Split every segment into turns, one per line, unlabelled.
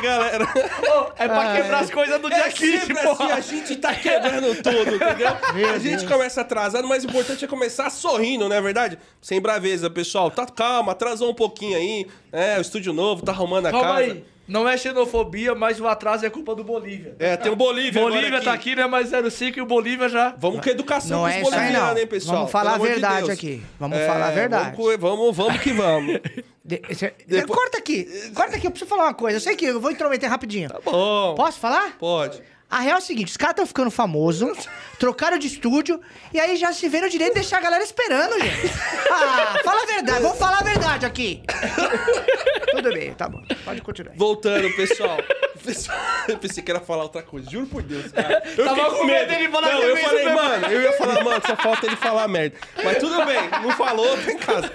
Galera!
é pra quebrar as coisas do dia
É
15,
sempre
porra.
assim, a gente tá quebrando tudo, entendeu? a gente começa atrasado, mas o importante é começar sorrindo, não é verdade? Sem braveza, pessoal. Tá, calma, atrasou um pouquinho aí. É, o estúdio novo, tá arrumando a
Calma
casa.
aí. Não é xenofobia, mas o atraso é culpa do Bolívia.
É, tem o Bolívia
Bolívia
agora
tá aqui, né? Mas 05 e o Bolívia já.
Vamos com educação
Não
com
é
os
isso aí, não.
hein, pessoal?
Vamos falar a
de
verdade
Deus.
aqui. Vamos
É,
falar a verdade.
Vamos, vamos, vamos que vamos.
De- esse-
Depois-
Corta aqui. Corta aqui, eu preciso falar uma coisa. Eu sei que eu vou intrometer rapidinho.
Tá bom.
Posso falar?
Pode.
A real é o seguinte, os caras estão ficando famosos, trocaram de estúdio, e aí já se vê no direito de deixar a galera esperando, gente. Ah, fala a verdade, vamos falar a verdade aqui. Tudo bem, tá bom. Pode continuar.
Voltando, pessoal. Pessoal, Eu pensei que era falar outra coisa, juro por Deus, cara. Eu
Tava
fiquei
com medo dele falar
Não,
que
eu
fez
falei,
mesmo.
mano, eu ia falar, mano, só falta ele falar merda. Mas tudo bem, não falou, tá em casa.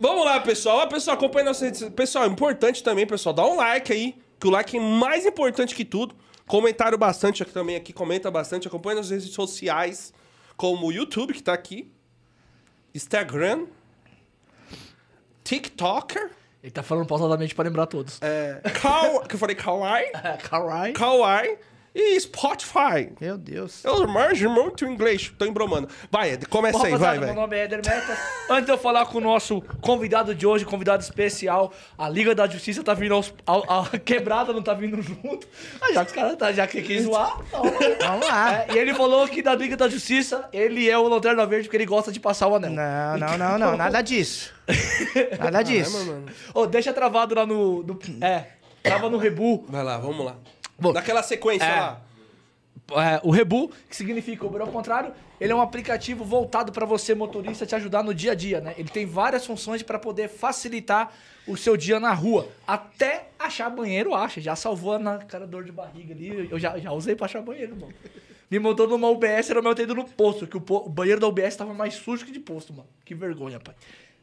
Vamos lá, pessoal. Ó, pessoal, acompanha nossas redes. Pessoal, importante também, pessoal, dá um like aí, que o like é mais importante que tudo. Comentaram bastante aqui também, aqui comenta bastante. Acompanha nas redes sociais, como o YouTube, que tá aqui. Instagram. TikToker.
Ele tá falando pausadamente pra lembrar todos.
É, que eu falei Kawaii.
Kawaii.
Kawaii e Spotify.
Meu Deus.
Eu manjo muito inglês, tô embromando. Vai, Ed, começa
Bom,
aí, vai,
rapaziada,
vai.
Meu nome é Éder Metas. Antes de eu falar com o nosso convidado de hoje, convidado especial, a Liga da Justiça tá vindo aos, ao- a, quebrada não tá vindo junto. Mas já que os caras tá, já que quis zoar,
Vamos lá.
é, E ele falou que da Liga da Justiça, ele é o Lanterna Verde porque ele gosta de passar o anel.
Não, não, não, não, nada disso. Nada disso.
Ô, deixa travado lá no, no- É, trava no Rebu.
Vai lá, vamos lá.
Bom,
Naquela sequência
é.
lá.
É, o Rebu, que significa Uber ao contrário, ele é um aplicativo voltado para você, motorista, te ajudar no dia a dia, né? Ele tem várias funções para poder facilitar o seu dia na rua. Até achar banheiro, acha. Já salvou na cara dor de barriga ali. Eu já, já usei pra achar banheiro, mano. Me montou numa UBS, era meu ido no posto, que o, po- o banheiro da UBS tava mais sujo que de posto, mano. Que vergonha, pai.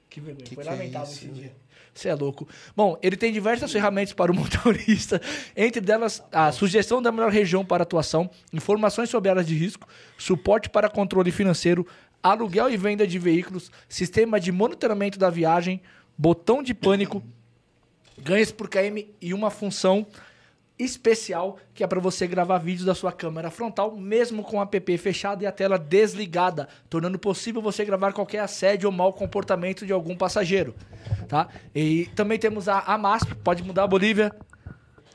Que vergonha. Foi
que é
lamentável
isso,
esse dia. Você é louco. Bom, ele tem diversas ferramentas para o motorista, entre delas a sugestão da melhor região para atuação, informações sobre áreas de risco, suporte para controle financeiro, aluguel e venda de veículos, sistema de monitoramento da viagem, botão de pânico, ganhos por KM e uma função especial que é para você gravar vídeos da sua câmera frontal, mesmo com o app fechado e a tela desligada, tornando possível você gravar qualquer assédio ou mau comportamento de algum passageiro, tá? E também temos a AMASP, pode mudar a Bolívia.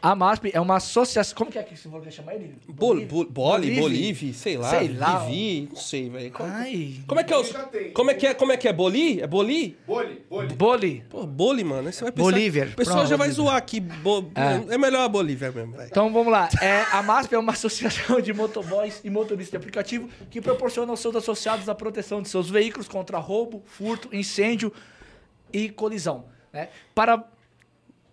A AMASP é uma associação, como que é que você falou que chama ele?
Bol, bol, boli,
Bolívia?
Bolívia, sei lá.
Sei lá.
Vivi, não sei, velho. Como,
Ai,
como é que é os. Como é que é, como é que é? Boli? É boli?
Boli, boli.
Boli.
Pô, boli, mano. Você vai pensar.
Bolívia.
O pessoal
Pronto,
já vai zoar aqui. Bo- é. melhor a Bolívia mesmo, velho.
Então vamos lá. É, a MASP é uma associação de motoboys e motoristas de aplicativo que proporciona aos seus associados a proteção de seus veículos contra roubo, furto, incêndio e colisão. Né? Para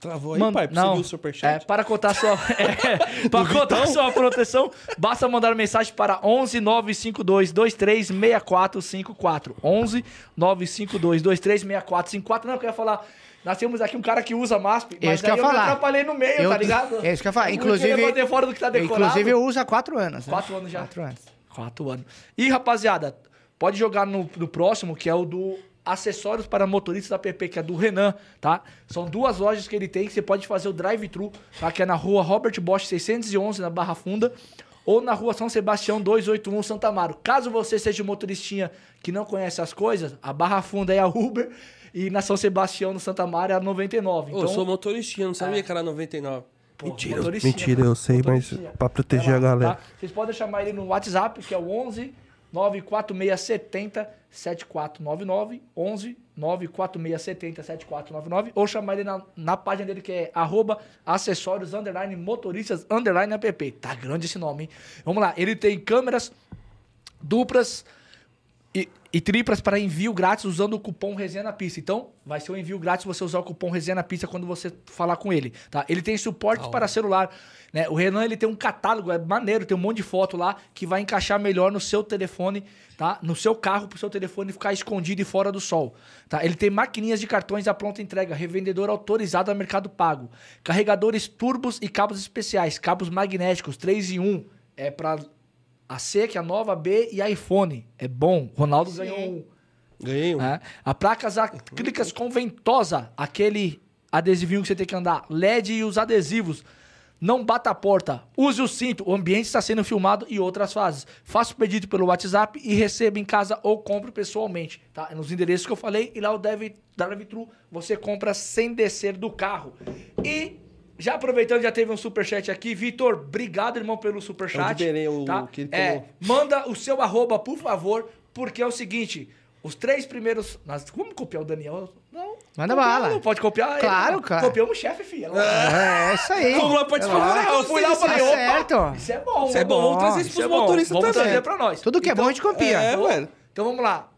Travou aí,
Man-
pai? Viu o superchat?
É, para contar sua, é, para contar sua proteção, basta mandar mensagem para 11 952 23 6454. 11 952 23 6454. Não, eu queria falar. Nós temos aqui um cara que usa MASP, mas
Isso que eu
eu me
falar.
atrapalhei no meio,
Eu-
tá ligado?
É isso que eu ia falar.
não
Inclusive-
bater fora do que tá decorado.
Inclusive, eu uso há quatro anos. né?
Quatro anos já.
Quatro anos.
Quatro anos. E, rapaziada, pode jogar no, no próximo, que é o do acessórios para motoristas app, que é do Renan, tá? São duas lojas que ele tem, que você pode fazer o drive-thru, tá? Que é na rua Robert Bosch 611, na Barra Funda, ou na rua São Sebastião 281, Santa Amaro. Caso você seja um motoristinha que não conhece as coisas, a Barra Funda é a Uber, e na São Sebastião, no Santa Amaro, é a 99.
Ô,
Então,
eu sou motoristinha, não sabia que era 99.
Pô,
mentira, mentira, eu sei, mas pra proteger
Vai
a
lá,
galera.
tá? Vocês podem chamar ele no WhatsApp, que é o 11 94670 7499, 11 94670 7499, ou chamar ele na, na página dele que é arroba acessórios underline motoristas underline app. Tá grande esse nome, hein? Vamos lá, ele tem câmeras duplas e, e triplas para envio grátis usando o cupom Resenha na Pista. Então, vai ser um envio grátis você usar o cupom Resenha na Pista quando você falar com ele, tá? Ele tem suporte para celular, né? O Renan, ele tem um catálogo, é maneiro, tem um monte de foto lá que vai encaixar melhor no seu telefone, tá? No seu carro, pro seu telefone ficar escondido e fora do sol, tá? Ele tem maquininhas de cartões à pronta entrega, revendedor autorizado a Mercado Pago, carregadores turbos e cabos especiais, cabos magnéticos 3 em 1, é para a C, que é a nova B e iPhone. É bom. Ronaldo ganhou um.
Ganhei um.
né? A placas acrílicas com ventosa, aquele adesivinho que você tem que andar, LED e os adesivos. Não bata a porta, use o cinto, o ambiente está sendo filmado e outras fases. Faça o pedido pelo WhatsApp e receba em casa ou compre pessoalmente, tá? É nos endereços que eu falei e lá o Drive- drive-thru você compra sem descer do carro. E já aproveitando, já teve um superchat aqui. Vitor, obrigado, irmão, pelo superchat.
Eu liberei o-
tá?
o que ele
é, manda o seu arroba, por favor, porque é o seguinte... Os três primeiros... Nós, vamos copiar o Daniel? Não.
Manda
copiar,
bala.
Não pode copiar ele,
Claro,
não.
cara.
Copiamos o chefe, filha.
É, isso aí.
Vamos lá participar.
Ah, eu fui lá e
Tá
falei, opa,
certo.
isso é bom.
Isso é bom, vamos trazer isso
é
pros motoristas
Vamos
também.
trazer pra nós.
Tudo que é bom a gente copia.
É,
Então,
velho.
Então vamos lá.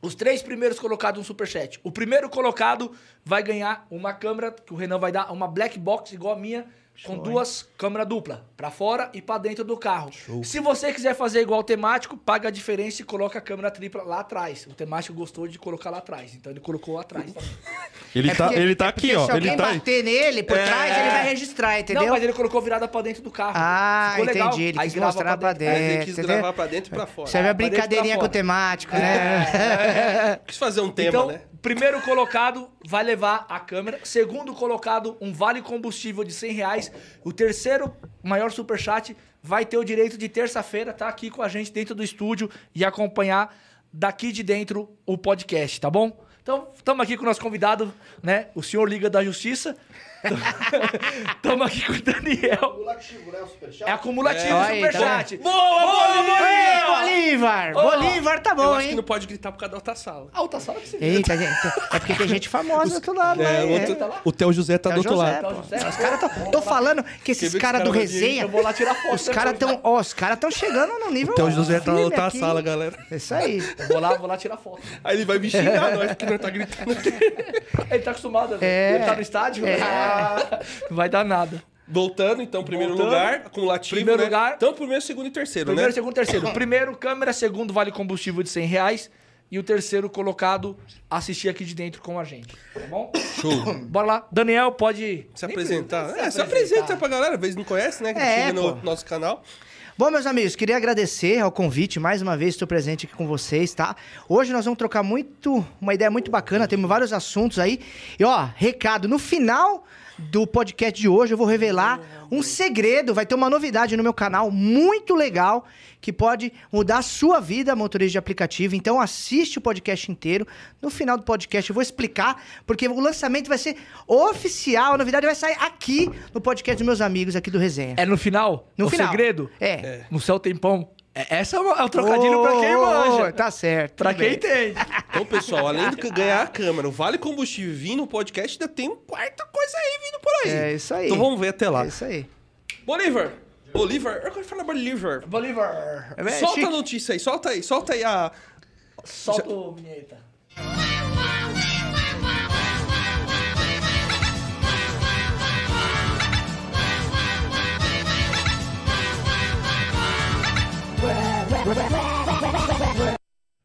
Os três primeiros colocados no Superchat. O primeiro colocado vai ganhar uma câmera que o Renan vai dar, uma black box igual a minha, com duas câmeras dupla, pra fora e pra dentro do carro. Se você quiser fazer igual o temático, paga a diferença e coloca a câmera tripla lá atrás. O temático gostou de colocar lá atrás, então ele colocou lá atrás.
Ele,
É
tá,
porque-
ele tá
é
aqui, ó.
Se
Ele
alguém
tá aí.
bater nele por trás, ele vai registrar, entendeu?
Não, mas ele colocou virada pra dentro do carro.
Ah,
Ficou legal.
entendi. Ele
Aí
quis mostrar pra dentro.
Aí ele quis
entendeu?
gravar pra dentro e pra fora.
Isso aí é
dentro pra
brincadeirinha com o temático, né?
Quis fazer um tema,
então,
né?
Primeiro colocado vai levar a câmera. Segundo colocado, um vale combustível de 100 reais. O terceiro maior superchat vai ter o direito de terça-feira estar aqui com a gente dentro do estúdio e acompanhar daqui de dentro o podcast, tá bom? Então, estamos aqui com o nosso convidado, né? O senhor Liga da Justiça. Estamos aqui com o Daniel.
Acumulativo, né? O superchat.
É acumulativo
É.
o
Aí, tá
superchat.
Boa, boa,
Ei, Bolívar!
Ó,
Bolívar tá
Eu
bom,
acho que não pode gritar por causa da outra sala.
Ah, outra sala que você
Eita, gente. É porque tem gente famosa do outro lado,
É,
né?
o outro-
Tá lá?
O Theo José tá
É
do outro
José,
lado.
José?
Os caras tão. Tô falando que esses caras do
cara vir,
resenha.
Eu vou lá tirar foto.
Os caras tão. Ó, os caras tão chegando no nível.
O Theo José tá na outra
aqui.
sala, galera.
Isso aí.
Eu vou lá, vou lá tirar foto.
Aí ele vai me xingar, nós, porque nós tá gritando aqui.
Ele tá acostumado, né?
É.
Ele tá no estádio.
É.
Ah, não vai dar nada.
Voltando, então, primeiro
Voltando.
lugar, acumulativo,
Primeiro
né?
lugar.
Então, primeiro, segundo e terceiro,
Primeiro,
né?
segundo, terceiro. Primeiro, câmera. Segundo, vale combustível de 100 reais. E o terceiro colocado, assistir aqui de dentro com a gente. Tá bom?
Show.
Bora lá. Daniel, pode...
Se apresentar.
pergunta,
É, se apresenta pra galera, às vezes não conhece, né? Que
É,
chega no
pô.
nosso canal.
Bom, meus amigos, queria agradecer ao convite. Mais uma vez estou presente aqui com vocês, tá? Hoje nós vamos trocar muito, uma ideia muito bacana. Temos vários assuntos aí. E ó, recado, no final do podcast de hoje eu vou revelar um segredo. Vai ter uma novidade no meu canal muito legal que pode mudar a sua vida, motorista de aplicativo. Então assiste o podcast inteiro. No final do podcast eu vou explicar, porque o lançamento vai ser oficial. A novidade vai sair aqui no podcast dos meus amigos aqui do Resenha.
É no final?
No
o
final.
segredo?
É.
No céu tem pão. É, essa é, uma- é o trocadilho pra quem manja.
Tá certo.
Pra quem entende.
Então, pessoal, além de ganhar a câmera, o Vale Combustível vir no podcast, ainda tem quarta coisa aí vindo por aí.
É isso aí.
Então vamos ver até lá.
É isso aí.
Bolívar! Bolívar? Eu quero falar Bolívar.
Bolívar.
É
solta
chique.
a notícia aí, solta aí, solta aí a.
Solta o vinheta.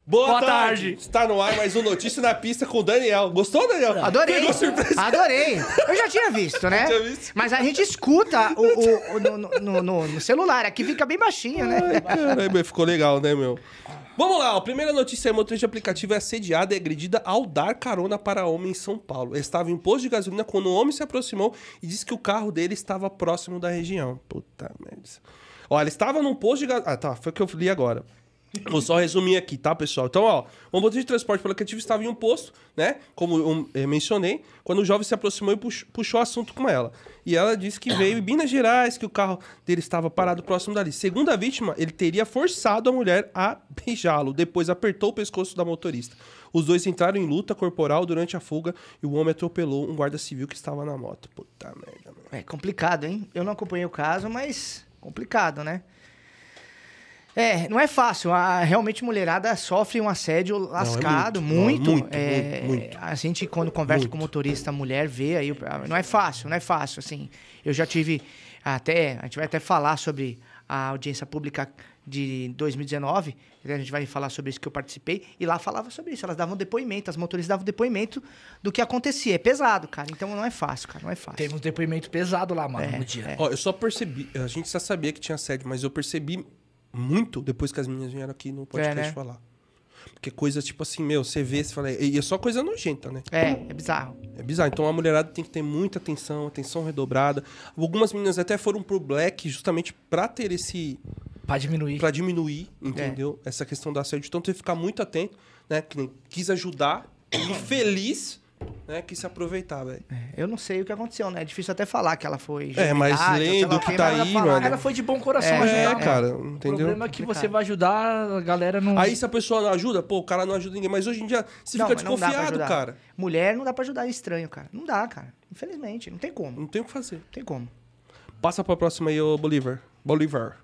Boa,
Boa
tarde.
tarde.
Está no ar mais um Notícia na Pista com o Daniel. Gostou, Daniel?
Adorei.
Pegou surpresa.
Adorei. Eu já tinha visto, né?
tinha visto.
Mas a gente escuta o, o- o- no, no- no- no celular. Aqui fica bem baixinho, né?
Caramba, ficou legal, né, meu? Vamos lá, a primeira notícia é motorista de aplicativo é assediada e agredida ao dar carona para homem em São Paulo. Ele estava em posto de gasolina quando o homem se aproximou e disse que o carro dele estava próximo da região. Puta merda. Ó, ele estava num posto de gasolina... Ah, tá, foi o que eu li agora. Vou só resumir aqui, tá, pessoal? Então, ó, o motorista de transporte pelo aplicativo estava em um posto, né? Como eu eh, mencionei, quando o jovem se aproximou e pux- puxou assunto com ela. E ela disse que veio em Minas Gerais, que o carro dele estava parado próximo dali. Segundo a vítima, ele teria forçado a mulher a beijá-lo, depois apertou o pescoço da motorista. Os dois entraram em luta corporal durante a fuga e o homem atropelou um guarda civil que estava na moto. Puta merda, mano.
É complicado, hein? Eu não acompanhei o caso, mas complicado, né? É, não é fácil. A, realmente, mulherada sofre um assédio lascado,
muito.
muito.
Não, muito,
É,
muito, muito.
A gente, quando conversa
Muito.
com motorista mulher, vê aí. o- Não é fácil, não é fácil. Assim, eu já tive até. A gente vai até falar sobre a audiência pública de 2019. A gente vai falar sobre isso que eu participei. E lá falava sobre isso. Elas davam depoimento, as motoristas davam depoimento do que acontecia. É pesado, cara. Então não é fácil, cara. Não é fácil.
Teve uns depoimentos pesados lá, mano,
É,
no dia.
Ó, eu só percebi, a gente já sabia que tinha assédio, mas eu percebi muito depois que as meninas vieram aqui no podcast
É, né?
falar. Porque coisa tipo assim, meu, você vê, você fala, e é só coisa nojenta, né?
É, é bizarro.
É bizarro. Então a mulherada tem que ter muita atenção, atenção redobrada. Algumas meninas até foram pro Black justamente pra ter esse.
Pra diminuir.
Pra diminuir, entendeu? Essa questão da assédio. Então tem que ficar muito atento, né? Que nem quis ajudar e feliz, né? Quis se aproveitar, velho.
Eu não sei o que aconteceu, né? É difícil até falar que ela foi.
É, mas lendo o que tá aí,
fala,
mano.
Ela foi de bom coração
É,
ajudar.
É,
né?
cara,
O
entendeu?
problema é que você vai ajudar, a galera não.
Aí se a pessoa não ajuda, pô, o cara não ajuda ninguém. Mas hoje em dia, você
Não,
fica desconfiado, cara.
Mulher não dá pra ajudar estranho, cara. Não dá, cara. Infelizmente, não tem como.
Não tem o que fazer.
Não tem como.
Passa pra próxima aí, ô Bolívar. Bolívar.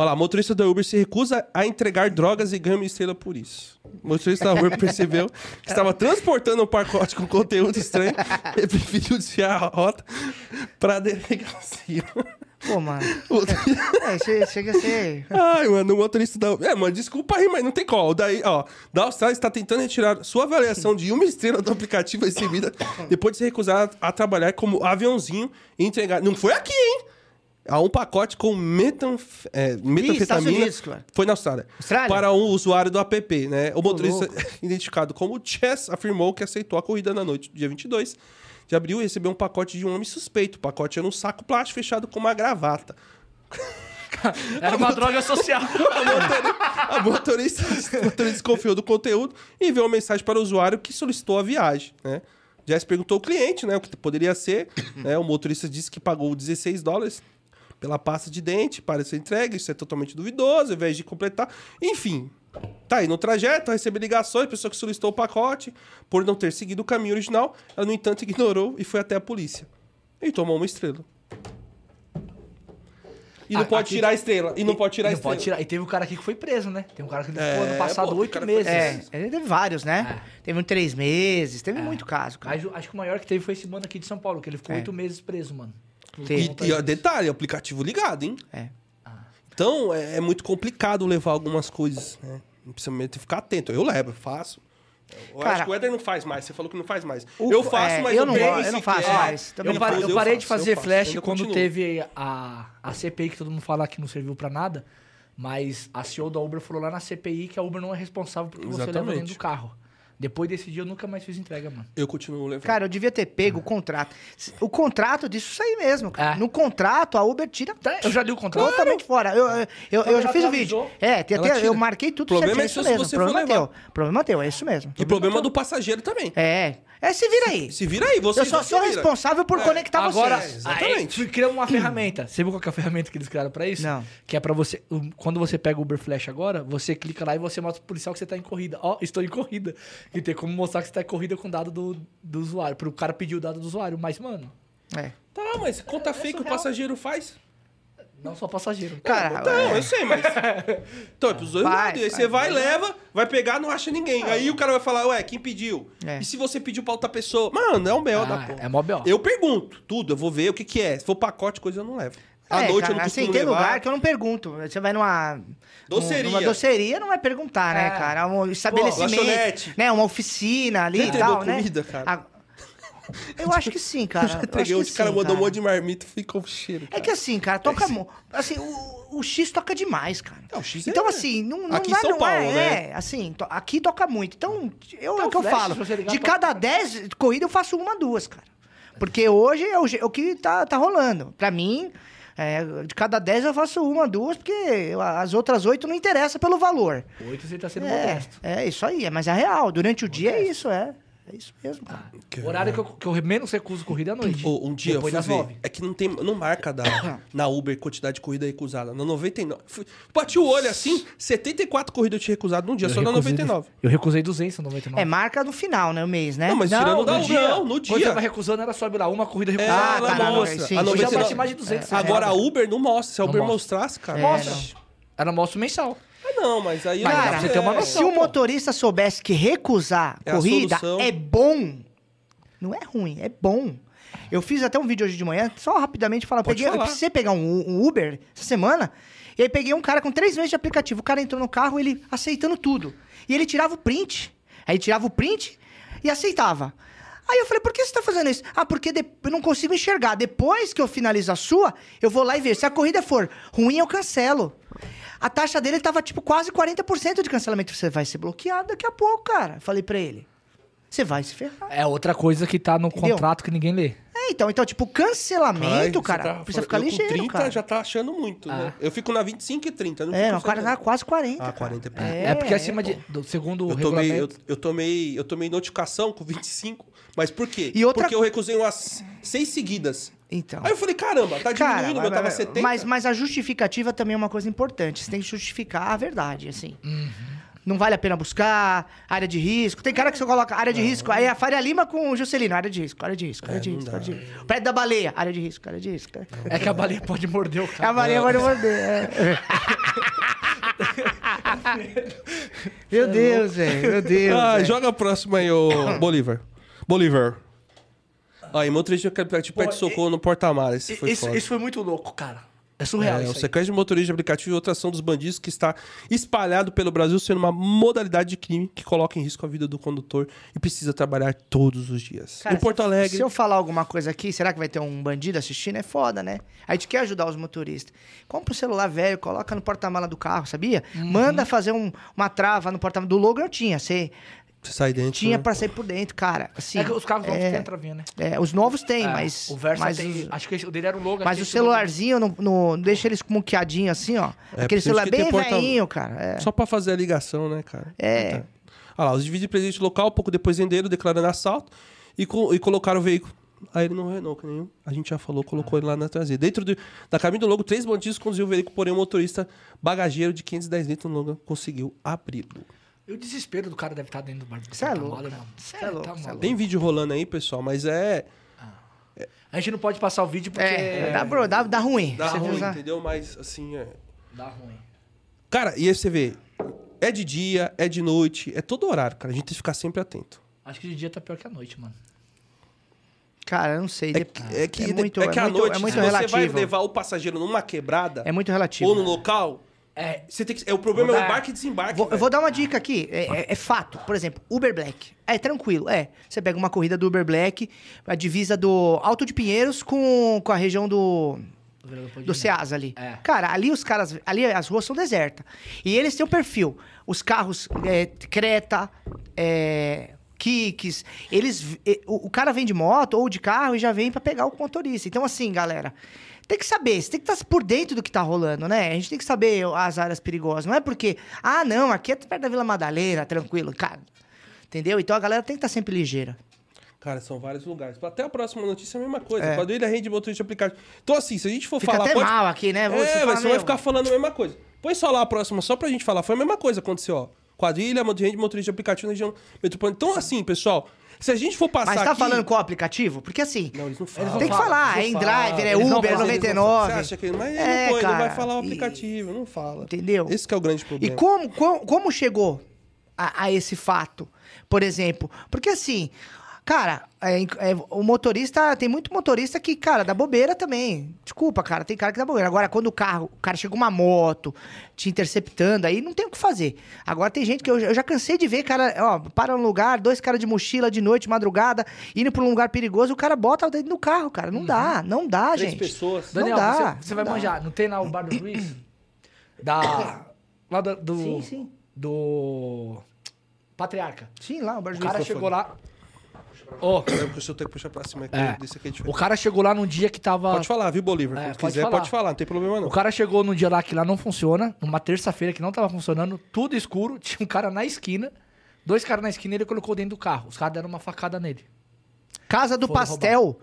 Olha lá, motorista da Uber se recusa a entregar drogas e ganha uma estrela por isso. O motorista da Uber percebeu que estava transportando um pacote com conteúdo estranho e preferiu desviar a rota pra delegacia.
Pô, mano. É, che- chega a ser.
Ai, mano, o motorista da Uber... É, mano, desculpa aí, mas não tem qual. Daí, ó, da Austrália está tentando retirar sua avaliação de uma estrela do aplicativo recebida depois de se recusar a, a trabalhar como aviãozinho e entregar... Não foi aqui, hein? Há um pacote com metanf... é, metanfetamina...
Unidos, cara.
Foi na Austrália.
Austrália?
Para um usuário do app, né? O motorista,
louco.
identificado como Chess, afirmou que aceitou a corrida na noite do dia 22 de abril e recebeu um pacote de um homem suspeito. O pacote era um saco plástico fechado com uma gravata.
Era uma droga social.
A motorista, a motorista, a motorista desconfiou do conteúdo e enviou uma mensagem para o usuário que solicitou a viagem, né? Jess perguntou ao cliente, né, o que poderia ser. né? O motorista disse que pagou 16 dólares pela pasta de dente para ser entregue. Isso é totalmente duvidoso, ao invés de completar. Enfim, tá aí no trajeto, recebe ligações, pessoa que solicitou o pacote, por não ter seguido o caminho original, ela, no entanto, ignorou e foi até a polícia. E tomou uma estrela. E não
Ah,
pode
aqui-
tirar a estrela. E não pode tirar a
não
estrela.
pode tirar. E teve um cara aqui que foi preso, né? Tem um cara que ele
É,
ficou ano passado oito meses.
É, ele teve vários, né? Teve um três meses, teve muito caso, cara.
Mas acho que o maior que teve foi esse mano aqui de São Paulo, que ele ficou
É.
oito meses preso, mano. Conta
E, e detalhe, aplicativo ligado, hein?
É.
Então é, é muito complicado levar algumas coisas, né? Precisa mesmo ficar atento. Eu levo, eu faço. Eu
Cara,
acho que o Éder não faz mais. Você falou que não faz mais.
O-
eu faço,
é,
mas
eu não eu não faço
é.
mais. Também
Eu, parei,
faço,
eu parei de fazer flash quando
continuo.
teve a, a CPI, que todo mundo fala que não serviu pra nada. Mas a CEO da Uber falou lá na CPI que a Uber não é responsável porque você leva
Exatamente.
dentro do carro. Depois desse dia eu nunca mais fiz entrega, mano.
Eu continuo levando.
Cara, eu devia ter pego o contrato. O contrato disso isso aí mesmo, cara.
É.
No contrato, a Uber tira
Eu já li o contrato.
totalmente fora. Eu, eu, eu, eu já fiz o vídeo. É, tem até, eu marquei tudo
O problema
certinho,
é
isso
se
mesmo.
você
problema
for levar.
teu. Problema teu, é isso mesmo.
E problema do passageiro também.
É. É, se vira aí.
Se vira aí, você
eu só sou responsável por
É.
conectar
Agora,
vocês.
exatamente.
aí, criar uma ferramenta. Você viu qual que é a ferramenta que eles criaram pra isso?
Não.
Que é pra você. Quando você pega o Uber Flash agora, você clica lá e você mostra pro policial que você tá em corrida. Ó, estou em corrida. E tem como mostrar que você tá em corrida com o dado do, do usuário. Pro cara pedir o dado do usuário. Mas, mano,
É.
Tá, mas conta fake o passageiro faz.
Não só passageiro.
Cara,
Então,
é.
eu sei, mas. Então, é pros dois
Vai,
lados. Aí
vai,
você vai, leva, vai pegar, não acha ninguém. Aí o cara vai falar, ué, quem pediu?
É.
E se você pediu pra outra pessoa? Mano, é um B.O. da
Ah,
porra.
é mó B.O.
Eu pergunto tudo, eu vou ver o que que é. Se for pacote, coisa eu não levo. À
É,
noite
cara,
eu não
assim, tem
levar.
lugar que eu não pergunto. Você vai numa.
Doceria.
Numa doceria, não vai perguntar, né,
É.
cara? Um estabelecimento.
lanchonete.
né, uma oficina ali
Já
e tal, né?
comida, cara?
A- Eu acho que sim, cara.
Eu
que
o cara
sim,
mandou um
cara.
monte de marmita e ficou cheiro.
É que assim, cara, toca. mo- Assim, o, o X toca demais, cara.
É, o X é-
então, assim, não, não
Aqui em
dá,
São
não
Paulo,
é,
né?
é, assim, to- aqui toca muito. Então, eu,
Então,
é o que eu falo. De cada 10 corridas, eu faço uma, duas, cara. Porque hoje é o, je- o que tá, tá rolando. Pra mim, é, de cada 10 eu faço uma, duas, porque as outras oito não interessa pelo valor.
Oito você tá sendo
É,
modesto.
é isso aí, é, mas é real. Durante o dia é isso, é. É isso mesmo, cara.
O horário que eu, que eu menos recuso corrida é à noite.
Ô, um dia
Depois
eu
das
fui ver.
nove.
É que não tem, não marca da, na Uber quantidade de corrida recusada. Na 99. Fui, bati o olho assim, 74 corridas eu tinha recusado num dia,
Eu
só na
recusei
99.
du- Eu recusei 200 na 99.
É marca no final, né? O mês, né?
Não, mas tirando da
no
Uber,
dia.
não, no
Quando
dia.
tava recusando, era sobe lá, uma corrida
É,
recusada.
Ah,
ela
tá, não,
mostra.
sim,
a
sim.
Hoje
99
aparece mais de 200.
Agora a. Uber não mostra. Se a
Não
Uber
mostra.
mostrasse, cara.
É,
Mostra.
não.
Era mostro mensal.
Não, mas aí.
Mas
não-
dá pra você ter uma noção.
Se o
pô.
motorista soubesse que recusar
É a
corrida
solução.
é bom, não é ruim, é bom. Eu fiz até um vídeo hoje de manhã, só rapidamente falar.
Pode
Peguei, eu
falar.
precisei pegar um, um Uber essa semana, e aí peguei um cara com três meses de aplicativo. O cara entrou no carro, ele aceitando tudo. E ele tirava o print. Aí tirava o print e aceitava. Aí eu falei, por que você tá fazendo isso? Ah, porque de- eu não consigo enxergar. Depois que eu finalizo a sua, eu vou lá e vejo. Se a corrida for ruim, eu cancelo. A taxa dele tava tipo quase 40% de cancelamento. Você vai ser bloqueado daqui a pouco, cara. Falei pra ele. Você vai se ferrar.
É outra coisa que tá no
Entendeu?
contrato que ninguém lê.
É, então, então, tipo, cancelamento,
Ai,
cara,
tá-
precisa
eu
ficar
com
ligeiro,
30
cara.
já tá achando muito, né? Eu fico na 25 e 30. Não
É, o cara
sabendo.
tá quase 40.
Ah,
cara.
40 é pouco.
É, porque acima
pô.
de. do- segundo o
Eu tomei, eu,
regulamento.
eu tomei, eu tomei notificação com 25, mas por quê?
E outra-
Porque eu recusei umas seis seguidas.
Então.
Aí eu falei, caramba, tá
Cara,
diminuindo, meu
mas-
tava 70.
mas, mas a justificativa também é uma coisa importante. Você tem que justificar a verdade, assim. Não vale a pena buscar área de risco. Tem cara que você coloca área de risco, aí é a Faria Lima com o Juscelino, área de risco, área de risco, área de
não
risco, área de risco. Prédio da baleia, área de risco, área de risco.
É que a baleia pode morder o
A
cara.
baleia vai morder. é. Meu Deus, velho, meu Deus.
Ah, joga a próxima aí, ô Bolívar. Bolívar. Aí, motorista de aplicativo pede socorro no porta-malas. Esse foi
Isso, isso foi muito louco, cara. É surreal
É, o
isso aí.
sequestro de motorista de aplicativo e outra ação dos bandidos que está espalhado pelo Brasil sendo uma modalidade de crime que coloca em risco a vida do condutor e precisa trabalhar todos os dias.
Cara,
em Porto Alegre,
Se eu falar alguma coisa aqui, será que vai ter um bandido assistindo? É foda, né? A gente quer ajudar os motoristas. Compra o celular velho, coloca no porta-mala do carro, sabia?
Uhum.
Manda fazer um- uma trava no porta-mala. Do logo eu tinha. Você
você sai dentro.
tinha
né?
pra sair por dentro, cara. Assim,
É que os carros novos
é,
têm a travinha, né?
é, os novos tem,
É,
mas.
O Versa
mas
tem.
os-
Acho que o dele era o logo.
mas o celularzinho, no, no- deixa eles muqueadinho assim, ó.
É,
Aquele celular bem
porta-
velhinho, cara. é.
Só pra fazer a ligação, né, cara?
É.
Tá. Olha lá, os de presente local, pouco depois venderam, declarando assalto e, co- e colocaram o veículo. Aí ele não Renault, que nem a gente já falou, colocou ele lá na traseira. Dentro do- da cabine do logo, três bandidos conduziam o veículo, porém o motorista bagageiro de 510 litros no logo conseguiu abri-lo.
E o desespero do cara deve estar dentro do bar.
Cê é louco,
mano.
cara.
Cê
Cê é louco,
tá
cê é
maluco.
Tem vídeo rolando aí, pessoal, mas é.
A gente não pode passar o vídeo porque.
É, dá, bro, dá, dá ruim.
Dá
Você
ruim,
usar-
entendeu? Mas assim, é.
Dá ruim.
Cara, e aí você vê, é de dia, é de noite, é todo horário, cara. A gente tem que ficar sempre atento.
Acho que de dia tá pior que a noite, mano.
Cara, eu não sei.
É que, é que,
é muito,
é que
é muito,
noite,
é muito
se você vai
relativo.
levar o passageiro numa quebrada
É muito relativo.
ou no local,
É.
você tem que. É, o problema
Vou
é o
dar-
embarque e desembarque.
Vou- eu
velho.
vou dar uma dica aqui. É, é- é fato. Por exemplo, Uber Black. É tranquilo. É. Você pega uma corrida do Uber Black, a divisa do Alto de Pinheiros com, com a região do. Do Ceasa ali.
É.
Cara, ali os caras. Ali as ruas são desertas. E eles têm um perfil. Os carros é, Creta, é, Kicks. Eles. O, o cara vem de moto ou de carro e já vem pra pegar o motorista. Então, assim, galera. Tem que saber, você tem que estar por dentro do que tá rolando, né? A gente tem que saber as áreas perigosas. Não é porque, ah, não, aqui é perto da Vila Madalena, tranquilo, cara. Entendeu? Então a galera tem que estar sempre ligeira.
Cara, são vários lugares. Até a próxima notícia é a mesma coisa.
É.
Quadrilha rende motorista aplicativo. Então, assim, se a gente for
Fica
falar.
até
pode-
mal aqui, né?
É,
Você
você, vai ficar falando a mesma coisa. Põe só lá a próxima, só pra gente falar. Foi a mesma coisa que aconteceu, ó. Quadrilha, rende motorista aplicativo na região metropolitana. Então, assim, pessoal, se a gente for passar
Mas tá
aqui...
falando qual aplicativo? Porque assim,
Não, eles não falam.
tem que
falam,
falar, é
eles não
InDrive,
falam.
é Uber,
Você
99.
acha que... Mas ele
É,
não, põe, não vai
cara,
falar o
e-
aplicativo, não fala.
Entendeu?
Esse que é o grande problema.
E como, como, como chegou a, a esse fato, por exemplo? Porque assim, cara, é, é, o motorista, tem muito motorista que, cara, dá bobeira também. Desculpa, cara, tem cara que dá bobeira. Agora, quando o carro, o cara chega com uma moto te interceptando, aí não tem o que fazer. Agora tem gente que eu, eu já cansei de ver, cara, ó, para um lugar, dois caras de mochila de noite, madrugada, indo pra um lugar perigoso, o cara bota dentro do carro, cara. Não dá, não dá,
Três
gente.
pessoas.
Não
Daniel,
dá,
você,
não
você vai
dá.
manjar. Não tem lá o bar do Luiz? Da. Lá do. do
Sim, sim.
Do. Patriarca.
Sim, lá, o bar
O cara chegou lá. Ó,
porque o senhor tem que puxar pra cima aqui.
É.
Desse aqui é
o
diferente.
cara chegou lá num dia que tava.
Pode falar, viu, Bolívar?
É,
Quando
pode
quiser,
falar.
pode falar, não tem problema não.
O cara chegou num dia lá que lá não funciona, numa terça-feira que não tava funcionando, tudo escuro, tinha um cara na esquina, dois caras na esquina e ele colocou dentro do carro. Os caras deram uma facada nele.
Casa do
Foram
Pastel.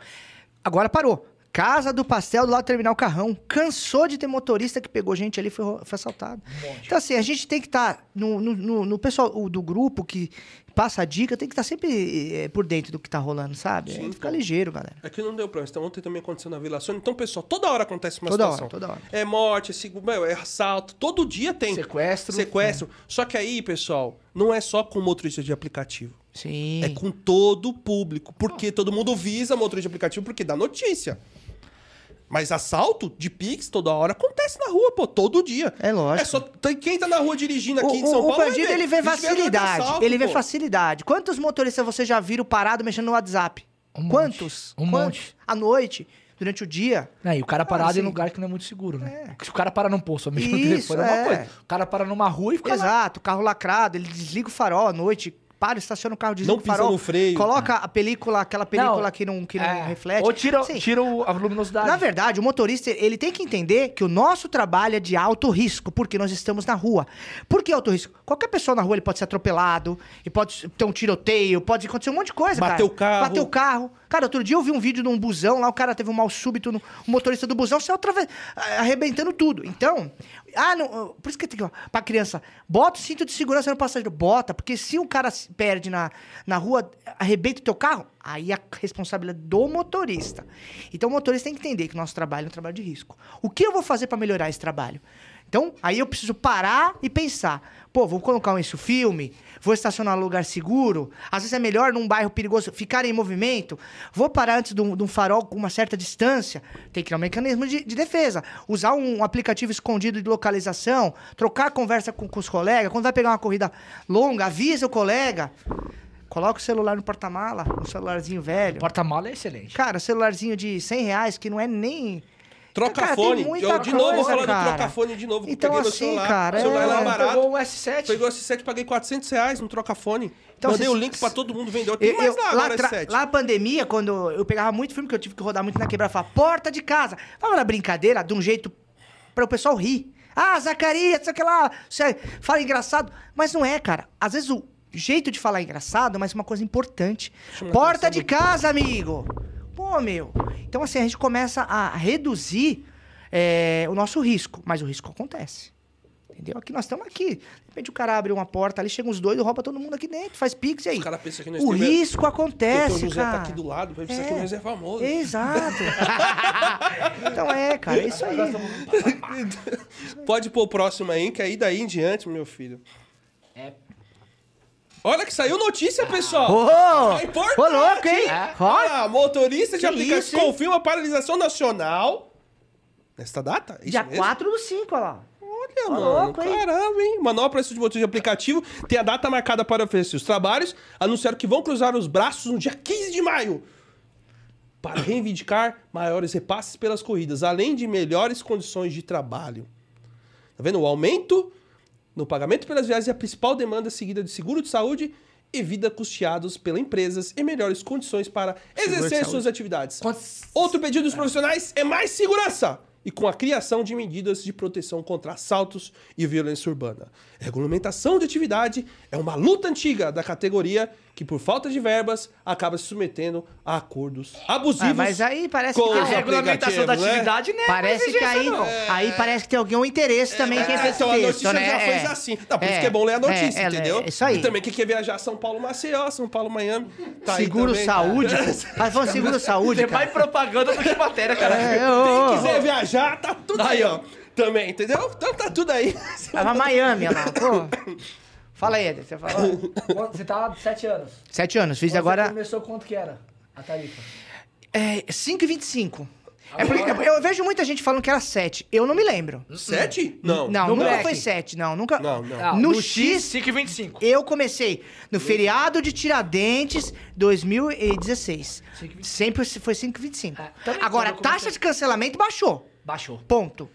Agora parou. Casa do Pastel do lado do terminal Carrão. Cansou de ter motorista que pegou gente ali e foi, foi assaltado. Então, assim, a gente tem que estar no, no, no- no pessoal o do grupo que passa a dica, tem que estar sempre eh, por dentro do que tá rolando, sabe?
Sim,
É, Fica ligeiro, galera.
Aqui não deu problema. Então, ontem também aconteceu na Vila Sônia. Então, pessoal, toda hora acontece uma
Toda
situação.
hora, toda hora.
É morte, é, é assalto. Todo dia tem.
Sequestro.
Sequestro. Só que aí, pessoal, não é só com motorista de aplicativo.
Sim.
É com todo o público. Porque todo mundo visa motorista de aplicativo porque dá notícia. Mas assalto de Pix toda hora acontece na rua, pô, todo dia.
É lógico.
É só tem- quem tá na rua dirigindo aqui
O,
em São
o- o
Paulo. vai
bandido, ele vê
A
facilidade.
assalto,
ele vê
pô.
facilidade. Quantos motoristas você já viram parado mexendo no WhatsApp?
Um monte.
Quantos?
Um
Quantos?
monte.
À noite. durante o dia.
É, e o cara parado
assim,
em lugar que não é muito seguro, né?
É.
Se o cara para num posto, no
Isso,
telefone é uma
é.
coisa. O cara para numa rua e fica lá.
Exato, carro lacrado, ele desliga o farol à noite, para, estaciona o carro, desliga
Não
o farol.
no freio.
Coloca a película, aquela película
Não,
que não, que não
É.
reflete.
Ou tira,
Sim.
tira o- a luminosidade.
Na verdade, o motorista, ele tem que entender que o nosso trabalho é de alto risco, porque nós estamos na rua. Por que alto risco? Qualquer pessoa na rua, ele pode ser atropelado, e pode ter um tiroteio, pode acontecer um monte de coisa,
Bater
cara.
o carro.
Bater o carro. Cara, outro dia eu vi um vídeo de um busão, lá o cara teve um mal súbito, no, o motorista do busão saiu atrave- arrebentando tudo. Então, ah, não, por isso que tem que, pra criança, bota o cinto de segurança no passageiro, bota, porque se o cara se perde na, na rua, arrebenta o teu carro, aí a responsabilidade do motorista. Então o motorista tem que entender que o nosso trabalho é um trabalho de risco. O que eu vou fazer pra melhorar esse trabalho? Então, aí eu preciso parar e pensar. Pô, vou colocar um isso filme, vou estacionar num lugar seguro. Às vezes é melhor num bairro perigoso ficar em movimento. Vou parar antes de um, de um farol com uma certa distância. Tem que criar um mecanismo de, de defesa. Usar um aplicativo escondido de localização. Trocar conversa com, com os colegas. Quando vai pegar uma corrida longa, avisa o colega. Coloca o celular no porta-mala, um celularzinho velho.
Porta-mala é excelente.
Cara, celularzinho de 100 reais, que não é nem.
Troca
Cara,
fone. Eu, de novo, vou
coisa,
falar do
cara.
troca fone de novo.
Então,
peguei meu
assim,
celular.
cara,
O celular
é-
lá barato.
Pegou um S7.
Pegou esse 7, paguei 400 reais no troca fone.
Então,
Mandei
vocês-
o link pra todo mundo, vendeu. Tem
Eu-
mais
eu-
lá
lá,
agora
tra-
esse 7.
lá na pandemia, quando eu pegava muito filme, que eu tive que rodar muito na quebrada, falava, porta de casa. Falava na brincadeira, de um jeito para o pessoal rir. Ah, Zacarias, sei que lá, você fala engraçado. Mas não é, cara. Às vezes o jeito de falar é engraçado, mas uma coisa importante. Porta de casa, amigo. Pô, meu. Então, assim, a gente começa a reduzir é, o nosso risco. Mas o risco acontece. Entendeu? Aqui nós estamos aqui. De repente o cara abre uma porta ali, chega uns dois, rouba todo mundo aqui dentro, faz pix e aí.
O cara pensa que nós
O
temos-
risco
Doutor
acontece,
José
cara.
tá aqui do lado, vai pensar que
É.
nós é famoso.
Exato. então é, cara, é isso aí.
Pode pôr o próximo aí, que aí daí em diante, meu filho.
É.
Olha que saiu notícia, pessoal.
Ô,
É importante.
ô, louco, hein?
É.
Olha lá, motorista de
Que
aplicativo
isso,
confirma a paralisação nacional. Nesta data? Isso
dia
mesmo?
4 do 5, olha lá.
Olha, mano.
louco, hein?
Caramba, hein? Manopla de motor de aplicativo tem a data marcada para oferecer os trabalhos. Anunciaram que vão cruzar os braços no dia 15 de maio. Para reivindicar maiores repasses pelas corridas, além de melhores condições de trabalho. Tá vendo? O aumento no pagamento pelas viagens é a principal demanda seguida de seguro de saúde e vida custeados pelas empresas e melhores condições para exercer suas atividades.
Quantos-
Outro pedido dos profissionais é mais segurança e com a criação de medidas de proteção contra assaltos e violência urbana. Regulamentação de atividade é uma luta antiga da categoria que, por falta de verbas, acaba se submetendo a acordos abusivos.
Ah, mas aí parece que
A regulamentação da
né?
atividade, né?
Parece que aí,
não.
aí parece que tem algum interesse também que
É,
é esse
então a
texto,
notícia
né?
já
É.
foi assim. Não, por isso
É,
que é bom ler a notícia,
é, é,
entendeu?
É isso aí.
E também quem quer viajar São Paulo Maceió, São Paulo Miami. Tá aí
seguro
também.
saúde. Mas falando seguro saúde,
Tem mais
cara.
propaganda do que matéria, cara.
É,
Quem quiser viajar, tá tudo aí, ó. Também, entendeu? Então tá tudo aí.
Vai pra Miami, lá. Pô. Fala aí, Eder. Você falou.
Você tá há 7 anos.
Sete anos, fiz
Quando
agora.
Você começou quanto que era a tarifa?
É, 5,25. É porque eu, eu vejo muita gente falando que era 7. Eu não me lembro.
Sete? Não.
Não, nunca
Black.
foi 7, não. Nunca.
Não, não.
Ah,
No
no
X,
X, 5,25.
Eu comecei no feriado de Tiradentes 2016.
5,25.
Sempre foi 5,25.
É,
Agora, a taxa de cancelamento baixou.
Baixou.
Ponto.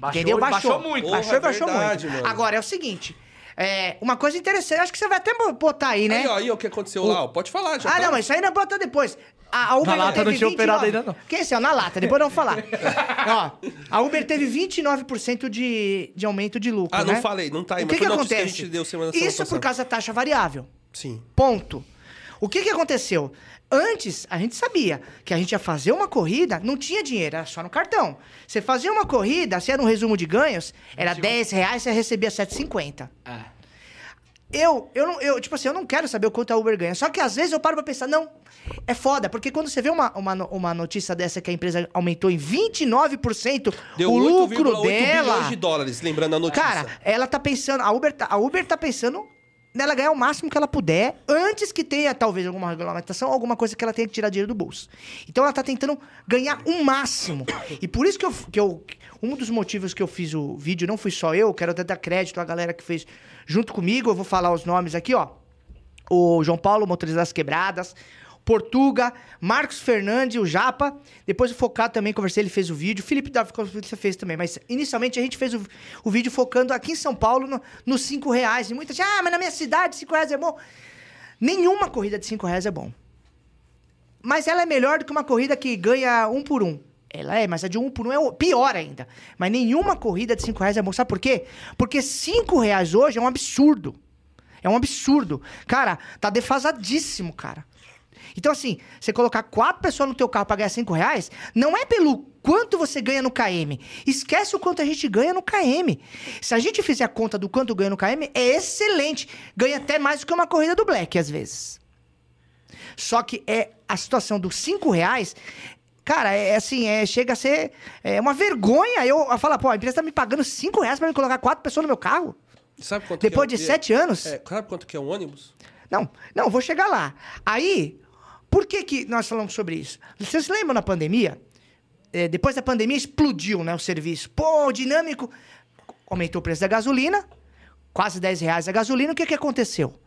Baixou,
Entendeu? Baixou.
baixou muito.
Porra,
Baixou e baixou
verdade,
muito.
mano.
Agora, é o seguinte. É, uma coisa interessante, acho que você vai até botar aí, né?
Aí, ó, aí, ó, o que aconteceu lá, ó. Pode falar, já
Ah,
tá.
não, mas isso aí não bota depois. A, a Uber
Na lata
teve
não tinha operado
29.
ainda, não.
Que esse é, ó, na lata, depois vamos falar. ó, a Uber teve 29% de, de aumento de lucro,
Ah, não
né?
falei, não tá aí,
O
mas
que, que
que
acontece?
gente deu semana- semana
Isso por causa da taxa variável.
Sim.
Ponto. O que que aconteceu? Antes, a gente sabia que a gente ia fazer uma corrida, não tinha dinheiro, era só no cartão. Você fazia uma corrida, se era um resumo de ganhos, era 10 reais, você recebia 7,50.
É.
Eu, eu, não, eu, tipo assim, eu não quero saber o quanto a Uber ganha. Só que às vezes eu paro pra pensar, não, é foda, porque quando você vê uma, uma, uma notícia dessa que a empresa aumentou em 29%
Deu
o
8,8
lucro
bilhões
dela.
de dólares, lembrando a notícia.
Cara, ela tá pensando, a Uber tá, a Uber tá pensando nela ganhar o máximo que ela puder, antes que tenha talvez alguma regulamentação, alguma coisa que ela tenha que tirar dinheiro do bolso. Então ela tá tentando ganhar o máximo. E por isso que eu, que eu um dos motivos que eu fiz o vídeo não fui só eu, quero até dar crédito à galera que fez junto comigo, eu vou falar os nomes aqui, ó. O João Paulo, motorista das quebradas, Portuga, Marcos Fernandes, o Japa. Depois o Focado também, conversei, ele fez o vídeo. Felipe da você fez também. Mas inicialmente a gente fez o, o vídeo focando aqui em São Paulo no, nos 5 reais. E muita gente, ah, mas na minha cidade 5 reais é bom. Nenhuma corrida de 5 reais é bom. Mas ela é melhor do que uma corrida que ganha um por um. Ela é, mas a de um por um é pior ainda. Mas nenhuma corrida de 5 reais é bom. Sabe por quê? Porque 5 reais hoje é um absurdo. É um absurdo. Cara, tá defasadíssimo, cara. Então, assim, você colocar quatro pessoas no teu carro pra ganhar cinco reais, não é pelo quanto você ganha no KM. Esquece o quanto a gente ganha no KM. Se a gente fizer a conta do quanto ganha no KM, é excelente. Ganha até mais do que uma corrida do Black, às vezes. Só que é a situação dos cinco reais Cara, é assim, é, chega a ser é uma vergonha eu, falar, pô, a empresa tá me pagando cinco reais pra me colocar quatro pessoas no meu carro.
Sabe quanto
Depois
que é,
de sete anos?
É, sabe quanto que é um ônibus?
Não, não, vou chegar lá. Aí, por que, que nós falamos sobre isso? Vocês lembram na pandemia? É, depois da pandemia explodiu né, o serviço. Pô, dinâmico. Aumentou o preço da gasolina, quase 10 reais a gasolina. O que, que aconteceu?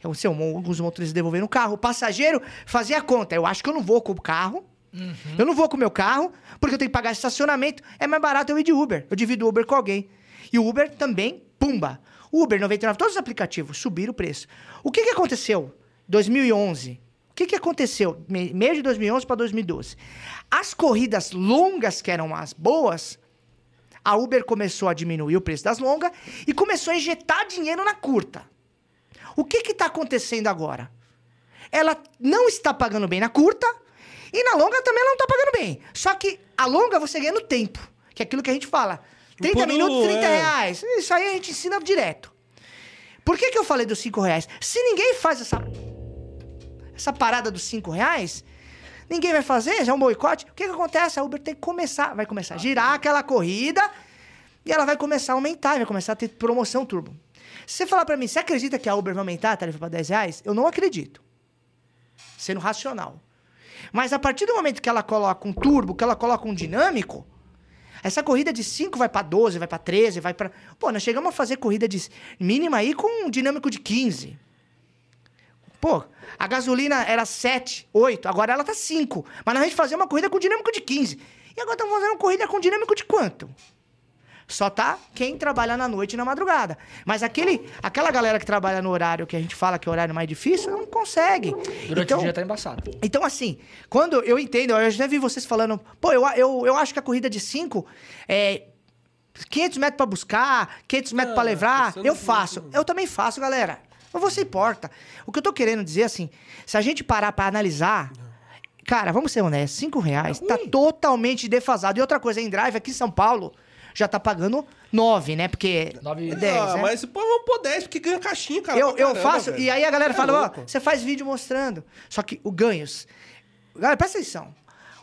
Aconteceu, alguns motoristas devolveram o carro. O passageiro fazia a conta. Eu acho que eu não vou com o carro. Uhum. Eu não vou com o meu carro, porque eu tenho que pagar estacionamento. É mais barato eu ir de Uber. Eu divido o Uber com alguém. E o Uber também, pumba. Uber 99, todos os aplicativos subiram o preço. O que, que aconteceu? 2011, o que, que aconteceu? Meio de 2011 para 2012. As corridas longas, que eram as boas, a Uber começou a diminuir o preço das longas e começou a injetar dinheiro na curta. O que está acontecendo agora? Ela não está pagando bem na curta e na longa também ela não está pagando bem. Só que a longa você ganha no tempo, que é aquilo que a gente fala. 30 Por minutos, 30 é. reais. Isso aí a gente ensina direto. Por que, que eu falei dos 5 reais? Se ninguém faz essa essa parada dos 5 reais, ninguém vai fazer, já é um boicote. O que, que acontece? A Uber tem que começar, vai começar a girar aquela corrida e ela vai começar a aumentar, vai começar a ter promoção turbo. Se você falar para mim, você acredita que a Uber vai aumentar a tarifa para 10 reais? Eu não acredito. Sendo racional. Mas a partir do momento que ela coloca um turbo, que ela coloca um dinâmico, essa corrida de 5 vai para 12, vai para 13, vai para. Pô, nós chegamos a fazer corrida de mínima aí com um dinâmico de 15. Pô, a gasolina era 7, 8, agora ela tá 5. Mas a gente fazia uma corrida com dinâmico de 15. E agora estamos fazendo uma corrida com dinâmico de quanto? Só tá quem trabalha na noite e na madrugada. Mas aquele, aquela galera que trabalha no horário que a gente fala que é o horário mais difícil, não consegue.
Durante então, o dia tá embaçado.
Então, assim, quando eu entendo, eu já vi vocês falando, pô, eu, eu, eu acho que a corrida de 5 é 500 metros para buscar, 500 metros ah, para levar, eu faço. Eu também faço, galera. Mas você importa. O que eu tô querendo dizer, assim, se a gente parar pra analisar, cara, vamos ser honestos, 5 reais tá totalmente defasado. E outra coisa, em drive aqui em São Paulo, já tá pagando 9, né? Porque.
9
e
10.
Ah,
né?
mas pô, vamos pôr 10, porque ganha caixinha, cara.
Eu,
caramba,
eu faço,
velho.
e aí a galera
É
fala, ó, você faz vídeo mostrando. Só que o ganhos. Galera, presta atenção.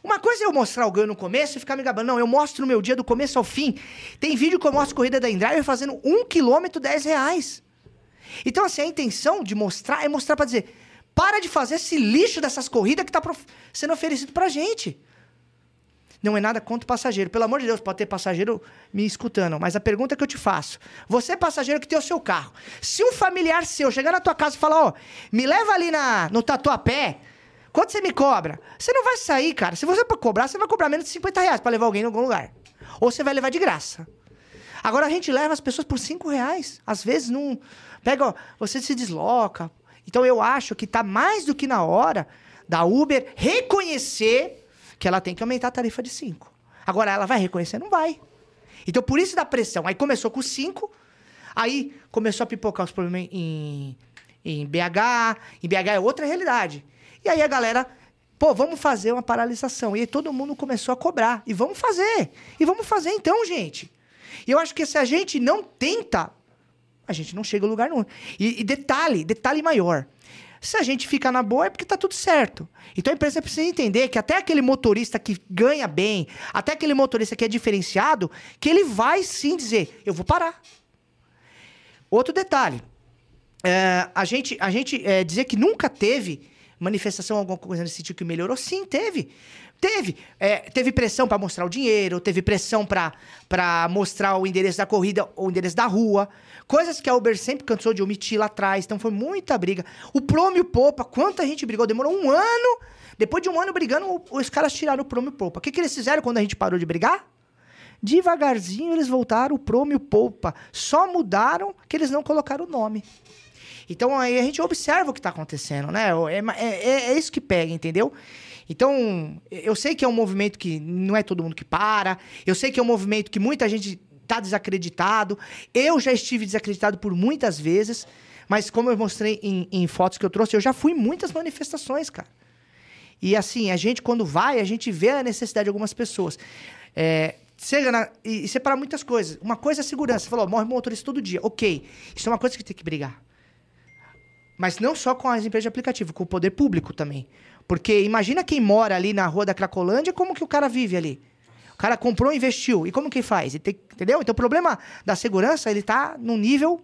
Uma coisa é eu mostrar o ganho no começo e ficar me gabando. Não, eu mostro no meu dia do começo ao fim. Tem vídeo que eu mostro corrida da Endriver fazendo um quilômetro 10 reais. Então, assim, a intenção de mostrar é mostrar pra dizer: para de fazer esse lixo dessas corridas que tá sendo oferecido pra gente. Não é nada contra o passageiro. Pelo amor de Deus, pode ter passageiro me escutando. Mas a pergunta que eu te faço: você, passageiro que tem o seu carro, se um familiar seu chegar na tua casa e falar, ó, me leva ali na, no tatuapé, quanto você me cobra? Você não vai sair, cara. Se você cobrar, você vai cobrar menos de 50 reais pra levar alguém em algum lugar. Ou você vai levar de graça. Agora a gente leva as pessoas por 5 reais. Às vezes não. Pega, você se desloca. Então eu acho que tá mais do que na hora da Uber reconhecer que ela tem que aumentar a tarifa de 5. Agora ela vai reconhecer? Não vai. Então por isso dá pressão. Aí começou com 5, aí começou a pipocar os problemas em, em BH. Em BH é outra realidade. E aí a galera, pô, vamos fazer uma paralisação. E aí todo mundo começou a cobrar. E vamos fazer. E vamos fazer então, gente. E eu acho que se a gente não tenta, a gente não chega a lugar nenhum. E, e detalhe, detalhe maior. Se a gente fica na boa é porque tá tudo certo. Então a empresa precisa entender que até aquele motorista que ganha bem, até aquele motorista que é diferenciado, que ele vai sim dizer, eu vou parar. Outro detalhe. é, a gente, a gente é, dizer que nunca teve manifestação, alguma coisa nesse sentido que melhorou, sim, teve. Teve. É, teve pressão pra mostrar o dinheiro, teve pressão pra mostrar o endereço da corrida, o endereço da rua. Coisas que a Uber sempre cansou de omitir lá atrás. Então foi muita briga. O Promo e Popa, quanta gente brigou? Demorou um ano. Depois de um ano brigando, os caras tiraram o Promo o Popa. O que, que eles fizeram quando a gente parou de brigar? Devagarzinho eles voltaram o Promo o Poupa. Só mudaram que eles não colocaram o nome. Então aí a gente observa o que está acontecendo, né? É- é- é isso que pega, entendeu? Então, eu sei que é um movimento que não é todo mundo que para. Eu sei que é um movimento que muita gente está desacreditado. Eu já estive desacreditado por muitas vezes. Mas como eu mostrei em, em fotos que eu trouxe, eu já fui em muitas manifestações, cara. E assim, a gente, quando vai, a gente vê a necessidade de algumas pessoas. É, chega na- e, e separa muitas coisas. Uma coisa é a segurança. Você falou, morre motorista todo dia. Ok, isso é uma coisa que tem que brigar. Mas não só com as empresas de aplicativo, com o poder público também. Porque imagina quem mora ali na rua da Cracolândia, como que o cara vive ali? O cara comprou e investiu. E como que faz? Tem- entendeu? Então o problema da segurança, ele tá num nível,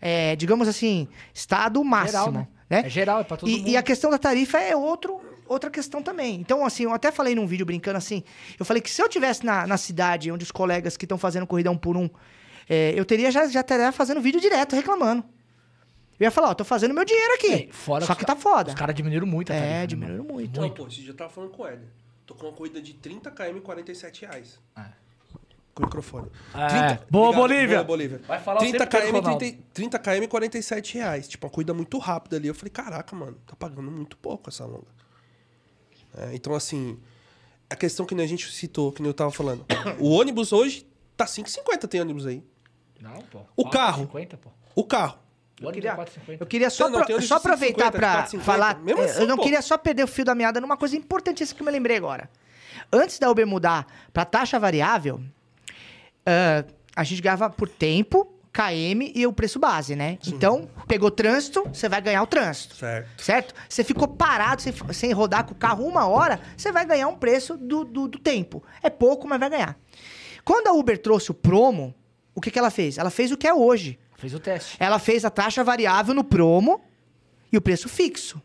é, digamos assim, estado máximo.
Geral, né?
né?
É geral, é pra todo
e,
mundo.
e a questão da tarifa é outro, outra questão também. Então, assim, eu até falei num vídeo brincando assim, eu falei que se eu tivesse na, na cidade onde os colegas que estão fazendo corrida um por um, é, eu teria já, já estaria fazendo vídeo direto reclamando. Eu ia falar, ó, tô fazendo meu dinheiro aqui.
É, fora
só que tá foda.
Os caras diminuíram muito a tarifa,
É, diminuíram muito.
Não, pô, esse dia eu tava falando com o Éder. Tô com uma corrida de 30 km e 47 reais.
É.
Com o microfone.
É. Boa, Bolívia.
Boa, Bolívia.
Vai falar o
30
tempo todo,
km,
Ronaldo.
30, 30 km e 47 reais. Tipo, uma corrida muito rápida ali. Eu falei, caraca, mano, tá pagando muito pouco essa longa. É, então, assim, a questão que nem a gente citou, que nem eu tava falando. o ônibus hoje tá 5,50 tem ônibus aí.
Não, pô.
O carro.
4,50, pô.
O carro.
Eu queria,
é 4,50.
eu queria só,
Não, não,
pro- só aproveitar
150,
pra
4,50.
falar.
Mesmo
é,
assim,
eu não
pô.
queria só perder o fio da meada numa coisa importantíssima que eu me lembrei agora. Antes da Uber mudar pra taxa variável, ah, a gente ganhava por tempo, KM e o preço base, né? Então, pegou trânsito, você vai ganhar o trânsito.
Certo.
Certo? Você ficou parado sem, sem rodar com o carro uma hora, você vai ganhar um preço do, do, do tempo. É pouco, mas vai ganhar. Quando a Uber trouxe o promo, o que, que ela fez? Ela fez o que é hoje.
Fez o teste.
Ela fez a taxa variável no promo e o preço fixo.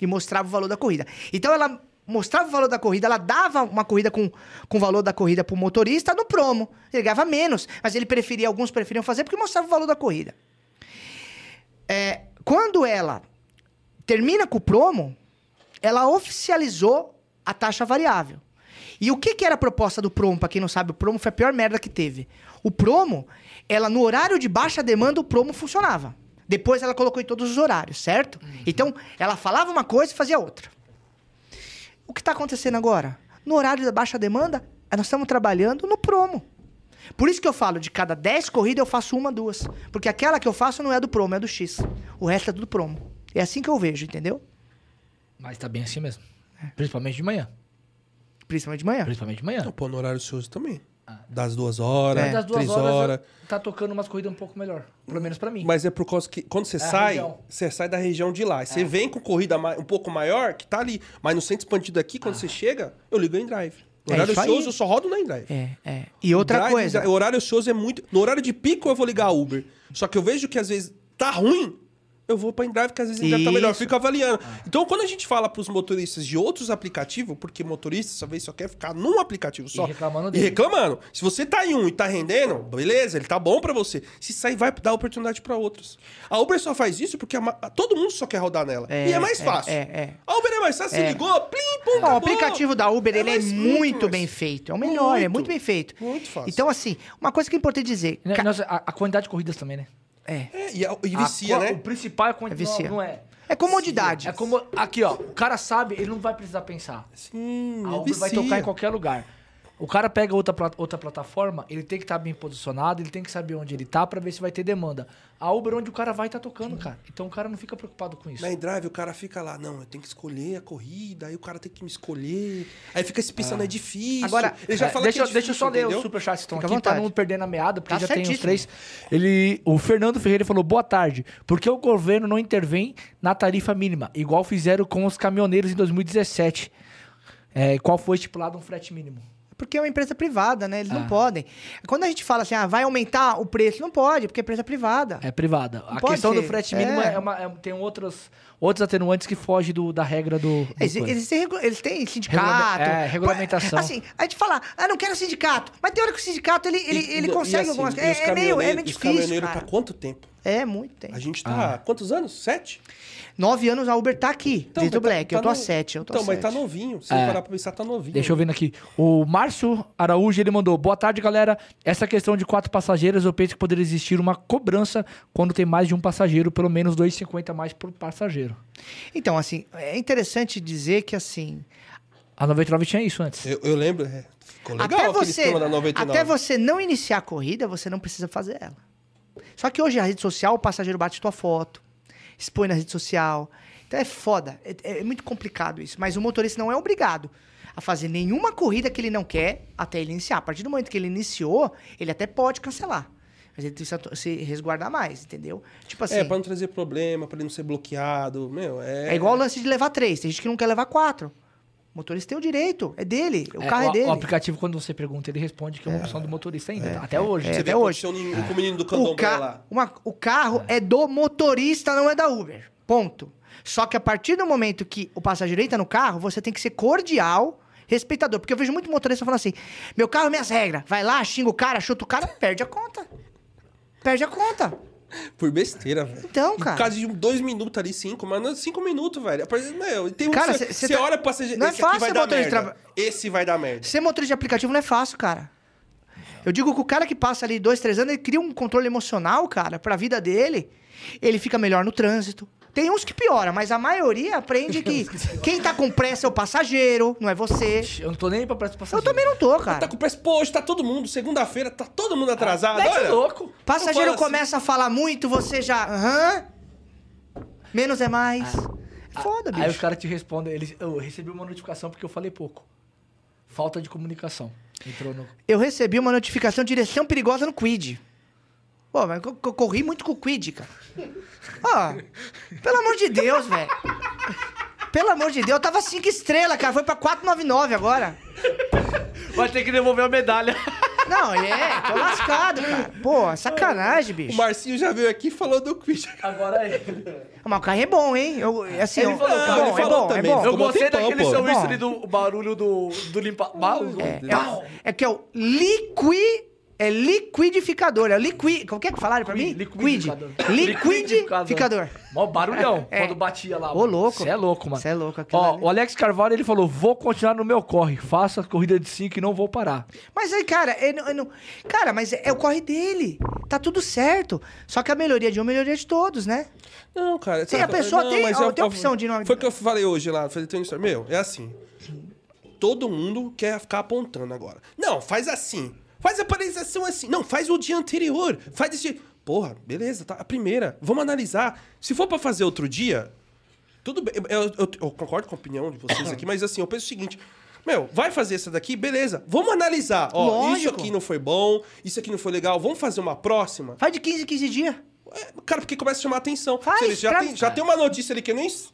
E mostrava o valor da corrida. Então ela mostrava o valor da corrida, ela dava uma corrida com, com o valor da corrida pro motorista no promo. Ele ganhava menos, mas ele preferia, alguns preferiam fazer porque mostrava o valor da corrida. É, quando ela termina com o promo, ela oficializou a taxa variável. E o que, que era a proposta do promo? Pra quem não sabe, o promo foi a pior merda que teve. O promo, ela no horário de baixa demanda, o promo funcionava. Depois ela colocou em todos os horários, certo? Então, ela falava uma coisa e fazia outra. O que está acontecendo agora? No horário da baixa demanda, nós estamos trabalhando no promo. Por isso que eu falo, de cada 10 corridas eu faço uma, duas. Porque aquela que eu faço não é do promo, é do X. O resto é tudo promo. É assim que eu vejo, entendeu?
Mas tá bem assim mesmo. Principalmente de manhã.
Principalmente de manhã.
Principalmente de manhã.
Não, pô, no horário ocioso também. Das duas horas,
É.
Das duas
três
horas,
horas.
tá tocando umas corridas um pouco melhor. Pelo menos pra mim.
Mas é por causa que quando você
É a
sai, você sai da região de lá. Você vem com corrida um pouco maior, que tá ali. Mas no centro expandido aqui, quando você chega, eu ligo em drive. No
É
horário
aí.
ocioso, eu só rodo na drive.
É, é. E outra
Drive,
coisa.
O horário ocioso é muito. No horário de pico, eu vou ligar a Uber. Só que eu vejo que às vezes tá ruim. Eu vou pra Endrive, que às vezes ainda tá melhor. Fico avaliando. Então, quando a gente fala pros motoristas de outros aplicativos, porque motorista, talvez só quer ficar num aplicativo só.
E reclamando
E
dele.
reclamando. Se você tá em um e tá rendendo, beleza, ele tá bom pra você. Se sair, vai dar oportunidade pra outros. A Uber só faz isso porque ma- todo mundo só quer rodar nela.
É,
e é mais
é,
fácil.
é, é.
A Uber é mais fácil,
É.
se ligou, plim, pum,
Ó, o aplicativo da Uber, ele é muito,
mais-
bem feito. É o melhor, é
Muito.
muito bem feito.
Muito fácil.
Então, assim, uma coisa que é importante dizer.
Né,
ca-
nossa, a, a quantidade de corridas também, né?
É.
É, e, a- e vicia,
A-
né?
O principal é a quantidade.
É vicia.
Não, não é.
É comodidade.
É como. Aqui, ó. O cara sabe, ele não vai precisar pensar.
Sim,
A
é
Uber vai tocar em qualquer lugar. O cara pega outra, outra plataforma, ele tem que estar bem posicionado, ele tem que saber onde ele tá pra ver se vai ter demanda. A Uber, onde o cara vai, tá tocando, cara. Então o cara não fica preocupado com isso.
Na Drive o cara fica lá, não, eu tenho que escolher a corrida, aí o cara tem que me escolher. Aí fica se pensando, é difícil.
Agora,
ele já
É,
fala
deixa,
que é
eu- deixa eu só
difícil,
ler
entendeu?
os superchats que estão aqui
vontade.
não perder na meada, porque
Tá
já tem uns
certíssimo.
três. Ele, o Fernando Ferreira falou, boa tarde. Por que o governo não intervém na tarifa mínima, igual fizeram com os caminhoneiros em 2017? É, qual foi estipulado um frete mínimo?
Porque é uma empresa privada, né? Eles
Ah.
não podem. Quando a gente fala assim, ah, vai aumentar o preço, não pode, porque é empresa privada.
É privada. A
Pode
questão do
ser.
frete mínimo
É.
é. uma- é- tem outros, outros atenuantes que fogem do, da regra do. do
Eles, eles têm, eles têm sindicato.
Regulame- é, regulamentação.
Assim, a gente fala, ah, não quero sindicato. Mas tem hora que o sindicato, ele, ele,
E-
ele
e-
consegue
e assim,
algumas coisas. É, é meio, é meio
caminhoneiros- os
difícil,
caminhoneiros
cara.
tá quanto tempo?
É, muito tempo.
A gente tá há quantos anos? Sete?
Nove anos a Uber tá aqui,
Então,
dentro do
tá-
Black.
tá
eu tô a
no-
sete, eu tô
Então,
a
mas tá novinho. Se
É.
parar pra pensar, tá novinho.
Deixa eu ver aqui. O Márcio Araújo, ele mandou. Boa tarde, galera. Essa questão de quatro passageiros, eu penso que poderia existir uma cobrança quando tem mais de um passageiro, pelo menos 2,50 mais por passageiro.
Então, assim, é interessante dizer que, assim,
A 99 tinha isso antes.
Eu, eu lembro. é, ficou legal
até você,
esquema da 99.
até você não iniciar a corrida, você não precisa fazer ela. Só que hoje a rede social, o passageiro bate tua foto, expõe na rede social. Então é foda. É, é muito complicado isso. Mas o motorista não é obrigado a fazer nenhuma corrida que ele não quer até ele iniciar. A partir do momento que ele iniciou, ele até pode cancelar. Mas ele precisa se resguardar mais, entendeu? Tipo assim.
É, pra não trazer problema, pra ele não ser bloqueado. Meu, é.
É igual o lance de levar três. Tem gente que não quer levar quatro. O motorista tem o direito, é dele. O carro é,
o,
dele.
O aplicativo, quando você pergunta, ele responde que é uma opção do motorista ainda. tá? Até hoje.
é.
Você
até
vê
hoje.
com o menino do
O, ca-
lá.
uma- o carro é do motorista, não é da Uber. Ponto. Só que a partir do momento que o passageiro entra no carro, você tem que ser cordial, respeitador. Porque eu vejo muito motorista falando assim: meu carro, minhas regras. Vai lá, xinga o cara, chuta o cara, perde a conta. Perde a conta.
Por besteira, velho.
Então, cara.
caso de dois minutos ali, cinco, mas cinco minutos, velho. Meu, tem um
Cara,
você
cê
você
tá-
olha pra passageiro.
Não é fácil
vai
ser
dar merda. Esse vai dar merda.
Ser motorista de aplicativo não é fácil, cara. Eu digo que o cara que passa ali dois, três anos, ele cria um controle emocional, cara, pra vida dele. Ele fica melhor no trânsito. Tem uns que piora, mas a maioria aprende que quem tá com pressa é o passageiro, não é você.
Eu não tô nem pra prestar
Eu
passageiro.
também não tô,
Tá
cara.
com pressa. Pô, hoje tá todo mundo. Segunda-feira, tá todo mundo atrasado.
Mete
olha.
louco.
Passageiro
Eu assim-
começa a falar muito, você já. Aham. Menos é mais. É foda,
Aí os
bicho.
caras te respondem. Eles, eu recebi uma notificação porque eu falei pouco. Falta de comunicação. Entrou no.
Eu recebi uma notificação de direção perigosa no Quid. Pô, mas eu, eu corri muito com o Quid, cara. Ó, pelo amor de Deus, velho. Pelo amor de Deus, eu tava 5 estrelas, cara. Foi pra 499 agora.
Vai ter que devolver a medalha.
Não, é, tô lascado, cara. Pô, sacanagem,
O
bicho.
Marcinho já veio aqui e falou do quiz.
Agora é ele.
Mas o carro é bom, hein? Eu, assim,
Ele
eu-
falou,
é bom,
ele
é
falou
bom, é
também.
bom.
Eu gostei
tempão,
daquele
pô.
seu
Bom.
whistle do barulho do, do limpa. Barulho.
É, é, é que é o liqui... É liquidificador, é liqui... Como que é que falaram pra mim?
Liquidificador.
Quid. Liquidificador.
Mó barulhão,
É.
quando batia lá.
Ô, louco.
Você é louco, mano.
Você é louco,
Ó,
ali.
o Alex Carvalho, ele falou, vou continuar no meu corre. Faça a corrida de 5 e não vou parar.
Mas aí, cara, é, não- é não- cara, mas é, é o corre dele. Tá tudo certo. Só que a melhoria de um, a melhoria de todos, né?
Não, cara.
Sim, a pessoa tem-
mas
ó,
é-
tem a opção de não-
Foi o que eu falei hoje lá, falei Instagram. Meu, é assim. Todo mundo quer ficar apontando agora. Não, faz assim. Faz a paralisação assim. Não, faz o dia anterior. Faz esse. Porra, beleza, tá. A primeira. Vamos analisar. Se for pra fazer outro dia, tudo bem. Eu, eu- eu concordo com a opinião de vocês aqui, mas assim, eu penso o seguinte. Meu, vai fazer essa daqui? Beleza. Vamos analisar. Ó, isso
Lógico.
aqui não foi bom, isso aqui não foi legal. Vamos fazer uma próxima?
Faz de 15 em 15 dias.
É, Cara, porque começa a chamar atenção.
Faz,
ele já,
pra-
tem, já tem uma notícia ali que nem s-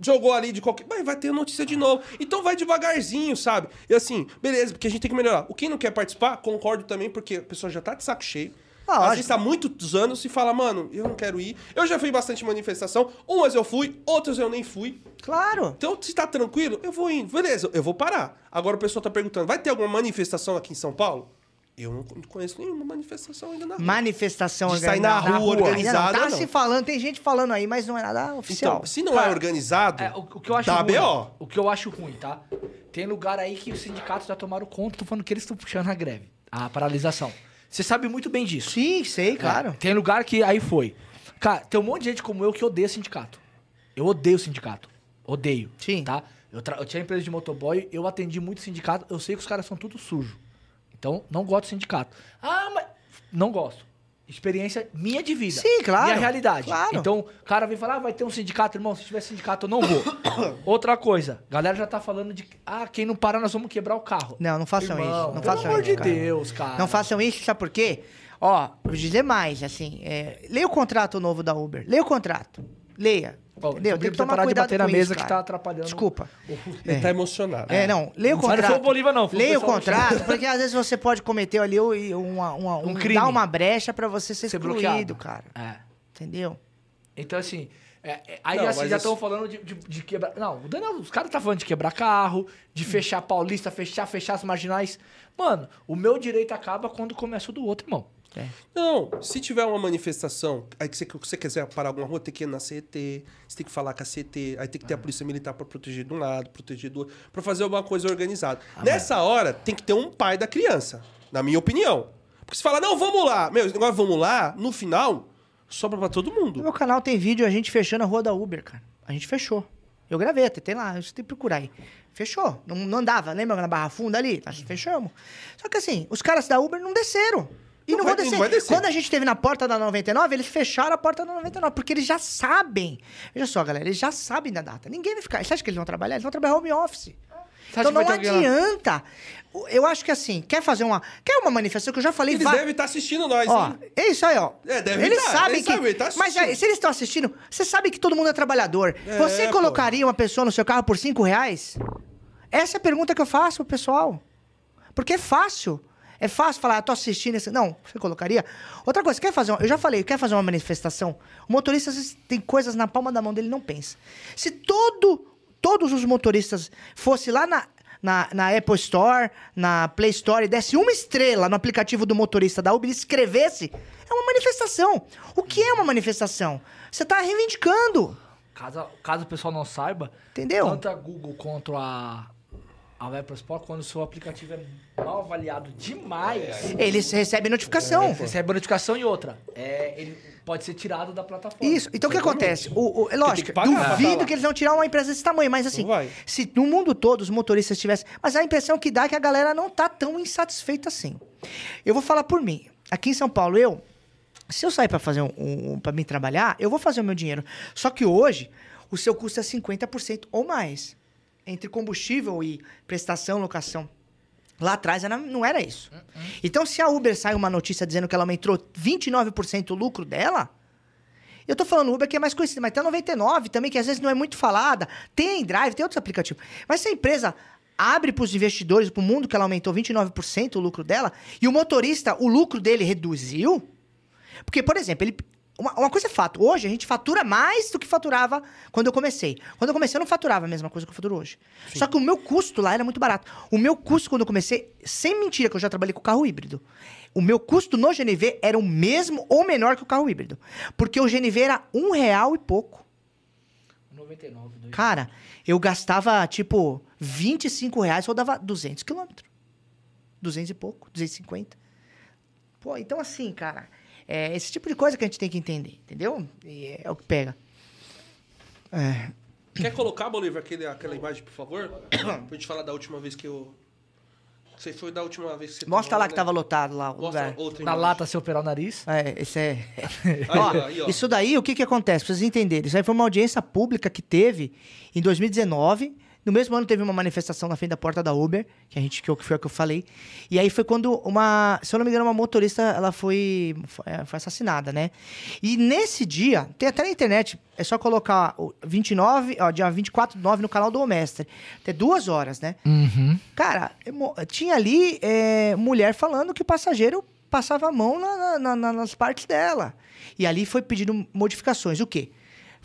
jogou ali de qualquer. Mas vai ter notícia de novo. Então vai devagarzinho, sabe? E assim, beleza, porque a gente tem que melhorar. O quem não quer participar, concordo também, porque a pessoa já tá de saco cheio.
Ah, lógico.
vezes tá há muitos anos e fala, mano, eu não quero ir. Eu já fui bastante manifestação. Umas eu fui, outras eu nem fui.
Claro.
Então, se tá tranquilo, eu vou indo. Beleza, eu vou parar. Agora o pessoal tá perguntando, vai ter alguma manifestação aqui em São Paulo? Eu não conheço nenhuma manifestação ainda na rua.
Manifestação
De sair na
organizada.
rua
Ainda
organizada,
Não, tá
não.
se falando, tem gente falando aí, mas não é nada oficial.
Então, se não é organizado,
É, o, o que eu acho
dá
ruim,
BO.
O que eu acho ruim, tá? Tem lugar aí que os sindicatos já tomaram conta, tô falando que eles estão puxando a greve, a paralisação. Você sabe muito bem disso.
Sim, sei, claro.
É, tem lugar que aí foi. Cara, tem um monte de gente como eu que odeia sindicato. Eu odeio sindicato. Odeio.
Sim.
Tá? Eu, tra- eu tinha empresa de motoboy, eu atendi muito sindicato, eu sei que os caras são tudo sujo. Então, não gosto de sindicato. Ah, mas. Não gosto. Experiência minha de vida.
Sim, claro.
Minha realidade.
Claro.
Então, o cara vem falar, ah, vai ter um sindicato, irmão. Se tiver sindicato, eu não vou. Outra coisa, galera já tá falando de. Ah, quem não parar, nós vamos quebrar o carro.
Não, não façam
Irmão,
isso. Não
pelo
façam
amor
isso,
de
cara.
Deus, cara.
Não façam isso, sabe por quê? Ó, vou dizer mais, assim, é, leia o contrato novo da Uber. Leia o contrato. Leia.
Ó,
entendeu?
então
Tem que
parar
tomar
de
cuidado
bater na mesa
isso,
que
cara.
tá atrapalhando.
Desculpa.
Ele tá emocionado.
É, não. Leia o
Mas não
contrato.
foi o Bolívar, não, foi
Leia o contrato, porque às vezes você pode cometer ali uma, uma, um,
Um crime.
dar uma brecha pra você ser,
Ser
excluído,
bloqueado.
cara.
É.
Entendeu?
Então, assim, é, é, aí
Não,
assim, já
isso-
estão falando de, de, de quebrar. Não, o Daniel, os caras tá falando de quebrar carro, de fechar Paulista, fechar, fechar as marginais. Mano, o meu direito acaba quando começa o do outro, irmão.
Não, se tiver uma manifestação, aí que você, que você quiser parar alguma rua, tem que ir na CET, você tem que falar com a CET, aí tem que ter a polícia militar pra proteger de um lado, proteger do outro, pra fazer alguma coisa organizada. Nessa hora, tem que ter um pai da criança, na minha opinião. Porque se fala, não, vamos lá, meu, esse negócio vamos lá, no final, sobra pra todo
No
mundo.
meu canal tem vídeo a gente fechando a rua da Uber, cara. A gente fechou. Eu gravei, até tem lá, você tem que procurar aí. Fechou. Não, não andava, lembra na Barra Funda ali? Nós fechamos. Só que assim, os caras da Uber não desceram. E
Não
não,
vai-
vão descer.
não descer.
Quando a gente teve na porta da 99, eles fecharam a porta da 99, porque eles já sabem. Veja só, galera, eles já sabem da data. Ninguém vai ficar. Você acha que eles vão trabalhar? Eles vão trabalhar home office.
Você
Então não adianta. Eu acho que assim, quer fazer uma. Quer uma manifestação que eu já falei
Eles devem estar assistindo nós,
Ó,
hein?
é isso aí, ó.
É, deve
eles
tá,
sabem
eles
que.
sabem, tá
mas aí, se eles estão assistindo, você sabe que todo mundo é trabalhador.
É,
você
pô.
colocaria uma pessoa no seu carro por cinco reais? Essa é a pergunta que eu faço pro pessoal. Porque é fácil. É fácil falar, ah, tô assistindo esse. Não, você colocaria. Outra coisa, quer fazer uma... Eu já falei, quer fazer uma manifestação? O motorista vezes, tem coisas na palma da mão dele e não pensa. Se todo, todos os motoristas fossem lá na, na, na Apple Store, na Play Store e desse uma estrela no aplicativo do motorista da Uber e escrevesse, é uma manifestação. O que é uma manifestação? Você tá reivindicando.
Caso, caso o pessoal não saiba,
Entendeu?
tanto a Google quanto a, a Store, quando o seu aplicativo é mal avaliado demais,
Eles recebem notificação.
você recebe notificação e outra. É, ele pode ser tirado da plataforma.
Isso. Então o que acontece? O, o- é lógico,
que
duvido que eles vão tirar uma empresa desse tamanho, mas assim, se no mundo todo os motoristas tivessem. Mas a impressão que dá é que a galera não tá tão insatisfeita assim. Eu vou falar por mim. Aqui em São Paulo, eu. Se eu sair pra fazer um, um para mim trabalhar, eu vou fazer o meu dinheiro. Só que hoje, o seu custo é 50% ou mais. Entre combustível e prestação, locação. Lá atrás não era isso. Então, se a Uber sai uma notícia dizendo que ela aumentou 29% o lucro dela, eu tô falando Uber que é mais conhecido, mas tem a 99 também, que às vezes não é muito falada. Tem Drive, tem outros aplicativos. Mas se a empresa abre para os investidores, para o mundo, que ela aumentou 29% o lucro dela, e o motorista, o lucro dele reduziu, porque, por exemplo, ele. Uma, uma coisa é fato. Hoje a gente fatura mais do que faturava quando eu comecei. Quando eu comecei, eu não faturava a mesma coisa que eu faturo hoje. Só que o meu custo lá era muito barato. O meu custo, quando eu comecei, sem mentira, que eu já trabalhei com carro híbrido. O meu custo no GNV era o mesmo ou menor que o carro híbrido. Porque o GNV era um real e pouco.
99, dois.
Cara, eu gastava, tipo, 25 reais, rodava 200 quilômetros. 200 e pouco, 250. Pô, então assim, cara, é esse tipo de coisa que a gente tem que entender, entendeu? E é o que pega. É,
Quer colocar, Bolívar, aquele, aquela imagem, por favor? pra gente falar da última vez que eu... Você foi da última vez que você...
mostra
tomou,
lá que
né?
tava lotado lá o
Mostra
lugar.
outra
Na
imagem.
lata, se operar o nariz.
É, esse é.
Aí,
ó,
aí, ó.
Isso daí, o que que acontece? Pra vocês entenderem. Isso aí foi uma audiência pública que teve em 2019. No mesmo ano teve uma manifestação na frente da porta da Uber, que a gente que foi a que eu falei. E aí foi quando uma, se eu não me engano, uma motorista, ela foi foi, é, assassinada, né? E nesse dia, tem até na internet, é só colocar o 29, ó, dia 24 de 9 no canal do O Mestre. Tem duas horas, né?
Uhum.
Cara, mo- tinha ali é, mulher falando que o passageiro passava a mão na- na- na- nas partes dela. E ali foi pedido modificações. O quê?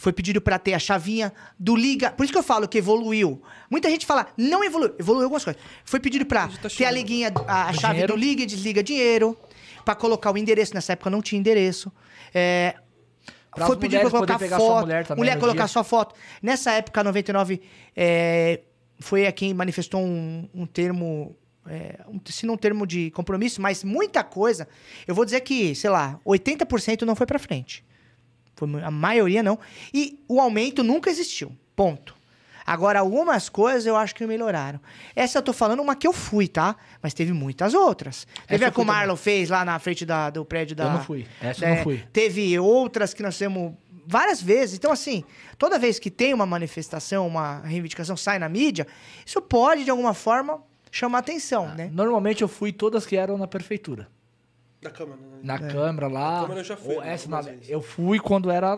Foi pedido para ter a chavinha do liga. Por isso que eu falo que evoluiu. Muita gente fala, não evoluiu. Evoluiu algumas coisas. Foi pedido para
tá
ter a liguinha, a, a chave
dinheiro.
do liga e desliga dinheiro. Para colocar o endereço. Nessa época não tinha endereço. É,
Pra
foi pedido para
mulheres
colocar foto.
mulher também
mulher colocar
dia.
sua foto. Nessa época, 99, é, foi a quem manifestou um, um termo, é, um, se não um termo de compromisso, mas muita coisa. Eu vou dizer que, sei lá, 80% não foi pra frente. Foi a maioria não. E o aumento nunca existiu. Ponto. Agora, algumas coisas eu acho que melhoraram. Essa eu tô falando uma que eu fui, tá? Mas teve muitas outras. Teve
eu
a que o
fui também.
Marlon fez lá na frente da- do prédio da.
Eu não fui. Essa eu não fui.
Teve outras que nós temos várias vezes. Então, assim, toda vez que tem uma manifestação, uma reivindicação, sai na mídia, isso pode, de alguma forma, chamar atenção, né?
Normalmente eu fui todas que eram na prefeitura.
Da Câmara, né?
Na Câmara lá.
Na Câmara eu já fui
ou essa
algumas
na- eu fui quando era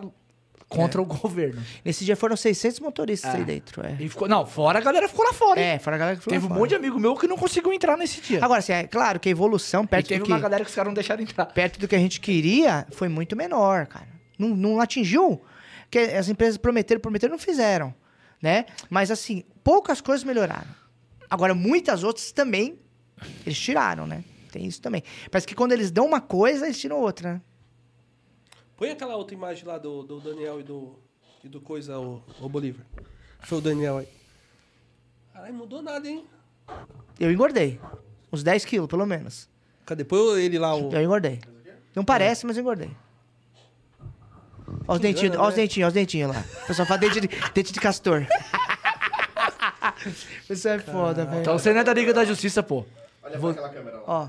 contra o governo.
Nesse dia foram 600 motoristas
É.
aí dentro. É,
E ficou, não, fora a galera ficou lá fora. hein?
é fora a galera que ficou
Teve um
lá
monte de
fora.
amigo meu que não conseguiu entrar nesse dia.
Agora, assim, é claro que a evolução
e
perto
teve
do que...
uma galera que os caras não deixaram entrar.
perto do que a gente queria, foi muito menor, cara. Não, não atingiu. Porque as empresas prometeram, prometeram, não fizeram, né? Mas assim, poucas coisas melhoraram. Agora, muitas outras também, eles tiraram, né? Tem isso também. Parece que quando eles dão uma coisa, eles tiram outra, né?
Põe aquela outra imagem lá do, do Daniel e do, e do coisa, o, o Bolívar. Foi o Daniel aí. Caralho, mudou nada, hein?
Eu engordei. Uns 10 quilos, pelo menos.
Cadê? Põe ele lá, o...
Eu engordei. Não parece, mas eu engordei. Olha os dentinhos, olha os
né?
dentinhos, olha os dentinhos lá. O pessoal fala dente de, dente de castor. Isso é foda, velho.
Então você não é da Liga da Justiça, pô.
Olha pra aquela câmera lá.
Ó.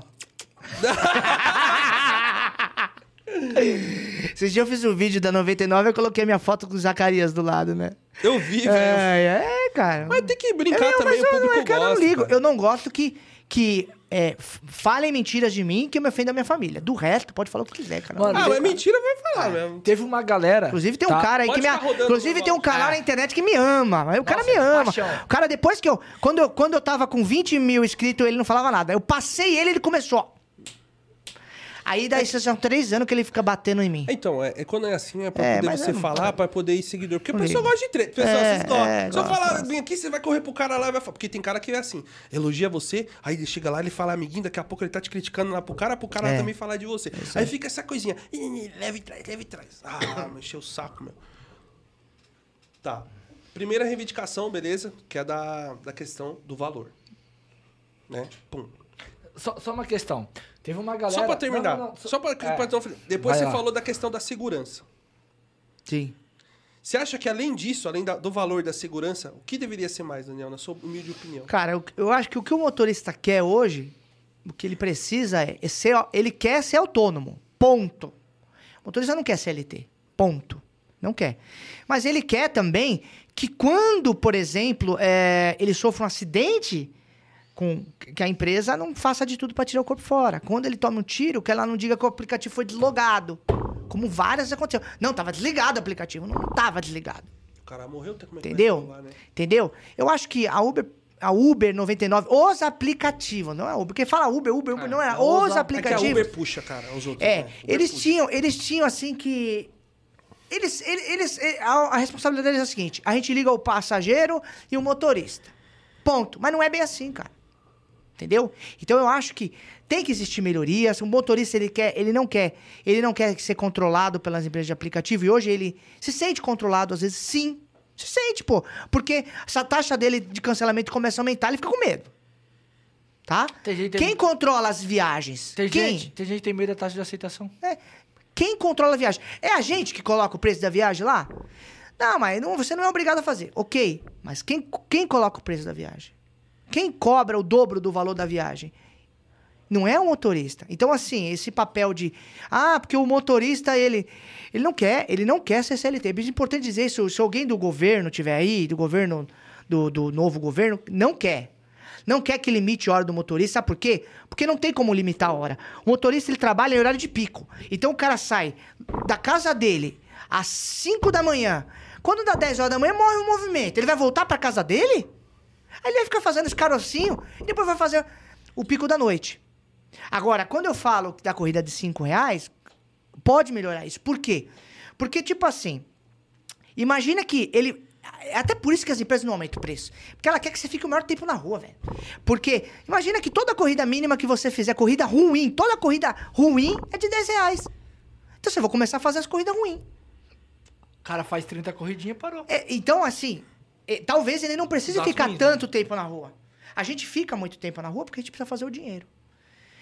Esses dias eu fiz um vídeo da 99 eu coloquei minha foto com o Zacarias do lado, né?
Eu vi, velho.
É, é, cara.
Mas tem que brincar
Eu-
também,
mas
o
eu-
público
é que eu não
gosta.
ligo.
cara.
Eu não gosto que, que é, falem mentiras de mim que eu me ofenda a minha família. Do resto, pode falar o que quiser, cara.
Mano,
Ah, mas mentira vai falar mesmo.
Teve uma galera.
Inclusive tem um
tá?
cara aí
Pode
que me. Inclusive tem um canal
É.
na internet que me ama. Mas o cara
Nossa,
me ama.
paixão.
O cara, depois que eu. Quando, eu. quando eu tava com 20 mil inscritos, ele não falava nada. Eu passei ele, ele começou. Aí daí são três anos que ele fica batendo em mim.
Então, é, é quando é assim, é pra
É,
poder você falar, pra poder ir seguidor. Porque o pessoal gosta de treta. Pessoal,
É,
vocês gostam.
é,
Se eu falar,
gosto.
vem aqui, você vai correr pro cara lá e vai falar. Porque tem cara que é assim, elogia você, aí ele chega lá, ele fala amiguinho, daqui a pouco ele tá te criticando lá pro cara, pro cara
É.
também falar de você. Aí fica essa coisinha, "Ih, ih, leve e traz, leve e traz. Ah, me encheu o saco, meu. Tá. Primeira reivindicação, beleza? Que é da, da questão do valor. Né? Pum.
Só, só uma questão. Teve uma galera.
Só pra terminar.
Não, não, não,
Só pra,
É.
pra- Depois
Vai
você
lá.
falou da questão da segurança.
Sim.
Você acha que além disso, além da- do valor da segurança, o que deveria ser mais, Daniel, na sua humilde opinião?
Cara, eu, eu acho que o que o motorista quer hoje, o que ele precisa é, é ser. Ele quer ser autônomo. Ponto. O motorista não quer CLT. Ponto. Não quer. Mas ele quer também que quando, por exemplo, é, ele sofre um acidente, com, que a empresa não faça de tudo para tirar o corpo fora. Quando ele toma um tiro, que ela não diga que o aplicativo foi deslogado. Como várias aconteceu. Não, tava desligado o aplicativo. Não tava desligado.
O cara morreu, tem como é
Entendeu?
regular, né?
Entendeu? Eu acho que a Uber, a Uber 99, os aplicativos, não é Uber, porque fala Uber, Uber, Uber,
É,
não é. Os
os- é que a
É que a
aplicativos.
Uber puxa, cara, os outros.
É,
né?
Eles
puxa.
tinham, eles tinham assim que eles, eles, eles- eh, a, a responsabilidade deles é a seguinte: a gente liga o passageiro e o motorista. Ponto. Mas não é bem assim, cara. Entendeu? Então eu acho que tem que existir melhorias. O motorista ele quer, ele não quer, ele não quer ser controlado pelas empresas de aplicativo e hoje ele se sente controlado às vezes, sim. Se sente, pô, porque essa taxa dele de cancelamento começa a aumentar, ele fica com medo. Tá?
Tem gente-
Quem controla as viagens?
Tem
Quem?
gente, tem gente que tem medo da taxa de aceitação.
É. Quem controla a viagem? É a gente que coloca o preço da viagem lá? Não, mas não- você não é obrigado a fazer. Ok, mas quem, quem coloca o preço da viagem? Quem cobra o dobro do valor da viagem? Não é o motorista. Então, assim, esse papel de. Ah, porque o motorista, ele. Ele não quer, ele não quer ser CLT. É importante dizer isso. Se alguém do governo tiver aí, do governo, do, do novo governo, não quer. Não quer que limite a hora do motorista, sabe por quê? Porque não tem como limitar a hora. O motorista ele trabalha em horário de pico. Então o cara sai da casa dele às 5 da manhã. Quando dá 10 horas da manhã, morre o movimento. Ele vai voltar pra casa dele? Aí ele vai ficar fazendo esse carocinho e depois vai fazer o pico da noite. Agora, quando eu falo da corrida de 5 reais, pode melhorar isso. Por quê? Porque, tipo assim, imagina que ele. É até por isso que as empresas não aumentam o preço. Porque ela quer que você fique o maior tempo na rua, velho. Porque, imagina que toda corrida mínima que você fizer, corrida ruim, toda corrida ruim é de 10 reais. Então você vai começar a fazer as corridas ruins.
O cara faz 30 corridinhas e parou.
É, então, assim, talvez ele não precise
Os
ficar
né?
tanto tempo na rua. A gente fica muito tempo na rua porque a gente precisa fazer o dinheiro.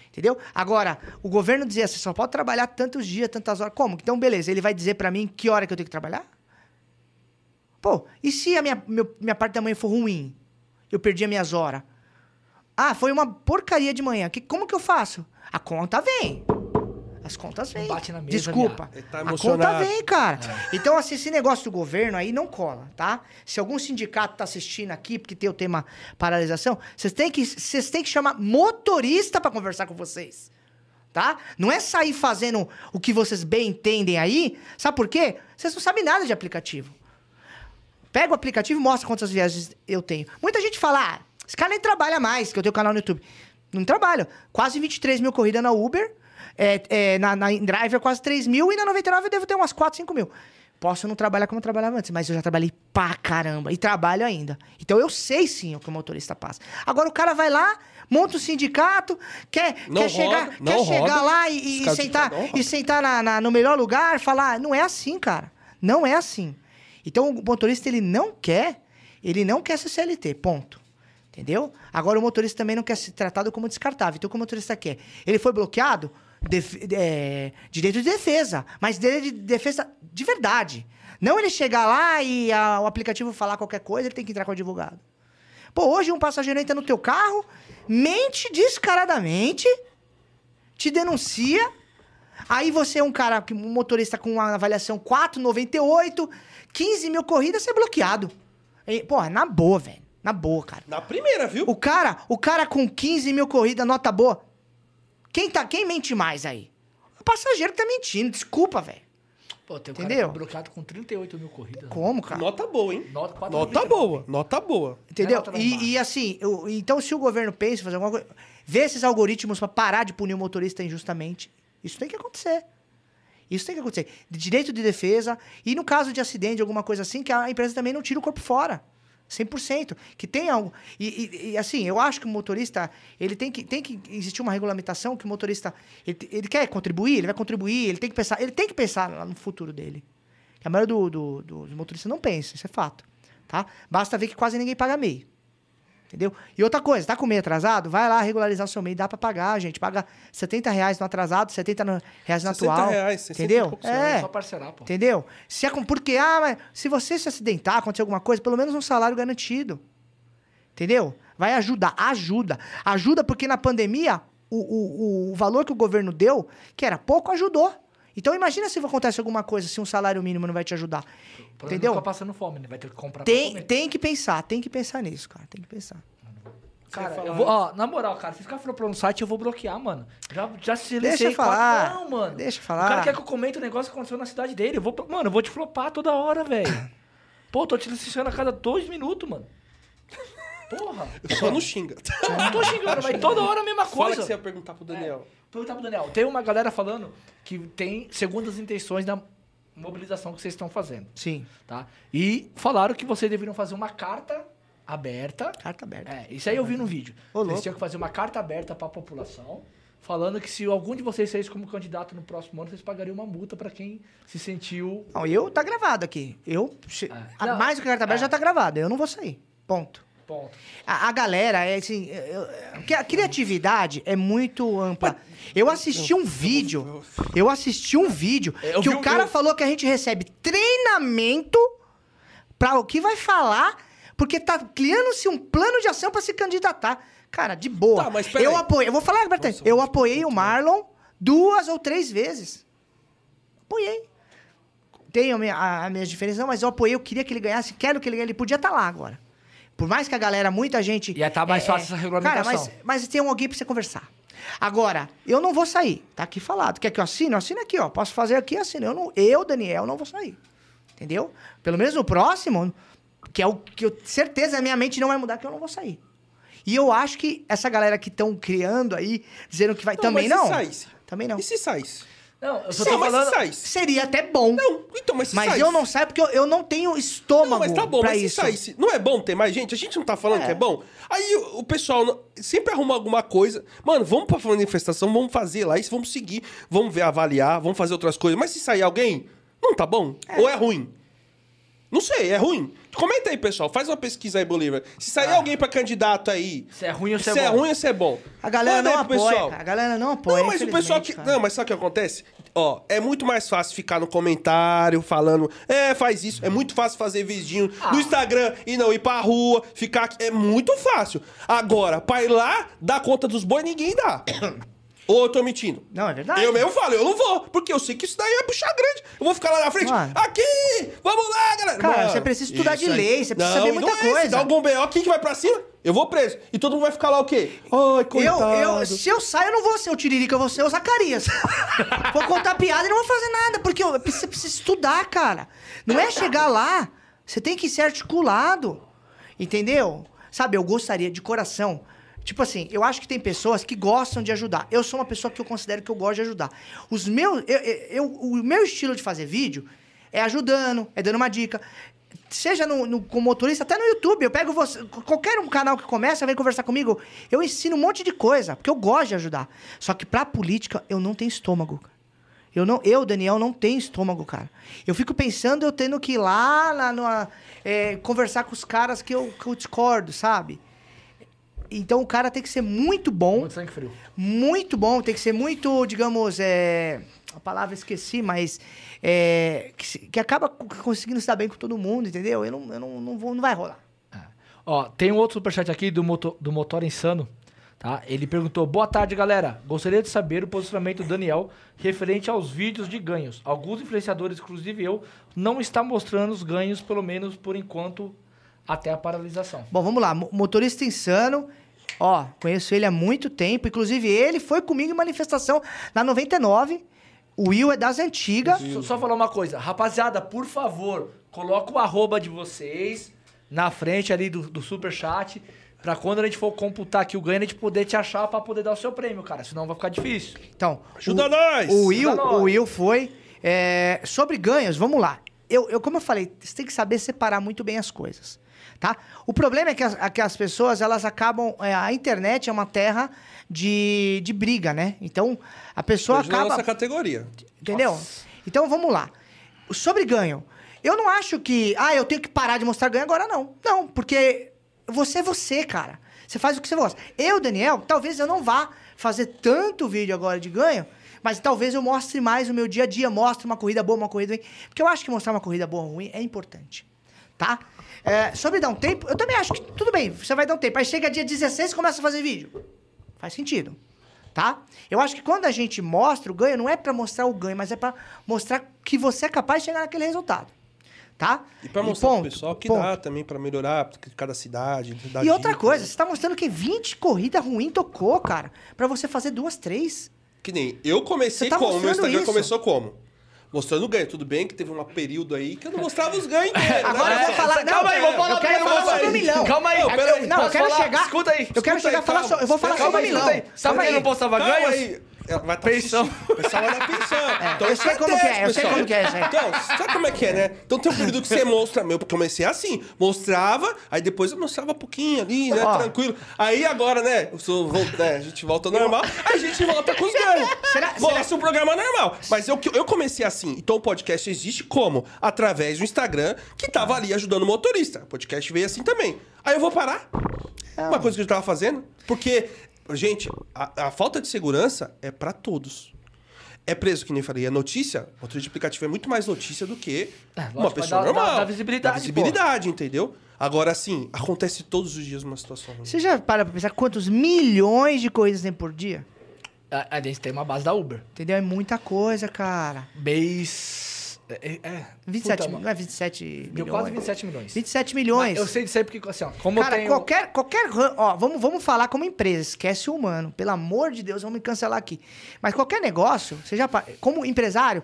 Entendeu? Agora, o governo dizia, você só pode trabalhar tantos dias, tantas horas. Como? Então, beleza, ele vai dizer pra mim que hora que eu tenho que trabalhar? Pô, e se a minha, meu- minha parte da manhã for ruim? Eu perdi as minhas horas. Ah, foi uma porcaria de manhã. Que, como que eu faço? A conta vem. As contas vêm.
bate na mesa,
Desculpa.
Tá
a conta vem, cara. Então, assim, esse negócio do governo aí não cola, tá? Se algum sindicato tá assistindo aqui, porque tem o tema paralisação, vocês têm que, vocês têm que chamar motorista pra conversar com vocês. tá? Não é sair fazendo o que vocês bem entendem aí. Sabe por quê? Vocês não sabem nada de aplicativo. Pega o aplicativo e mostra quantas viagens eu tenho. Muita gente fala, ah, esse cara nem trabalha mais, que eu tenho canal no YouTube. Não trabalho. Quase 23 mil corridas na Uber, é, é, na, na Driver quase 3 mil, e na 99 eu devo ter umas 4, 5 mil. Posso não trabalhar como eu trabalhava antes, mas eu já trabalhei pra caramba. E trabalho ainda. Então eu sei sim o que o motorista passa. Agora o cara vai lá, monta um sindicato, quer,
Não
quer chegar,
roda,
quer
não
chegar lá e, e- sentar, e sentar na- na- no melhor lugar, falar. Não é assim, cara. Não é assim. Então o motorista ele não quer, ele não quer ser CLT, ponto. Entendeu? Agora o motorista também não quer ser tratado como descartável. Então o que o motorista quer? Ele foi bloqueado? Def- é, direito de defesa. Mas direito de defesa de verdade. Não ele chegar lá e a- o aplicativo falar qualquer coisa, ele tem que entrar com o advogado. Pô, hoje um passageiro entra no teu carro, mente descaradamente, te denuncia. Aí você é um cara, um motorista com uma avaliação 4,98, 15 mil corridas, você é bloqueado. E, Porra, na boa, velho. Na boa, cara.
Na primeira, viu?
O cara, o cara com 15 mil corridas, nota boa. Quem, tá, quem mente mais aí? O passageiro que tá mentindo, desculpa, velho.
Pô, tem um
Entendeu?
cara bloqueado com 38 mil corridas.
Como, cara?
Nota boa, hein?
Nota
Nota boa, nota boa.
Entendeu?
É nota.
E, e assim, eu- então se o governo pensa em fazer alguma coisa, ver esses algoritmos pra parar de punir o motorista injustamente, isso tem que acontecer. Isso tem que acontecer. Direito de defesa e no caso de acidente, alguma coisa assim, que a empresa também não tira o corpo fora. 100%. Que tem algo. E, e- e, assim, eu acho que o motorista, ele tem que, tem que existir uma regulamentação que o motorista, ele, ele quer contribuir, ele vai contribuir, ele tem que pensar, ele tem que pensar no futuro dele. Que a maioria do, do- dos motoristas não pensa, isso é fato. Tá? Basta ver que quase ninguém paga MEI. Entendeu? E outra coisa, tá com MEI atrasado? Vai lá regularizar o seu MEI, dá pra pagar, gente. Paga 70 reais no atrasado, 70 no- reais no
60
atual.
reais, 60 e
entendeu?
É
É,
só parcelar, pô.
entendeu? Se é com- porque, ah, mas se você se acidentar, acontecer alguma coisa, pelo menos um salário garantido. Entendeu? Vai ajudar, ajuda. Ajuda porque na pandemia, o, o, o valor que o governo deu, que era pouco, ajudou. Então imagina se acontece alguma coisa, se um salário mínimo não vai te ajudar.
Pra
Entendeu?
Não ficar passando fome, né? Vai ter que comprar pra
Tem,
comer.
tem que pensar, tem que pensar nisso, cara. Tem que pensar.
Cara, eu
falar-
vou, ó, na moral, cara, se ficar falando no site, eu vou bloquear, mano. Já, já silenciei
Deixa eu
quatro-
falar.
Não, mano.
Deixa eu
O
falar.
cara quer que eu comente o negócio que aconteceu na cidade dele. Eu vou, mano, eu vou te flopar toda hora, velho. Pô, tô te licenciando a cada dois minutos, mano. Porra.
Eu só não xinga.
Eu não tô xingando, mas toda hora a mesma
Fala
coisa.
que você ia perguntar pro Daniel.
Perguntar pro Daniel. Tem uma galera falando que tem segundas intenções da mobilização que vocês estão fazendo,
Sim.
tá? E falaram que vocês deveriam fazer uma carta aberta
Carta aberta.
É, isso aí eu vi no vídeo.
Ô,
Vocês
louco.
tinham que fazer uma carta aberta pra população, falando que se algum de vocês saísse como candidato no próximo ano, vocês pagariam uma multa pra quem se sentiu.
Não, eu tá gravado aqui. Eu.
É.
a-
Não,
mais do que carta aberta
é.
já tá gravado. Eu não vou sair. Ponto.
Ponto.
A, a galera é assim. eu- a criatividade é muito ampla. Eu assisti um vídeo. Eu assisti um vídeo
Eu
que o cara falou que a gente recebe treinamento pra o que vai falar, porque tá criando-se um plano de ação pra se candidatar. Cara, de boa.
Tá, mas
eu apoiei. Eu vou falar, Bertão,
Nossa,
eu apoiei o Marlon duas ou três vezes. Apoiei. Tenho a minha, a, a minha diferença, mas eu apoiei, eu queria que ele ganhasse, quero que ele ganhe, ele podia estar lá agora. Por mais que a galera, muita gente.
Ia tá mais fácil essa regulamentação.
Cara, mas, mas tem um alguém pra você conversar. Agora, eu não vou sair. Tá aqui falado. Quer que eu assine? Eu assino aqui, ó. Posso fazer aqui, assino. Eu, não, eu, Daniel, não vou sair. Entendeu? Pelo menos no próximo, que é o que eu certeza a minha mente não vai mudar, que eu não vou sair. E eu acho que essa galera que estão criando aí, dizendo que vai. também
mas
não.
se saísse?
Também não.
E se saísse?
Não, eu só tô
mas
falando.
se saísse?
Seria até bom.
Não, então, mas se
mas eu não saio porque eu, eu não tenho estômago
Não, mas tá bom,
pra
mas
isso.
se saísse. Não é bom ter mais gente? A gente não tá falando
É.
que é bom? Aí o, o pessoal não- sempre arruma alguma coisa. Mano, vamos pra manifestação, vamos fazer lá isso, vamos seguir, vamos ver, avaliar, vamos fazer outras coisas. Mas se sair alguém, não tá bom? Ou é ruim? Não sei, é ruim? Comenta aí, pessoal. Faz uma pesquisa aí, Bolívar. Se sair alguém pra candidato aí.
Se é ruim ou se é
se é
bom.
ruim ou se é bom.
A galera
Manda
não
aí
apoia,
pessoal.
A galera não apoia.
Não, mas o pessoal que.
cara.
Não, mas sabe o que acontece? Ó, é muito mais fácil ficar no comentário falando, é, faz isso. É muito fácil fazer vidinho
Ah.
no Instagram e não ir pra rua, ficar aqui. É muito fácil. Agora, pra ir lá, dar conta dos boi, ninguém dá. Ou eu tô mentindo?
Não, é verdade.
Eu mesmo falo, eu não vou, porque eu sei que isso daí é puxar grande. Eu vou ficar lá na frente.
Mano.
Aqui! Vamos lá, galera!
Cara,
Mano,
você precisa estudar de
aí-
lei, você precisa
Não,
saber muita
não é,
coisa.
dá um BO, quem que vai pra cima? Eu vou preso. E todo mundo vai ficar lá o quê? Ai,
Eu,
coitado.
eu, se eu sair, eu não vou ser o Tiririca, eu vou ser o Zacarias. vou contar piada e não vou fazer nada, porque eu, você precisa estudar, cara. Não é chegar lá, você tem que ser articulado, entendeu? Sabe, eu gostaria de coração. Tipo assim, eu acho que tem pessoas que gostam de ajudar. Eu sou uma pessoa que eu considero que eu gosto de ajudar. Os meus, eu, eu- o meu estilo de fazer vídeo é ajudando, é dando uma dica. Seja no, no, motorista, até no YouTube. Eu pego você. Qualquer um canal que começa, vem conversar comigo. Eu ensino um monte de coisa, porque eu gosto de ajudar. Só que pra política, eu não tenho estômago. Eu, não, eu, Daniel, não tenho estômago, cara. Eu fico pensando eu tendo que ir lá na, é, conversar com os caras que eu, que eu discordo, sabe? Então o cara tem que ser muito bom
Muito sangue frio.
muito bom, tem que ser muito, digamos, é, a palavra esqueci, mas é, que, que acaba co- conseguindo se dar bem com todo mundo, entendeu? Eu não, eu não, não, vou, não vai rolar.
Ó, tem um outro superchat aqui do, motor, do Motor Insano, tá? Ele perguntou, boa tarde, galera. Gostaria de saber o posicionamento do Daniel referente aos vídeos de ganhos. Alguns influenciadores, inclusive eu, não está mostrando os ganhos, pelo menos por enquanto, até a paralisação.
Bom, vamos lá, mo- motorista insano, ó, conheço ele há muito tempo, inclusive ele foi comigo em manifestação na 99, o Will é das antigas,
Só, só falar uma coisa, rapaziada, por favor, coloca o arroba de vocês na frente ali do, do superchat, pra quando a gente for computar aqui o ganho, a gente poder te achar pra poder dar o seu prêmio, cara, senão vai ficar difícil.
Então,
Ajuda
o,
nós!
O Will,
Ajuda nós!
o Will foi. é, sobre ganhos, vamos lá. Eu, eu, como eu falei, você tem que saber separar muito bem as coisas. Tá? O problema é que as, é que as pessoas, elas acabam. é, a internet é uma terra de, de briga, né? Então, a pessoa
Hoje na
acaba.
nossa categoria.
Entendeu? Então vamos lá. Sobre ganho. Eu não acho que. Ah, eu tenho que parar de mostrar ganho agora, não. Não, porque você é você, cara. Você faz o que você gosta. Eu, Daniel, talvez eu não vá fazer tanto vídeo agora de ganho, mas talvez eu mostre mais o meu dia a dia, mostre uma corrida boa, uma corrida ruim. Porque eu acho que mostrar uma corrida boa ou ruim é importante. Tá? É, sobre dar um tempo, eu também acho que tudo bem, você vai dar um tempo. Aí chega dia 16 e começa a fazer vídeo. Faz sentido tá? Eu acho que quando a gente mostra o ganho, não é pra mostrar o ganho, mas é pra mostrar que você é capaz de chegar naquele resultado, tá?
E pra mostrar pro
ponto,
pessoal que
ponto.
dá também pra melhorar cada cidade.
E outra
dica.
coisa, você tá mostrando que 20 corridas ruins tocou, cara, pra você fazer duas, três.
Que nem eu comecei
tá
como? Meu Instagram
isso.
começou como? Mostrando ganho. Tudo bem que teve um período aí que eu não mostrava os ganhos
Agora
né?
eu vou falar- não,
calma aí, vou falar
eu quero falar sobre
aí.
o milhão.
Calma aí,
pera aí.
Não, eu
Posso
quero
falar?
chegar.
Escuta aí.
Eu quero chegar a falar
calma.
so- Eu vou falar sobre o milhão.
Sabe
aí.
não postava
Calma
ganhos?
Ela vai tá
Pensão.
O pessoal vai dar pensão. Então,
eu sei
isso
como que é, eu sei como que é aí.
Então, sabe como é que é, né? Então tem um período que você mostra, meu, comecei assim, mostrava, aí depois eu mostrava um pouquinho ali, né,
Ó.
tranquilo. Aí agora, né, eu sou, vol- né, a gente volta ao normal, a gente volta com os ganhos.
Será-
Mostra
será-
um programa normal. Mas eu, eu comecei assim, então o podcast existe como? Através do Instagram, que tava ali ajudando o motorista. O podcast veio assim também. Aí eu vou parar. Uma coisa que eu tava fazendo, porque, gente, a, a falta de segurança é pra todos. É preso, que nem falei. A notícia, o motorista de aplicativo é muito mais notícia do que
É, lógico,
uma pessoa
dar-
normal.
dá- dá visibilidade,
Dá visibilidade, entendeu? Agora, assim, acontece todos os dias uma situação ruim.
Você já para pra pensar quantos milhões de coisas tem por dia?
A, a gente tem uma base da Uber.
Entendeu? É muita coisa, cara.
Mês... É, é,
27,
puta,
não é 27
Deu
milhões?
quase 27 milhões.
27 milhões.
Mas eu sei disso aí porque, assim, ó, como
Cara,
eu tenho...
qualquer, qualquer. Ó, vamos, vamos falar como empresa, esquece o humano. Pelo amor de Deus, vamos me cancelar aqui. Mas qualquer negócio, você já. pa- Como empresário,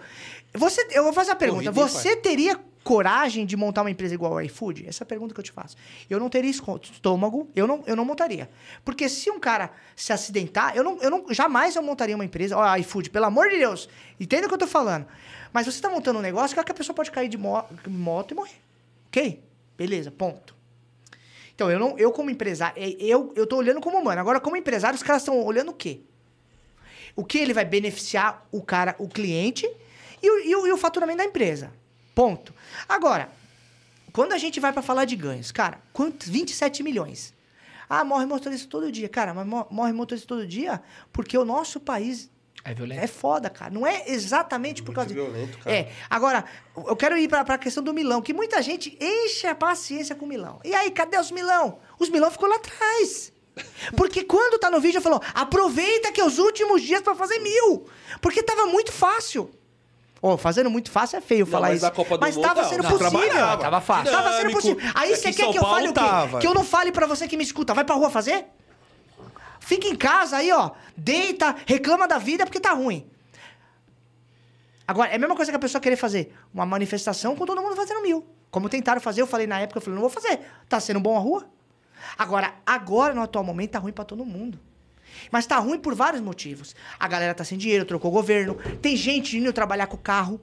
você, eu vou fazer a pergunta.
Corrida,
você teria coragem de montar uma empresa igual a iFood? Essa é a pergunta que eu te faço. Eu não teria estômago, eu não, eu não montaria. Porque se um cara se acidentar, eu não, eu não jamais eu montaria uma empresa. Ó, iFood, pelo amor de Deus, entenda o que eu tô falando. Mas você tá montando um negócio que a pessoa pode cair de mo- moto e morrer. Ok? Beleza, ponto. Então, eu, não, eu como empresário, é, eu, eu tô olhando como humano. Agora, como empresário, os caras estão olhando o quê? O que ele vai beneficiar o cara, o cliente e o, e o, e o faturamento da empresa. Ponto. Agora, quando a gente vai para falar de ganhos, cara, quantos? 27 milhões. Ah, morre motorista todo dia. Cara, mas mo- morre motorista todo dia porque o nosso país
É violento.
é foda, cara. Não é exatamente por
Muito
causa de...
violento, cara.
É. Agora, eu quero ir pra, pra questão do Milão, que muita gente enche a paciência com o Milão. E aí, cadê os Milão? Os Milão ficou lá atrás. Porque quando tá no vídeo, falou, aproveita que é os últimos dias pra fazer mil. Porque tava muito fácil. Ô, fazendo muito fácil é feio falar
mas
isso.
na Copa do
mas
Mundo
tava
não,
sendo
não,
possível.
Tava fácil.
Tava sendo possível. Aí
Aqui
você
em
quer
São
que eu fale
Paulo
o quê?
tava.
Que eu não fale pra você que me escuta. Vai pra rua fazer? Fica em casa aí, ó. Deita, reclama da vida porque tá ruim. Agora, é a mesma coisa que a pessoa querer fazer uma manifestação com todo mundo fazendo mil. Como tentaram fazer, eu falei na época, eu falei, não vou fazer. Tá sendo bom a rua? Agora, agora, no atual momento, tá ruim pra todo mundo. Mas tá ruim por vários motivos. A galera tá sem dinheiro, trocou governo. Tem gente indo trabalhar com o carro.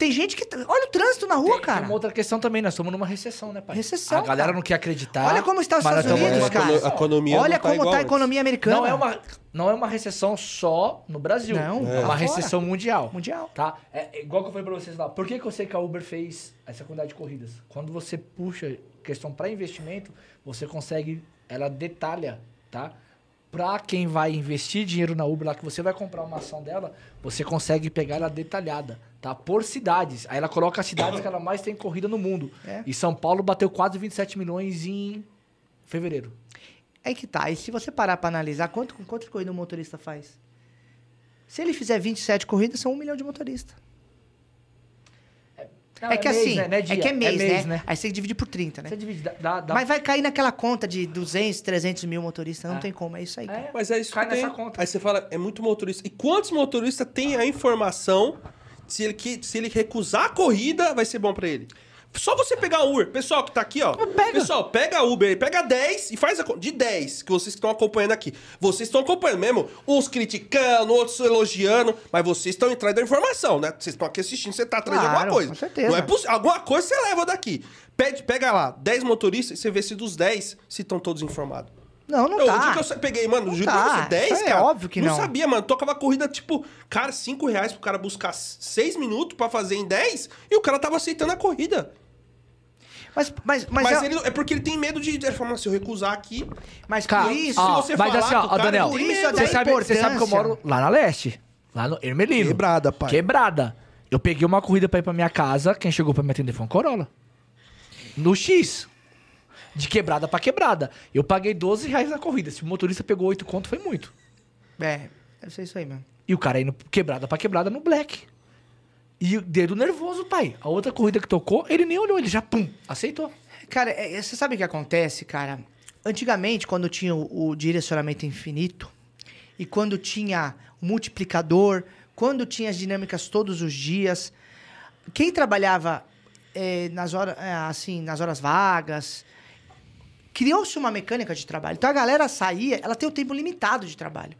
Tem gente que. Olha o trânsito na rua,
Tem-
cara.
Tem uma outra questão também, nós estamos numa recessão, né, pai?
Recessão,
A galera
cara.
não quer acreditar.
Olha como está os Estados Unidos,
numa
cara.
A economia
Olha
não tá
como
igual
tá a economia americana.
Não é, uma, não é uma recessão só no Brasil.
Não,
é
lá
uma recessão mundial.
Mundial.
Tá? É, é igual que eu falei pra vocês lá. Por que, que eu sei que a Uber fez essa quantidade de corridas? Quando você puxa questão para investimento, você consegue, ela detalha, tá? Pra quem vai investir dinheiro na Uber lá, que você vai comprar uma ação dela, você consegue pegar ela detalhada, tá? Por cidades. Aí ela coloca as cidades que ela mais tem corrida no mundo.
É.
E São Paulo bateu quase 27 milhões em fevereiro.
É que tá. E se você parar pra analisar, quanto, quantas corridas um motorista faz? Se ele fizer 27 corridas, são um milhão de motoristas.
Não,
é que
mês,
assim,
né?
É
dia,
que é mês,
mês,
né? Aí você dividir por 30, né?
Você divide, dá, dá, dá-
Mas vai cair naquela conta de 200, 300 mil motoristas. Não
É.
tem como, é isso aí. cara.
É,
Mas é isso
cai
que tem.
nessa conta.
Aí você fala, é muito motorista. E quantos motoristas têm a informação se ele, que, se ele recusar a corrida, vai ser bom pra ele? Só você pegar a Uber. Pessoal que tá aqui, ó.
Pega.
Pessoal, pega a Uber, pega 10 e faz a. De 10 que vocês estão acompanhando aqui. Vocês estão acompanhando mesmo. Uns criticando, outros elogiando. Mas vocês estão atrás da informação, né? Vocês estão aqui assistindo, você tá atrás de
Claro,
alguma coisa.
com certeza.
Não é possível. Alguma coisa você leva daqui. Pede, pega lá, 10 motoristas e você vê se dos 10 se estão todos informados.
Não, não
Eu,
tá.
O dia que eu peguei, mano,
Não
juro
tá.
pra você, 10,
Isso é
cara.
óbvio que não.
sabia, mano. Tocava corrida, tipo, cara, 5 reais pro cara buscar 6 minutos pra fazer em 10 e o cara tava aceitando a corrida.
Mas, mas, mas,
Mas,
é,
ele, é porque ele tem medo de. Ele fala, se eu recusar aqui.
mas
Cara,
por isso...
ó,
você
mas
falar
assim, ó,
cara
Daniel,
Por isso
você sabe, você sabe que eu moro lá na leste, lá no Ermelino.
Quebrada, pai.
Quebrada. Eu peguei uma corrida pra ir pra minha casa, quem chegou pra me atender foi um Corolla. No X. De quebrada pra quebrada. Eu paguei 12 reais na corrida. Se o motorista pegou 8 conto, foi muito.
É, deve ser isso aí mesmo.
E o cara indo quebrada pra quebrada no Black. E o dedo nervoso, pai. A outra corrida que tocou, ele nem olhou, ele já, pum, aceitou.
Cara, é- é- você sabe o que acontece, cara? Antigamente, quando tinha o, o direcionamento infinito, e quando tinha o multiplicador, quando tinha as dinâmicas todos os dias, quem trabalhava é, nas, horas, é, assim, nas horas vagas, criou-se uma mecânica de trabalho. Então a galera saía, ela tem um tempo limitado de trabalho.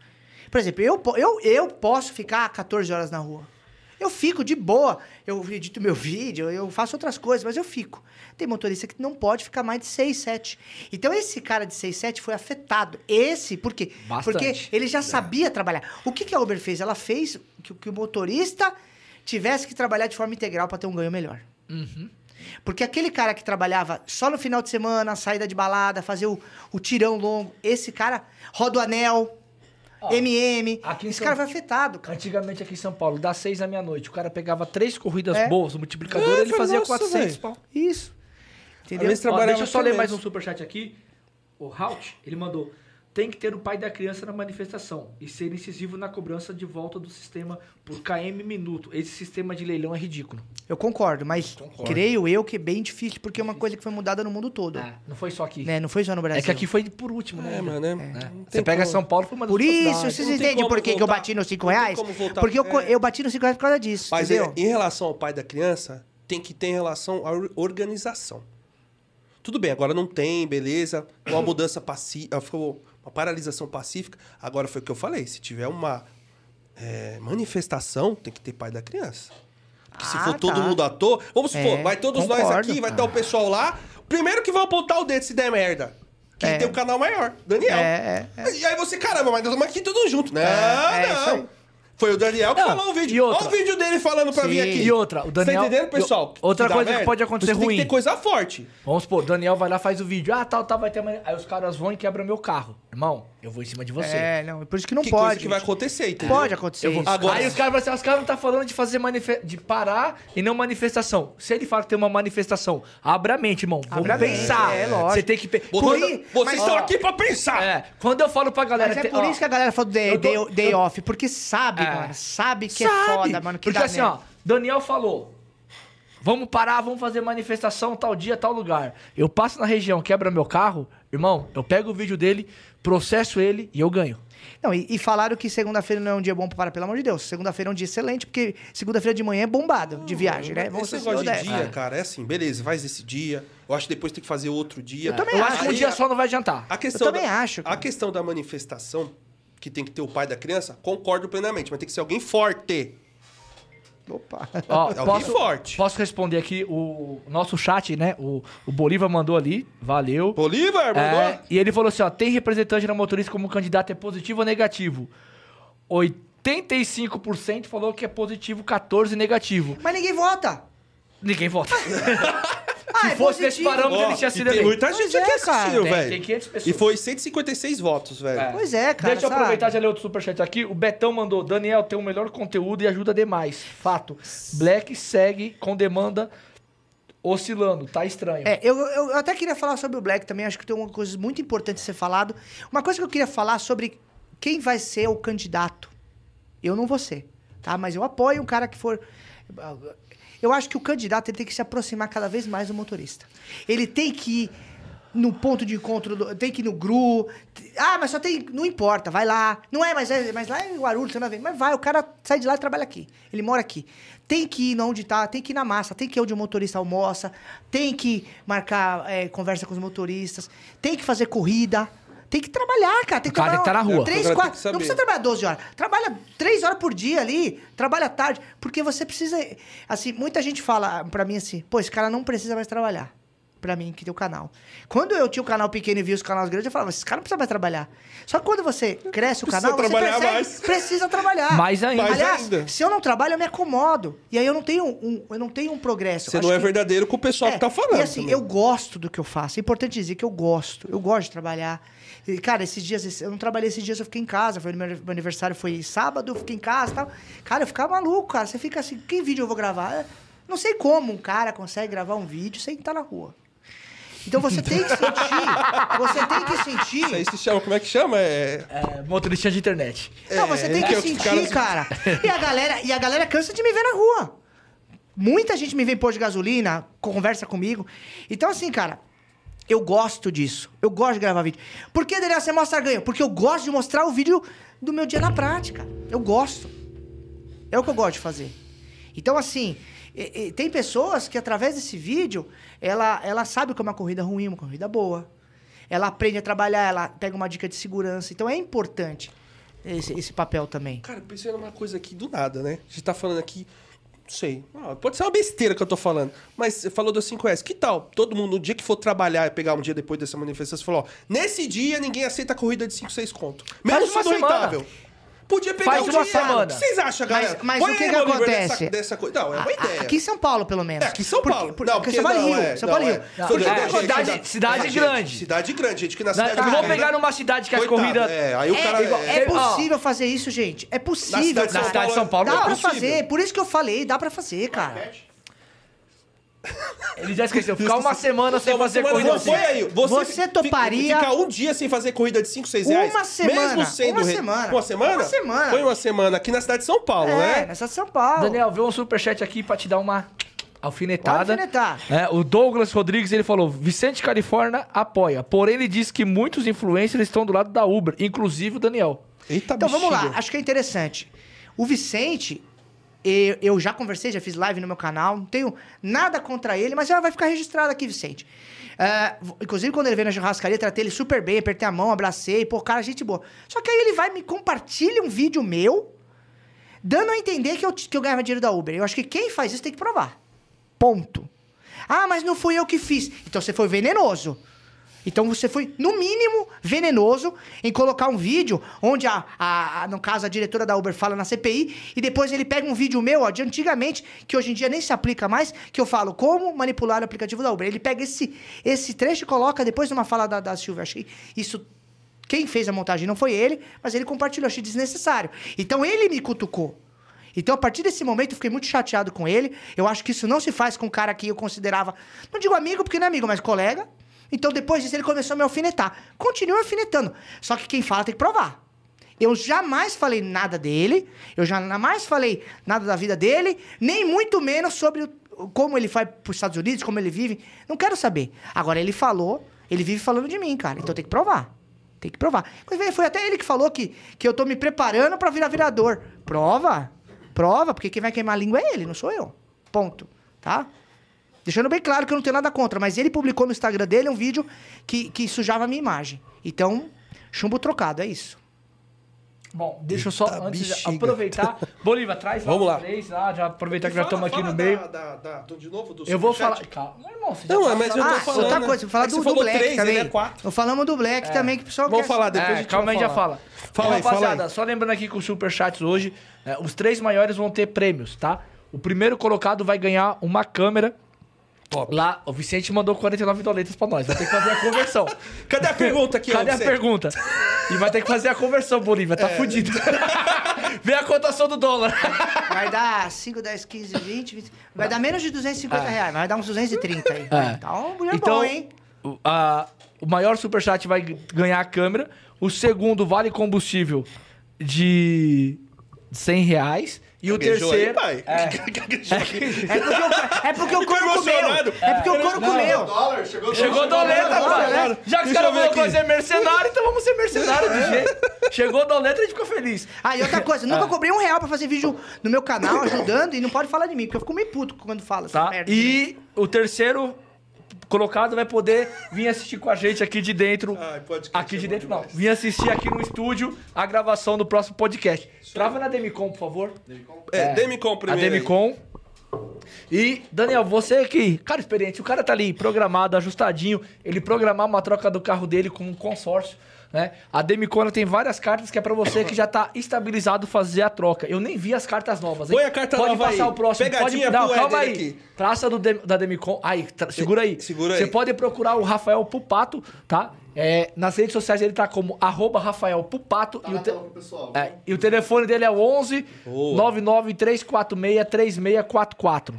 Por exemplo, eu, eu, eu posso ficar 14 horas na rua. Eu fico de boa. Eu edito meu vídeo, eu faço outras coisas, mas eu fico. Tem motorista que não pode ficar mais de 6, 7. Então esse cara de 6, 7 foi afetado. Esse, por quê?
Bastante.
Porque ele já sabia trabalhar. O que, que a Uber fez? Ela fez que, que o motorista tivesse que trabalhar de forma integral para ter um ganho melhor. Porque aquele cara que trabalhava só no final de semana, saída de balada, fazer o, o tirão longo, esse cara roda o anel, MM,
aqui em
esse
São-
cara vai afetado, cara.
Antigamente aqui em São Paulo, das 6 da meia-noite, o cara pegava três corridas
É.
boas, o multiplicador,
É,
ele fazia
nossa,
400
velho.
pau.
Isso. Entendeu?
Ó, deixa eu só ler mais um superchat aqui. O Halt, ele mandou. Tem que ter o pai da criança na manifestação e ser incisivo na cobrança de volta do sistema por KM minuto. Esse sistema de leilão é ridículo.
Eu concordo, mas creio eu que é bem difícil, porque é uma coisa que foi mudada no mundo todo.
É, não foi só aqui.
Né? Não foi só no Brasil.
É que aqui foi por último, né?
É, mano, é.
É.
não
Você pega
como.
São Paulo, foi uma das
Por isso, vocês entendem por que, que eu bati nos 5
Não tem
reais?
como voltar.
Porque eu,
É.
eu bati nos 5 reais por causa disso,
Mas é,
entendeu?
em relação ao pai da criança, tem que ter em relação à or- organização. Tudo bem, agora não tem, beleza. Uma mudança pacífica, ficou uma paralisação pacífica. Agora foi o que eu falei: se tiver uma é, manifestação, tem que ter pai da criança. Porque se
Ah,
for todo
tá.
mundo à toa, vamos supor,
É,
vai todos nós
concordo.
aqui, vai estar o pessoal lá. Primeiro que vai apontar o dedo se der merda. Quem
É.
tem o canal maior, Daniel.
É, é,
E aí você, caramba, mas nós estamos aqui todos juntos. Não,
É, é
não. Foi o Daniel que
Não,
falou o vídeo.
e outra?
Olha o vídeo dele falando pra
Sim.
vir aqui.
E outra, o Daniel-
Tá entendendo, pessoal?
e outra
dá
coisa que pode acontecer
Você Tem
ruim.
que ter coisa forte.
Vamos supor, Daniel vai lá, faz o vídeo. Ah, tal, tal, vai ter. mani- Aí os caras vão e quebram meu carro. Irmão, eu vou em cima de você.
É, não, por isso que não
que
pode.
coisa que vai
gente.
acontecer, entendeu?
Pode acontecer
Eu vou...
isso.
Agora-
Aí os caras vão assim, os caras não tá falando de fazer manife... de parar e não manifestação. Se ele fala que tem uma manifestação, abra a mente, irmão. Vamos
Abra a mente,
pensar.
é, lógico.
Você tem que pe... Quando...
vocês
mas-
estão
ó,
aqui pra pensar.
É, quando eu falo pra galera,
Mas é
tem-
por
ó,
isso que a galera falou day,
eu dou-
day, day
eu-
off, porque sabe.
É.
mano. Sabe que
Sabe?
é foda, mano. Que
Porque
dá
assim, ó, Daniel falou. Vamos parar, vamos fazer manifestação tal dia, tal lugar. Eu passo na região, quebra meu carro, irmão, eu pego o vídeo dele, processo ele e eu ganho.
Não, e, e falaram que segunda-feira não é um dia bom pra parar, pelo amor de Deus. Segunda-feira é um dia excelente, porque segunda-feira de manhã é bombado de viagem, né?
Esse
ser
negócio de dia, cara, é assim, beleza, faz esse dia. Eu acho que depois tem que fazer outro dia.
Eu também
eu
acho.
acho que um
Aí
dia
a-
só não vai adiantar.
A questão
também
da,
acho, cara.
A questão da manifestação, que tem que ter o pai da criança, concordo plenamente, mas tem que ser alguém forte.
Opa.
Ó,
Alguém
posso,
forte.
posso responder aqui o nosso chat, né? O, o Bolívar mandou ali, valeu.
Bolívar, mandou?
É, e ele falou assim, ó, tem representante na motorista como candidato é positivo ou negativo? 85% falou que é positivo, 14 negativo.
Mas ninguém vota.
Ninguém vota.
Ah,
Se
é
fosse nesse parâmetro, ele tinha sido eleito.
muita gente
é,
que assistiu, velho.
tem 500 pessoas.
E foi 156 votos, velho.
É.
Pois é, cara.
Deixa eu
sabe?
aproveitar e ler outro superchat aqui. O Betão mandou, Daniel tem o melhor conteúdo e ajuda demais. Fato. Black segue com demanda oscilando, tá estranho.
É, eu, eu até queria falar sobre o Black também, acho que tem uma coisa muito importante a ser falado. Uma coisa que eu queria falar sobre quem vai ser o candidato. Eu não vou ser, tá? Mas eu apoio um cara que for... Eu acho que o candidato ele tem que se aproximar cada vez mais do motorista. Ele tem que ir no ponto de encontro, do- tem que ir no GRU. Ah, mas só tem... Não importa, vai lá. Não é, mas, é, mas lá é Guarulhos, você não vê. Mas vai, o cara sai de lá e trabalha aqui. Ele mora aqui. Tem que ir onde tá, tem que ir na massa, tem que ir onde o motorista almoça, tem que marcar é, conversa com os motoristas, tem que fazer corrida. Tem que trabalhar, cara. Tem que
O cara tem que
trabalhar
tá na rua.
Três, quatro. Não precisa trabalhar 12 horas. Trabalha 3 horas por dia ali, trabalha tarde. Porque você precisa. Assim, muita gente fala pra mim assim, pô, esse cara não precisa mais trabalhar. Pra mim, que tem o canal. Quando eu tinha o canal pequeno e vi os canais grandes, eu falava, esse cara não precisa mais trabalhar. Só que quando você cresce o
Precisa
canal, você
trabalhar
percebe,
mais.
precisa trabalhar.
Mais ainda.
Mais
Aliás,
ainda.
se eu não trabalho, eu me acomodo. E aí eu não tenho um, eu não tenho um progresso.
Você
Acho
não é
que-
verdadeiro com o pessoal
é,
que tá falando.
E assim,
também.
eu gosto do que eu faço. É importante dizer que eu gosto. Eu gosto de trabalhar. E, cara, esses dias, eu não trabalhei esses dias, eu fiquei em casa. Foi, meu aniversário foi sábado, eu fiquei em casa e tal. Cara, eu ficava maluco, cara. Você fica assim, que vídeo eu vou gravar? É, Não sei como um cara consegue gravar um vídeo sem estar na rua. Então você tem que sentir. Você tem que sentir.
Isso aí se chama, como é que chama? É...
É, motorista de internet.
Não, você tem
É,
que
que é os
sentir,
caras-
cara. E a galera, e a galera cansa de me ver na rua. Muita gente me vem pôr de gasolina, conversa comigo. Então, assim, cara, eu gosto disso. Eu gosto de gravar vídeo. Por que, Daniel, você mostra ganho? Porque eu gosto de mostrar o vídeo do meu dia na prática. Eu gosto. É o que eu gosto de fazer. Então, assim, tem pessoas que através desse vídeo, ela, ela sabe como é uma corrida ruim, uma corrida boa. Ela aprende a trabalhar, ela pega uma dica de segurança. Então é importante esse, esse papel também.
Cara, pensei numa coisa aqui do nada, né? A gente tá falando aqui, sei, ah, pode ser uma besteira que eu tô falando, mas você falou do 5S. Que tal? Todo mundo, no dia que for trabalhar e pegar um dia depois dessa manifestação, falou, ó, nesse dia ninguém aceita corrida de 5, 6 conto.
Uma
sendo
semana.
Podia pegar
Faz
um
uma
dia.
semana.
O que vocês acham, galera?
Mas, mas
Põe
o que,
aí,
que acontece?
Dessa, dessa coisa. Não, é uma ideia.
Aqui em São Paulo, pelo menos.
É, aqui em São Paulo.
porque
não, porque
São Paulo
não,
Rio.
é,
São Paulo. Rio.
Não,
Porque
é,
tem gente
cidade-
que-
cidade
gente,
grande.
Cidade grande, gente que na cidade
vamos
grande-
pegar numa cidade que as corridas...
É, aí o
É,
cara...
igual-
é
é- ó.
possível fazer isso, gente. É possível.
Na cidade de São
Paulo
Dá
é
pra
possível.
fazer. Por isso que eu falei, dá pra fazer, cara.
Ele já esqueceu. Ficar uma semana sem fazer
semana
corrida
não,
assim.
põe aí. Você,
Você toparia-
Ficar um dia sem fazer corrida de 5, 6 reais?
Uma semana,
Mesmo sendo
uma
re-
semana.
Uma semana?
Uma semana.
Põe uma semana aqui na cidade de São Paulo,
É,
né?
nessa São Paulo.
Daniel, vê um superchat aqui pra te dar uma alfinetada.
Alfinetar.
É, o Douglas Rodrigues, ele falou, Vicente Califórnia apoia. Porém, ele disse que muitos influencers estão do lado da Uber, inclusive o Daniel.
Eita,
Então vamos lá,
bexiga.
acho que é interessante. O Vicente, eu, já conversei, já fiz live no meu canal, não tenho nada contra ele, mas já vai ficar registrado aqui, Vicente. V- inclusive, quando ele veio na churrascaria, tratei ele super bem, apertei a mão, abracei, pô, cara, gente boa. Só que aí ele vai me compartilha um vídeo meu, dando a entender que eu, que eu ganhava dinheiro da Uber. Eu acho que quem faz isso tem que provar. Ponto. Ah, mas não fui eu que fiz. Então você foi venenoso. Então você foi, no mínimo, venenoso em colocar um vídeo onde, a, a- a- no caso, a diretora da Uber fala na CPI e depois ele pega um vídeo meu, ó, de antigamente, que hoje em dia nem se aplica mais, que eu falo como manipular o aplicativo da Uber. Ele pega esse, esse trecho e coloca depois numa fala da, da Silvia. Achei isso quem fez a montagem não foi ele, mas ele compartilhou, achei desnecessário. Então ele me cutucou. Então, a partir desse momento, eu fiquei muito chateado com ele. Eu acho que isso não se faz com um cara que eu considerava, não digo amigo, porque não é amigo, mas colega. Então, depois disso, ele começou a me alfinetar. Continua alfinetando. Só que quem fala tem que provar. Eu jamais falei nada dele, eu jamais falei nada da vida dele, nem muito menos sobre como ele vai pros Estados Unidos, como ele vive. Não quero saber. Agora, ele falou, ele vive falando de mim, cara. Então tem que provar. Tem que provar. Foi até ele que falou que, que eu tô me preparando pra virar virador. Prova. Prova, porque quem vai queimar a língua é ele, não sou eu. Ponto. Tá? Deixando bem claro que eu não tenho nada contra, mas ele publicou no Instagram dele um vídeo que, que sujava a minha imagem. Então, chumbo trocado, é isso.
Bom, deixa eu só,
Eita,
antes de aproveitar. Bolívar, traz
Vamos
os
lá.
três lá, já aproveitar que já
Fala-
estamos aqui no meio.
da- da- de novo do
Eu vou falar. Calma, meu irmão, você já
Não,
tá
mas eu tô
falando.
ah,
falando,
outra
né?
coisa, vou falar
É que
do, do Black
três,
também.
ele é quatro.
Não falamos do Black também, que o pessoal
Vamos
quer-
falar depois. a
É,
gente
calma aí, já fala.
Fala aí,
Rapaziada,
fala aí.
só lembrando aqui com os superchats hoje, é, os três maiores vão ter prêmios, tá? O primeiro colocado vai ganhar uma câmera.
Top.
Lá, o Vicente mandou 49 doletas pra nós. Vai ter que fazer a conversão.
Cadê a pergunta aqui,
Cadê
ó,
a
você?
pergunta? E vai ter que fazer a conversão, Bolívia.
É.
Tá fudido. Vê a cotação do dólar.
Vai dar 5, 10, 15, 20, 20. Vai dar menos de 250 reais, vai dar uns 230 aí.
É.
Então, é
Então,
bom, hein?
o, a- o maior superchat vai ganhar a câmera. O segundo vale combustível de 100 reais. E o
Gaguejou
terceiro.
aí, pai?
é.
É porque o, é porque o comeu. É porque o couro comeu.
dólar, chegou
Chegou doleta,
doleta.
Já que os caras falaram ser mercenário, então vamos ser mercenário de jeito. Chegou doleta, a gente ficou feliz.
Ah, e outra coisa,
É.
nunca cobrei um real pra fazer vídeo no meu canal, ajudando, e não pode falar de mim, porque eu fico meio puto quando fala essa
Tá?
merda.
E o terceiro colocado vai poder vir assistir com a gente aqui de dentro.
Ai, podcast
aqui
é
de dentro não.
demais.
Vir assistir aqui no estúdio a gravação do próximo podcast. Trava na Demicon, por favor.
É, Demicon
A
primeiro. aí.
Demicon. E, Daniel, você que, cara experiente, o cara tá ali programado, ajustadinho, ele programar uma troca do carro dele com um consórcio, né? A Demicon ela tem várias cartas que é pra você que já tá estabilizado fazer a troca. Eu nem vi as cartas novas, hein?
Põe a carta
Pode
nova
passar
aí.
o próximo.
Pegadinha
pode... Não,
pro
calma aí.
aqui.
Traça do Dem- da Demicon. Aí, tra- segura aí.
segura aí.
Você pode procurar o Rafael Pupato, tá? É, nas redes sociais ele tá como arroba Rafael Pupato. e, o te-
pessoal.
é, e o telefone dele é 11
Boa.
99346 3644.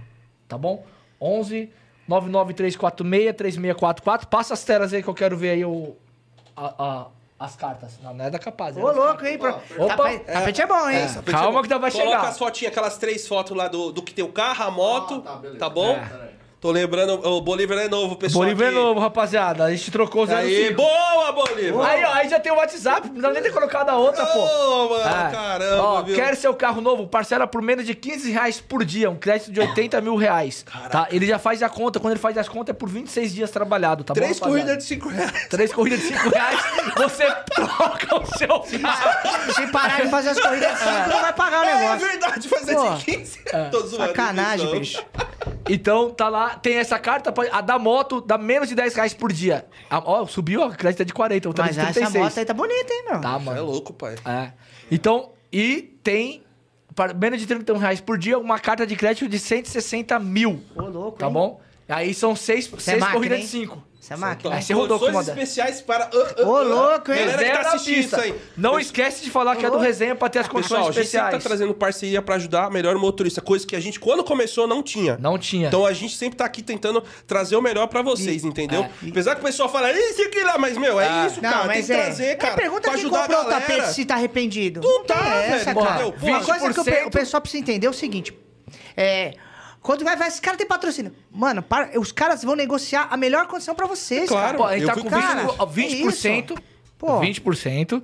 Tá bom? 11 99346 3644. Passa as telas aí que eu quero ver aí o, a- a- as cartas. Não, não é da capaz. é
Ô, louco, hein? Pro...
Opa.
Tapete, tapete é bom, hein?
É. Calma que ainda vai
Coloca
chegar.
as fotinhas, aquelas três fotos lá do, do que tem o carro, a moto.
Ah, tá,
tá bom?
É.
Tô lembrando, o Bolívar é novo, pessoal.
Bolívar é
aqui.
novo, rapaziada. A gente trocou os
Aí,
05.
boa, Bolívar!
Aí, ó, aí já tem o WhatsApp. Não dá nem ter colocado a outra, pô.
Ô, mano,
É.
caramba,
Ó,
viu?
quer seu carro novo? Parcela por menos de 15 reais por dia. Um crédito de 80 mil reais. Tá? Ele já faz a conta. Quando ele faz as contas é por 26 dias trabalhado, tá
Três
bom, rapaziada?
corridas de cinco reais.
Três corridas de 5 reais, você troca o seu carro.
Se parar de fazer as corridas assim, não vai pagar o
É
negócio.
verdade, fazer
Pô.
de 15. Tô zoando.
Sacanagem,
pessoal.
bicho.
Então, tá lá, tem essa carta, a da moto dá menos de 10 reais por dia. A- ó, subiu, ó, a crédito é de 40, outra
Mas
de
essa
36.
moto aí tá bonita, hein, meu?
Tá,
É
mano.
louco, pai.
É. Então, e tem, para menos de 31 reais por dia, uma carta de crédito de 160 mil.
Ô, louco,
Tá
hein?
bom? Aí são seis,
é
seis
máquina,
corridas
hein?
de 5.
Essa é máquina.
Aí você rodou com dessa.
especiais para... Uh, uh,
Ô,
uh.
louco, hein?
Galera que tá assistindo isso aí.
Não esquece de falar que é do resenha pra ter as condições
Pessoal, a gente sempre
especiais.
tá trazendo parceria pra ajudar melhor o motorista, coisa que a gente, quando começou, não tinha.
Não tinha.
Então a gente sempre tá aqui tentando trazer o melhor pra vocês, entendeu?
é.
Apesar que o pessoal fala, isso aqui lá, mas, meu, é
Ah.
isso,
Não,
cara.
mas
tem que
é.
trazer, cara.
É, pergunta
pra
quem
ajudar
comprou
a
o tapete se tá arrependido.
Não tá,
tem essa,
velho.
cara.
Entendeu?
Uma coisa que o, pe-
20%.
o pessoal precisa entender é o seguinte. É... Quando vai, vai, esse cara tem patrocínio. Mano, para- os caras vão negociar a melhor condição pra vocês,
Claro.
Pô,
cara.
gente
Eu
tá com
Cara,
20%, 20%,
é Pô.
20%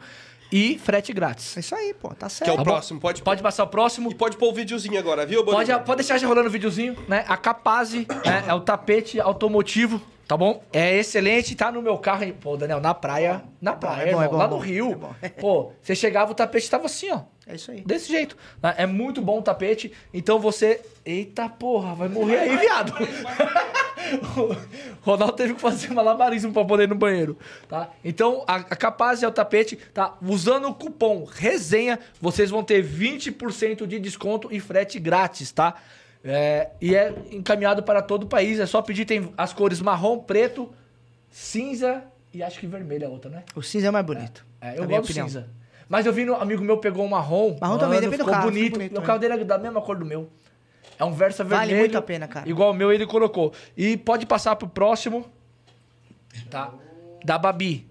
e frete grátis.
É isso aí, pô. Tá
Que é
certo.
o
Tá
próximo, pode,
Pode passar o próximo.
E pode pôr o videozinho agora, viu,
Pode, pode deixar já rolando o videozinho, né? A Capaze né, é o tapete automotivo, tá bom? É excelente, tá no meu carro. Pô, Daniel, na praia. Na praia,
é bom,
irmão,
é bom,
lá
é
no Rio.
é bom.
Pô, você chegava, o tapete tava assim, ó.
É isso aí.
Desse jeito. né? É muito bom o tapete. Então você. Eita porra, vai morrer aí, viado. o Ronaldo teve que fazer malabarismo pra poder ir no banheiro. Tá? Então, a, a Capaz é o tapete. Tá? Usando o cupom resenha, vocês vão ter 20% de desconto e frete grátis, tá? É, e é encaminhado para todo o país. É só pedir, tem as cores marrom, preto, cinza e acho que vermelho é outra, né?
O cinza é mais bonito.
É,
na
eu gosto
opinião.
cinza. Mas eu vi um amigo meu pegou um marrom.
Marrom também, depende do carro,
bonito.
bonito,
o
né?
carro dele é da mesma cor do meu. É um Versa
Vale
vermelho.
muito a pena, cara.
Igual o meu ele colocou. E pode passar pro próximo. Tá? Da Babi.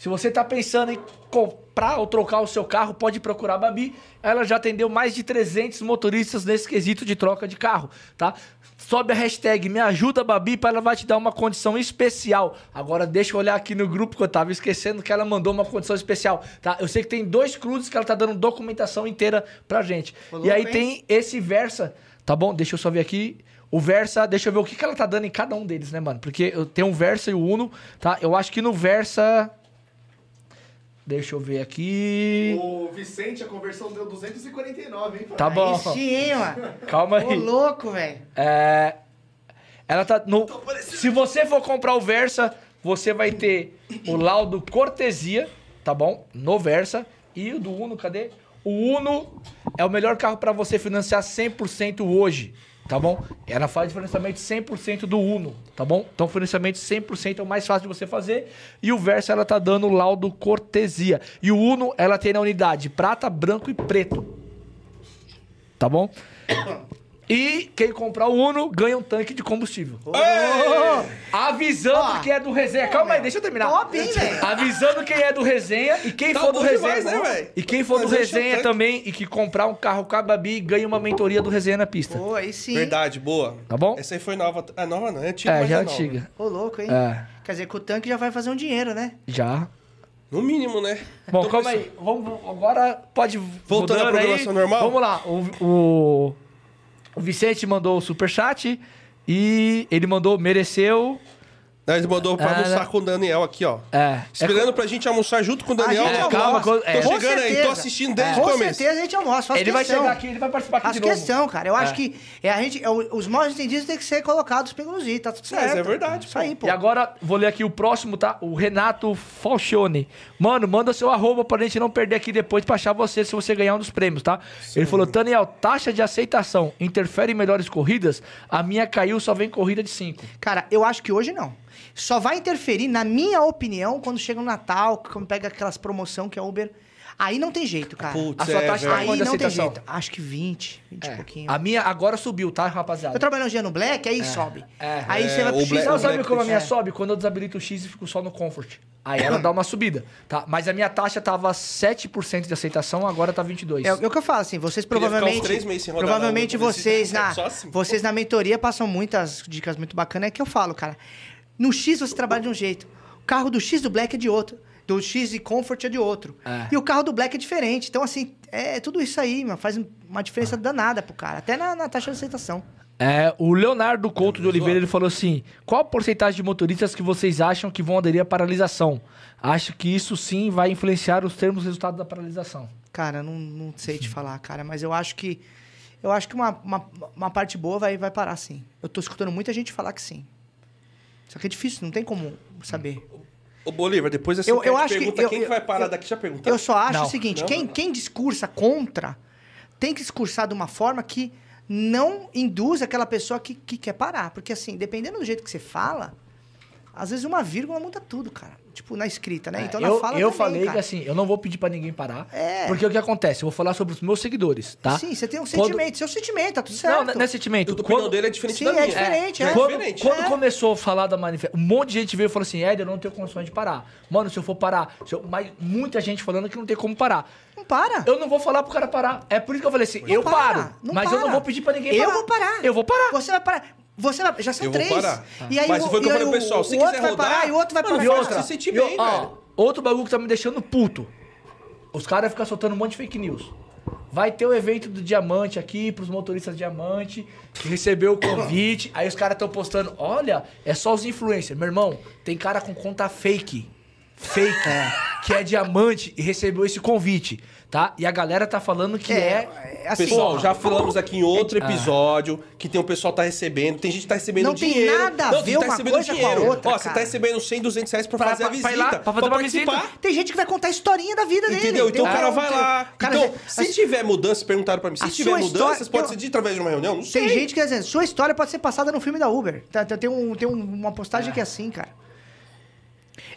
Se você tá pensando em comprar ou trocar o seu carro, pode procurar a Babi. Ela já atendeu mais de 300 motoristas nesse quesito de troca de carro, tá? Sobe a hashtag Me Ajuda Babi para ela vai te dar uma condição especial. Agora deixa eu olhar aqui no grupo que eu tava esquecendo que ela mandou uma condição especial, tá? Eu sei que tem dois cruzes que ela tá dando documentação inteira pra gente.
Ô,
e aí
hein?
tem esse Versa, tá bom? Deixa eu só ver aqui. O Versa, deixa eu ver o que, que ela tá dando em cada um deles, né, mano? Porque eu tenho o Versa e o Uno, tá? Eu acho que no Versa. Deixa eu ver aqui.
O Vicente, a conversão deu 249, hein?
Tá bom.
Aí sim, hein, mano.
Calma
Ô,
aí.
louco, velho.
É. Ela tá no. Se você for comprar o Versa, você vai ter o laudo cortesia, tá bom? No Versa. E o do Uno, cadê? O Uno é o melhor carro pra você financiar 100% hoje, tá bom? Ela faz financiamento 100% do Uno, tá bom? Então, financiamento 100% é o mais fácil de você fazer. E o Versa, ela tá dando laudo cortesia. E o Uno, ela tem na unidade prata, branco e preto. Tá bom? E quem comprar o Uno ganha um tanque de combustível. Avisando
Ó.
que é do resenha. Calma aí, deixa eu terminar.
Top, hein, velho?
Avisando quem é do resenha e quem
Tá
for do resenha.
demais, né, velho?
e quem for do
Mas enche o
resenha também e que comprar um carro com a Babi ganha uma mentoria do resenha na pista.
Pô, aí sim.
Verdade, boa.
Tá bom?
Essa aí foi nova. É nova não, é antiga,
É, já é
nova.
antiga.
Ô, louco, hein?
É.
Quer dizer que o tanque já vai fazer um dinheiro, né?
Já.
No mínimo, né?
Bom,
Então,
calma aí. Vamos, agora pode.
Voltando à
mudando aí.
programação normal?
Vamos lá. O, o, o Vicente mandou o superchat e ele mandou mereceu.
Nós mandou pra
Ah,
almoçar com o Daniel aqui, ó.
É.
Esperando pra gente almoçar junto com o Daniel.
A gente
é, calma, é.
Tô
Com
chegando aí, tô assistindo desde
Com
o começo.
certeza a gente almoça, faz
ele vai
questão.
chegar aqui, ele vai participar aqui
Faz
de novo.
questão, cara. Eu
É.
acho que é a gente, é os mal entendidos têm que ser colocados pelo Z, tá tudo certo.
Mas é verdade,
Isso aí, pô.
E agora, vou ler aqui o próximo, tá? O Renato Falcione. Mano, manda seu arroba pra gente não perder aqui depois pra achar você se você ganhar um dos prêmios, tá? Ele falou, Daniel, taxa de aceitação interfere em melhores corridas? A minha caiu, só vem corrida de 5.
Cara, eu acho que hoje não. Só vai interferir, na minha opinião, quando chega o Natal, quando pega aquelas promoção que é Uber. Aí não tem jeito, cara.
Putz,
A sua
é,
taxa tá
aí não tem
aceitação?
jeito. Acho que 20, 20 e pouquinho.
A minha agora subiu, tá, rapaziada?
Eu trabalho um dia no Black, aí sobe.
É.
Aí
É,
você vai pro X,
Black-
Não,
o
sabe
Black
como a minha
é.
sobe? Quando eu desabilito o X e fico só no Comfort. Aí ela dá uma subida, tá? Mas a minha taxa tava 7% de aceitação, agora tá 22%.
É, é o que eu falo, assim, vocês
Queria ficar uns
provavelmente.
três meses sem rodar
provavelmente vocês na,
só assim.
vocês na mentoria passam muitas dicas muito bacanas. É que eu falo, cara. No X você trabalha de um jeito. O carro do X do Black é de outro. Do X e Comfort é de outro.
É.
E o carro do Black é diferente. Então, assim, é tudo isso aí, mano. Faz uma diferença danada pro cara. Até na, na taxa de aceitação.
É, o Leonardo Couto de Oliveira ele falou assim: qual a porcentagem de motoristas que vocês acham que vão aderir à paralisação? Acho que isso sim vai influenciar os termos resultados da paralisação.
Cara, não, não sei te falar, cara, mas eu acho que. Eu acho que uma, uma, uma parte boa vai, vai parar, sim. Eu tô escutando muita gente falar que sim. Só que é difícil, não tem como saber.
Ô, Bolívar, depois dessa
Eu- eu acho que-
pergunta,
eu-
quem que
eu-
vai parar
eu-
daqui já perguntar?
Eu só acho
Não.
o seguinte:
Não,
quem,
não.
quem discursa contra tem que discursar de uma forma que não induz aquela pessoa que, que quer parar. Porque, assim, dependendo do jeito que você fala, às vezes uma vírgula muda tudo, cara. Tipo, na escrita, né? Então,
É, eu,
na fala
eu
também,
falei
cara.
que assim, eu não vou pedir pra ninguém parar.
É.
Porque o que acontece? Eu vou falar sobre os meus seguidores, tá?
Sim, você tem um
Quando-
sentimento. Seu sentimento, tá tudo certo.
Não, não é sentimento.
Opinião
Quando-
dele é diferente
Sim,
da
é
minha.
diferente,
É,
é.
Quando,
diferente.
quando
É.
começou a falar da manifestação, um monte de gente veio e falou assim: Éder, eu não tenho condições de parar. Mano, se eu for parar. se eu- Mas muita gente falando que não tem como parar.
Não para.
Eu não vou falar pro cara parar. É por isso que eu falei assim: eu
para,
paro.
não
mas eu
para.
não vou pedir pra ninguém
Eu
parar.
vou parar.
Eu vou parar.
Você vai parar. Você vai. Já são
Eu vou
três.
parar.
E aí
Mas
o,
foi o que
e
eu
aí
falei pro pessoal,
o
se
outro
quiser
vai
rodar,
parar e o outro vai
mano,
outra,
se sentir bem,
ó,
velho.
outro bagulho que tá me deixando puto. Os caras ficam soltando um monte de fake news. Vai ter o evento do Diamante aqui, pros motoristas Diamante, que recebeu o convite. Aí os caras estão postando, olha, é só os influencers. Meu irmão, tem cara com conta fake. Fake, que é diamante e recebeu esse convite, tá? E a galera tá falando que é.
é assim,
Pessoal, já falamos aqui em outro episódio que tem o pessoal tá recebendo, tem gente que tá recebendo
Não tem
dinheiro.
nada a
não,
ver
tem
uma
tá recebendo
coisa com a
dinheiro.
outra,
Ó, você tá
cara.
recebendo 100, 200 reais pra,
Pra-
fazer a
pra-
visita.
pra ir lá, pra fazer uma
participar.
visita.
Tem gente que vai contar a historinha da vida dele.
Entendeu? Então o
Tem
cara vai
tem-
lá.
Cara,
então, se tiver mudança, perguntaram pra mim,
a
se tiver
sua
mudanças,
história-
pode
eu-
ser de através de uma reunião? Não sei.
Tem gente que, assim, sua história pode ser passada no filme da Uber. Tá- tá- Tem, um, tem um- uma postagem que é assim, cara.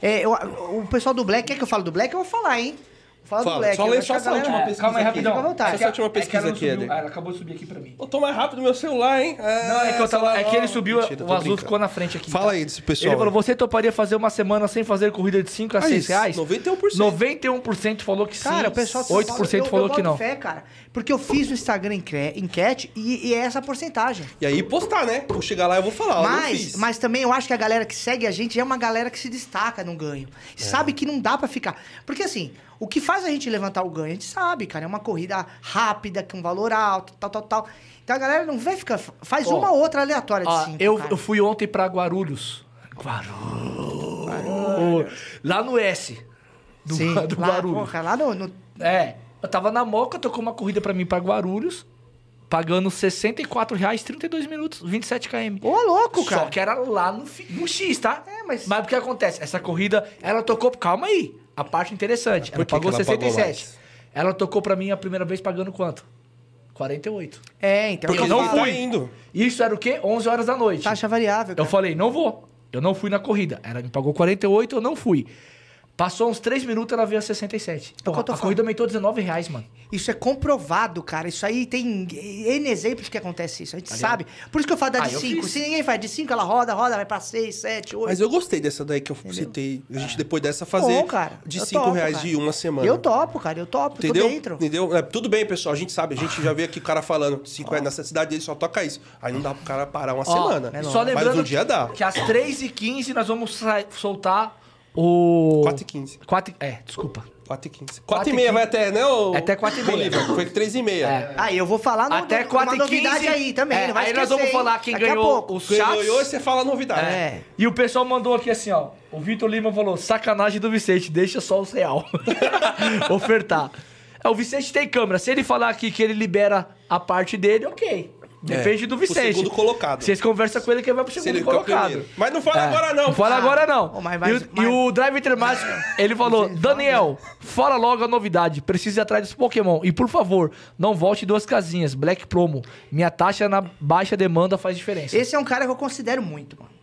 É, eu- o pessoal do Black, quer que eu fale do Black? Eu vou falar, hein? Fala, do
Fala,
Black.
só lê só essa
galera-
última
É,
pesquisa
calma aí,
aqui.
rapidão.
Fica à vontade.
É que-
Essa última
é que ela
pesquisa aqui,
ah, Ela acabou de subir aqui pra mim.
Eu tô mais rápido no meu celular, hein?
Não, é que, eu tava, é que ele subiu,
Mentira,
o azul
brincando.
ficou na frente aqui.
Fala
tá?
aí desse pessoal.
Ele falou, você toparia fazer uma semana sem fazer corrida de 5 a
Aí,
6 reais?
91%.
91% falou que sim,
Cara, o pessoal de São
8%
Paulo, eu-
falou
eu
que não.
Fé, cara, porque eu fiz no Instagram enquete e, e é essa a porcentagem.
E aí postar, né? Vou chegar lá e eu vou falar.
Mas,
fiz.
mas também eu acho que a galera que segue a gente é uma galera que se destaca no ganho.
É.
Sabe que não dá pra ficar. Porque assim, o que faz a gente levantar o ganho, a gente sabe, cara. É uma corrida rápida, com valor alto, tal, tal, tal. Então a galera não vai ficar. Faz
Ó,
uma ou outra aleatória de
Ah,
cinco.
eu, eu fui ontem pra Guarulhos. Guarulhos. Lá no S. Do,
Sim,
do
lá,
Guarulhos.
porra, lá no, no-
É, eu tava na Moca, tocou uma corrida pra mim pra Guarulhos, pagando 64 reais, 32 minutos, 27 km.
Ô, louco, cara.
Só que era lá no, no X, tá?
É, mas-
Mas o que acontece? Essa corrida, ela tocou... Calma aí, a parte interessante.
Por
Ela
que
pagou
que ela pagou
67.
mais?
ela tocou pra mim a primeira vez pagando quanto? 48.
É, então.
Porque
eu
eu
não
tá
fui.
indo.
Isso era o quê? 11 horas da noite.
Taxa variável.
Eu
Cara.
falei, não vou. Eu não fui na corrida. Ela me pagou 48, eu não fui. Passou uns 3 minutos, ela veio a 67.
É o que
Porra,
tô
a
falando.
corrida aumentou 19 reais, mano.
Isso é comprovado, cara. Isso aí tem N exemplos que acontece isso. A gente sabe. Por isso que eu falo da
Ah,
de
eu
5.
fiz.
Se ninguém faz de 5, ela roda, roda, vai pra 6, 7, 8.
Mas eu gostei dessa daí que eu citei. A gente depois dessa fazer
Bom, cara.
de
Eu
5
topo,
reais
cara.
de uma semana.
Eu topo, cara. Eu topo.
Entendeu?
Tô dentro.
Entendeu? É, tudo bem, pessoal. A gente sabe. A gente já vê aqui o cara falando 5 reais. Nessa cidade dele só toca isso. Aí não dá pro cara parar uma
Ó,
semana.
é
Só lembrando
Mas um dia dá.
que às 3h15 nós vamos soltar o...
4h15.
4 É, desculpa.
4 e 15. 4
Quatro
e
e
meia vai até, né, ô...
Até quatro e meia.
Bolívar? Foi 3 e meia.
É.
Aí eu vou falar no,
Até
uma
4 h
novidade
15
aí também.
É,
não vai
aí nós
esquecer,
vamos
hein?
falar quem
Daqui a
ganhou
pouco.
os
Quem
chats.
ganhou, você fala a novidade.
É.
E o pessoal mandou aqui assim, ó. O Vitor Lima falou: sacanagem do Vicente, deixa só os real. Ofertar. É, o Vicente tem câmera. Se ele falar aqui que ele libera a parte dele, ok. Depende
É,
do
o
Vicente.
segundo colocado.
Vocês conversam com ele que ele vai pro
Se
segundo colocado.
primeiro. Mas não fala
É.
agora, não.
Não fala
Ah.
agora, não.
Ô, mas-
e,
mas-
o, e
mas-
o Drive Intermático, ele falou: Daniel, fala logo a novidade. Preciso ir atrás dos Pokémon. E por favor, não volte duas casinhas. Black Promo. Minha taxa na baixa demanda faz diferença.
Esse é um cara que eu considero muito, mano.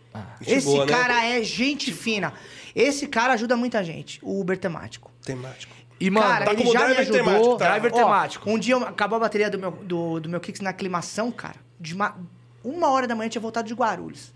Gente
Esse
boa, né?
cara é gente fina. Esse cara ajuda muita gente, o Uber temático.
Temático.
E, mano,
cara,
tá
ele
como
já me
driver
ajudou.
temático, tá?
Driver
Ó,
temático.
Um dia eu- acabou a bateria do meu, do, do meu Kicks na aclimação, cara. De uma, uma hora da manhã eu tinha voltado de Guarulhos.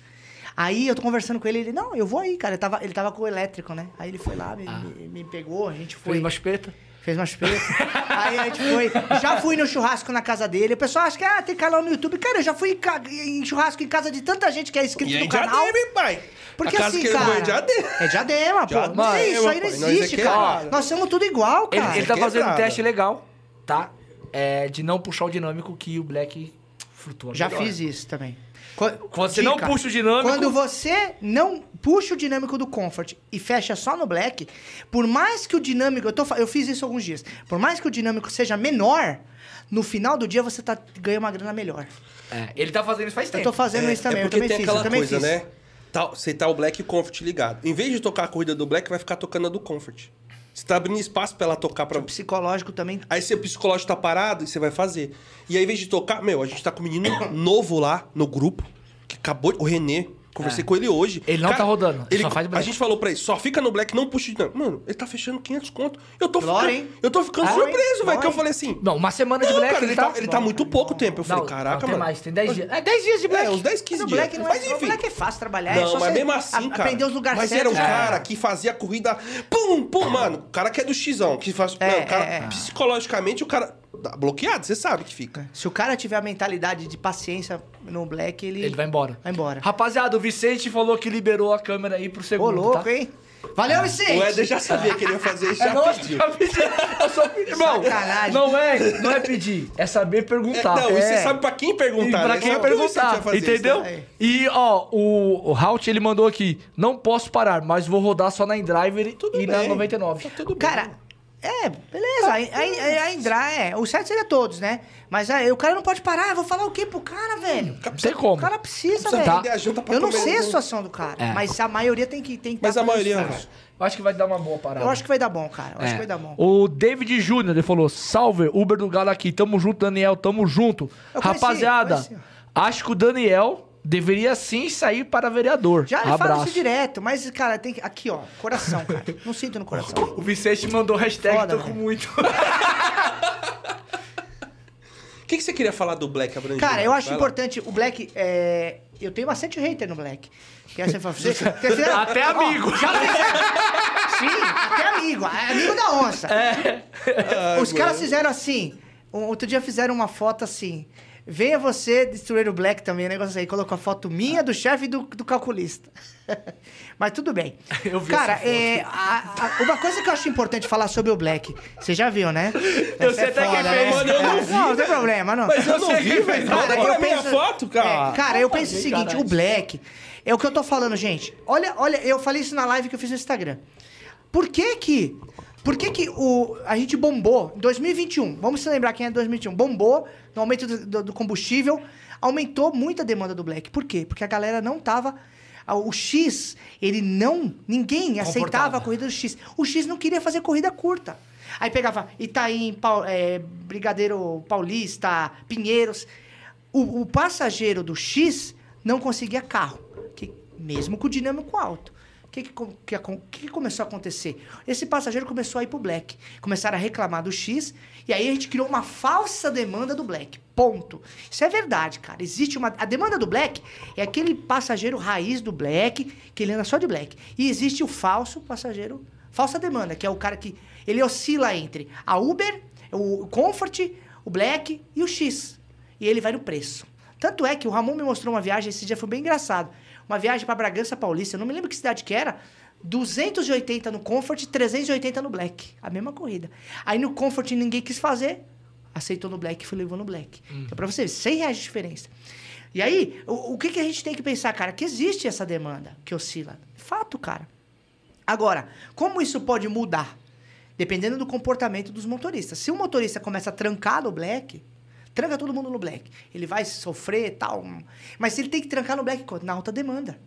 Aí eu tô conversando com ele, ele, não, eu vou aí, cara. Ele tava, ele tava com o elétrico, né? Aí ele foi lá, me, me, me pegou, a gente foi.
Fez uma chupeta.
Fez uma chupeta. aí a gente foi. Já fui no churrasco na casa dele. O pessoal acha que ah, tem canal no YouTube. Cara, eu já fui em, churrasco em casa de tanta gente que é inscrito
E aí
no
já
canal.
hein, pai?
Porque
a casa
assim,
que ele
cara.
é Diadema.
É diadema, pô.
Diadema,
Não tem isso aí, não.
Nós
existe,
é
cara.
quebrado.
Nós somos tudo igual,
Ele,
cara.
ele tá fazendo um teste legal, tá? É, de não puxar o dinâmico que o Black flutua.
Já
melhor.
fiz isso também. Qu-
Quando você não puxa o dinâmico-
Quando você não puxa o dinâmico do Comfort e fecha só no Black, por mais que o dinâmico. Eu, tô, eu fiz isso alguns dias. Por mais que o dinâmico seja menor, no final do dia você tá, ganha uma grana melhor.
É, ele tá fazendo isso faz
Eu
tempo.
tô fazendo isso também.
é
eu
porque
também
tem
fiz.
aquela
eu também
coisa,
fiz.
né? Tá, você tá o Black e o Comfort ligado. Em vez de tocar a corrida do Black, vai ficar tocando a do Comfort. Você tá abrindo espaço pra ela tocar pra...
O psicológico também.
Aí seu psicológico tá parado e você vai fazer. E aí, em vez de tocar, meu, a gente tá com um menino novo lá no grupo, que acabou, o Renê. Conversei com ele hoje.
Ele não tá rodando,
Ele,
só faz
a
black.
gente falou pra ele, só fica no black, não puxa de dinâmico. Mano, ele tá fechando 500 conto. Eu tô
Glória,
ficando,
hein?
eu tô ficando
Glória,
surpreso, velho. Que eu falei assim,
Não, uma semana de
não,
Black
cara, ele tá, ele tá
Bom,
muito
cara,
pouco
bom.
tempo. Eu falei,
não,
caraca,
não, tem
mano.
mais, tem 10 dias. É 10 dias de Black.
É, uns 10, 15
No
dias.
Black, não
Mas
é, no
enfim.
Black é fácil trabalhar. é
Não,
só
mas mesmo assim,
a-
cara.
Aprender os lugares
mas
certos.
era um
é.
cara que fazia a corrida. Pum, pum, mano. O cara que é do Xão, que faz.
É,
não, o cara,
é, é.
Psicologicamente, o cara. Bloqueado, você sabe que fica.
Se o cara tiver a mentalidade de paciência no Black, ele,
Ele vai embora.
vai embora.
Rapaziada, o Vicente falou que liberou a câmera aí pro
Ô,
segundo,
louco,
tá?
hein? Valeu, Vicente!
O Éder já sabia que ele ia fazer isso,
É
já
lógico,
pediu.
já pedi. Eu só pedi. Irmão,
Sacanagem.
não é, não é pedir, é saber
É,
perguntar.
não, e você
É.
sabe pra quem
E
perguntar,
pra
né?
quem
Só que o Vicente
perguntar,
fazer isso,
entendeu?
né?
E, ó, o, o Halt, ele mandou aqui, não posso parar, mas vou rodar só na InDriver
Tudo
e na
bem.
99.
Tá tudo bem.
Cara, é, beleza. A, a, a Indra, é. O certo seria todos, né? Mas aí, o cara não pode parar. Eu vou falar o quê pro cara, velho?
Não tem como.
O cara precisa, velho.
pra
Eu não sei a situação do cara.
É.
Mas a maioria tem que tem que
Mas
tá
a maioria.
Eu acho que vai dar uma boa parada.
Eu acho que vai dar bom, cara. Eu acho
É.
que vai dar bom.
O David Júnior, ele falou, salve, Uber do Galo aqui, tamo junto, Daniel, tamo junto.
Eu conheci,
Rapaziada,
conheci.
acho que o Daniel deveria sim sair para vereador.
Já fala
Abraço.
isso direto, mas, cara, tem que. Aqui, ó, coração, cara. Não sinto no coração.
O Vicente mandou hashtag
Foda,
tô com
velho.
muito.
O que, que você queria falar do Black Abrangel?
Cara, eu acho
Vai lá.
importante. O Black. É... Eu tenho bastante hater no Black. Que é você fizeram-
Até
Ó,
amigo.
já fizeram- Sim, até amigo. é Amigo da onça.
Ah,
Os caras fizeram assim. um- Outro dia fizeram uma foto assim. Venha você destruir o Black também, um negócio aí. Colocou a foto minha, do chefe e do, do calculista. Mas tudo bem.
Eu vi
Cara, é, a- a- uma coisa que eu acho importante falar sobre o Black. Você já viu, né?
Eu
Essa
sei até quem
foda,
fez.
Mano, eu não
É,
vi,
Não, não tem problema, não.
Mas eu não vi, velho. Cara,
Cara,
eu
eu
minha
penso-
foto, cara.
É, cara, eu penso o seguinte,
caralho.
o Black, é o que eu tô falando, gente. Olha, olha, eu falei isso na live que eu fiz no Instagram. Por que que, por que que o, a gente bombou em 2021? Vamos se lembrar quem é 2021. Bombou no aumento do, do- do combustível, aumentou muito a demanda do Black. Por quê? Porque a galera não tava... O X, ele não... Ninguém aceitava a corrida do X. O X não queria fazer corrida curta. Aí pegava Itaim, Pau- é, Brigadeiro Paulista, Pinheiros. O, o passageiro do X não conseguia carro, que, mesmo com o dinâmico alto. Que, que, que que começou a acontecer? Esse passageiro começou a ir pro Black. Começaram a reclamar do X, e aí a gente criou uma falsa demanda do Black. Ponto. Isso é verdade, cara. Existe uma. A demanda do Black é aquele passageiro raiz do Black, que ele anda só de Black. E existe o falso passageiro. Falsa demanda, que é o cara que. Ele oscila entre a Uber, o Comfort, o Black e o X. E ele vai no preço. Tanto é que o Ramon me mostrou uma viagem, esse dia foi bem engraçado. Uma viagem para Bragança Paulista, eu não me lembro que cidade que era. 280 no Comfort, 380 no Black. A mesma corrida. Aí no Comfort ninguém quis fazer, aceitou no Black e foi levou no Black. Então, pra você ver, 100 reais de diferença. E aí, o, o que, que a gente tem que pensar, cara? Que existe essa demanda que oscila. Fato, cara. Agora, como isso pode mudar? Dependendo do comportamento dos motoristas. Se o motorista começa a trancar no black, tranca todo mundo no black. Ele vai sofrer tal. Mas ele tem que trancar no black na alta demanda.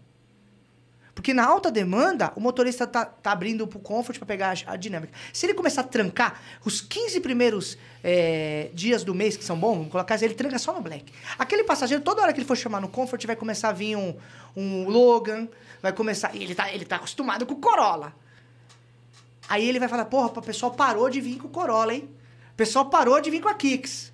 Porque na alta demanda, o motorista tá, tá abrindo pro comfort para pegar a, a dinâmica. Se ele começar a trancar os 15 primeiros eh, dias do mês, que são bons, vamos colocar, ele tranca só no black. Aquele passageiro, toda hora que ele for chamar no comfort, vai começar a vir um, um Logan, vai começar. Ele tá, ele tá acostumado com o Corolla. Aí ele vai falar, porra, o pessoal parou de vir com o Corolla, hein? O pessoal parou de vir com a Kicks.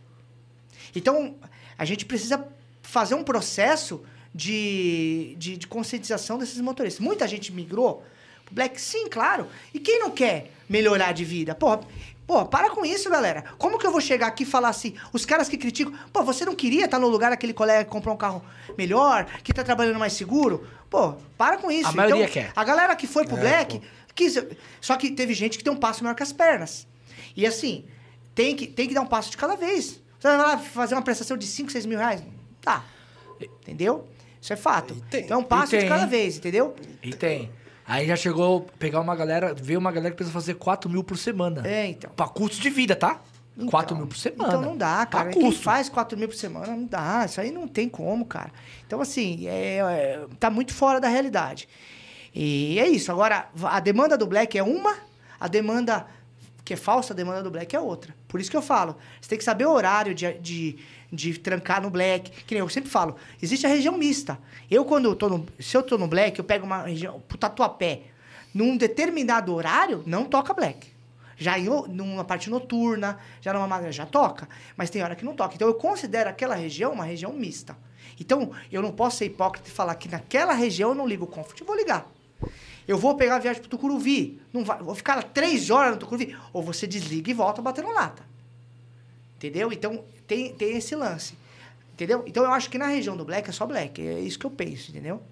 Então, a gente precisa fazer um processo de, de, de conscientização desses motoristas. Muita gente migrou pro Black, sim, claro. E quem não quer melhorar de vida? Porra, porra, para com isso, galera. Como que eu vou chegar aqui e falar assim, os caras que criticam, pô, você não queria estar no lugar daquele colega que comprou um carro melhor, que tá trabalhando mais seguro? Pô, para com isso.
A maioria
então,
quer.
A galera que
É,
foi pro Black, quis, só que teve gente que tem um passo maior que as pernas. E assim, tem que, tem que dar um passo de cada vez. Você vai lá fazer uma prestação de 5, 6 mil reais? Tá. Entendeu? Isso é fato.
Tem.
Então um passo de cada vez, entendeu?
E tem. Aí já chegou a pegar uma galera, veio uma galera que precisa fazer 4 mil por semana.
É, então.
Pra custo de vida, tá?
Então,
4 mil por semana.
Então não dá, cara. Quem
custo.
faz 4 mil por semana não dá. Isso aí não tem como, cara. Então, assim, é, é- tá muito fora da realidade. E é isso. Agora, a demanda do Black é uma, a demanda que é falsa, a demanda do Black é outra. Por isso que eu falo, você tem que saber o horário de, de, de trancar no Black. Que nem eu sempre falo, existe a região mista. Eu, quando tô no, se eu tô no Black, eu pego uma região, pro Tatuapé, num determinado horário, não toca Black. Já em, numa parte noturna, já numa madrugada, já toca. Mas tem hora que não toca. Então eu considero aquela região uma região mista. Então eu não posso ser hipócrita e falar que naquela região eu não ligo o comfort. Eu vou ligar. Eu vou pegar a viagem pro Tucuruvi. Não vai, vou ficar três horas no Tucuruvi. Ou você desliga e volta batendo lata. Entendeu? Então tem, tem esse lance. Entendeu? Então eu acho que na região do Black é só Black. É isso que eu penso, entendeu?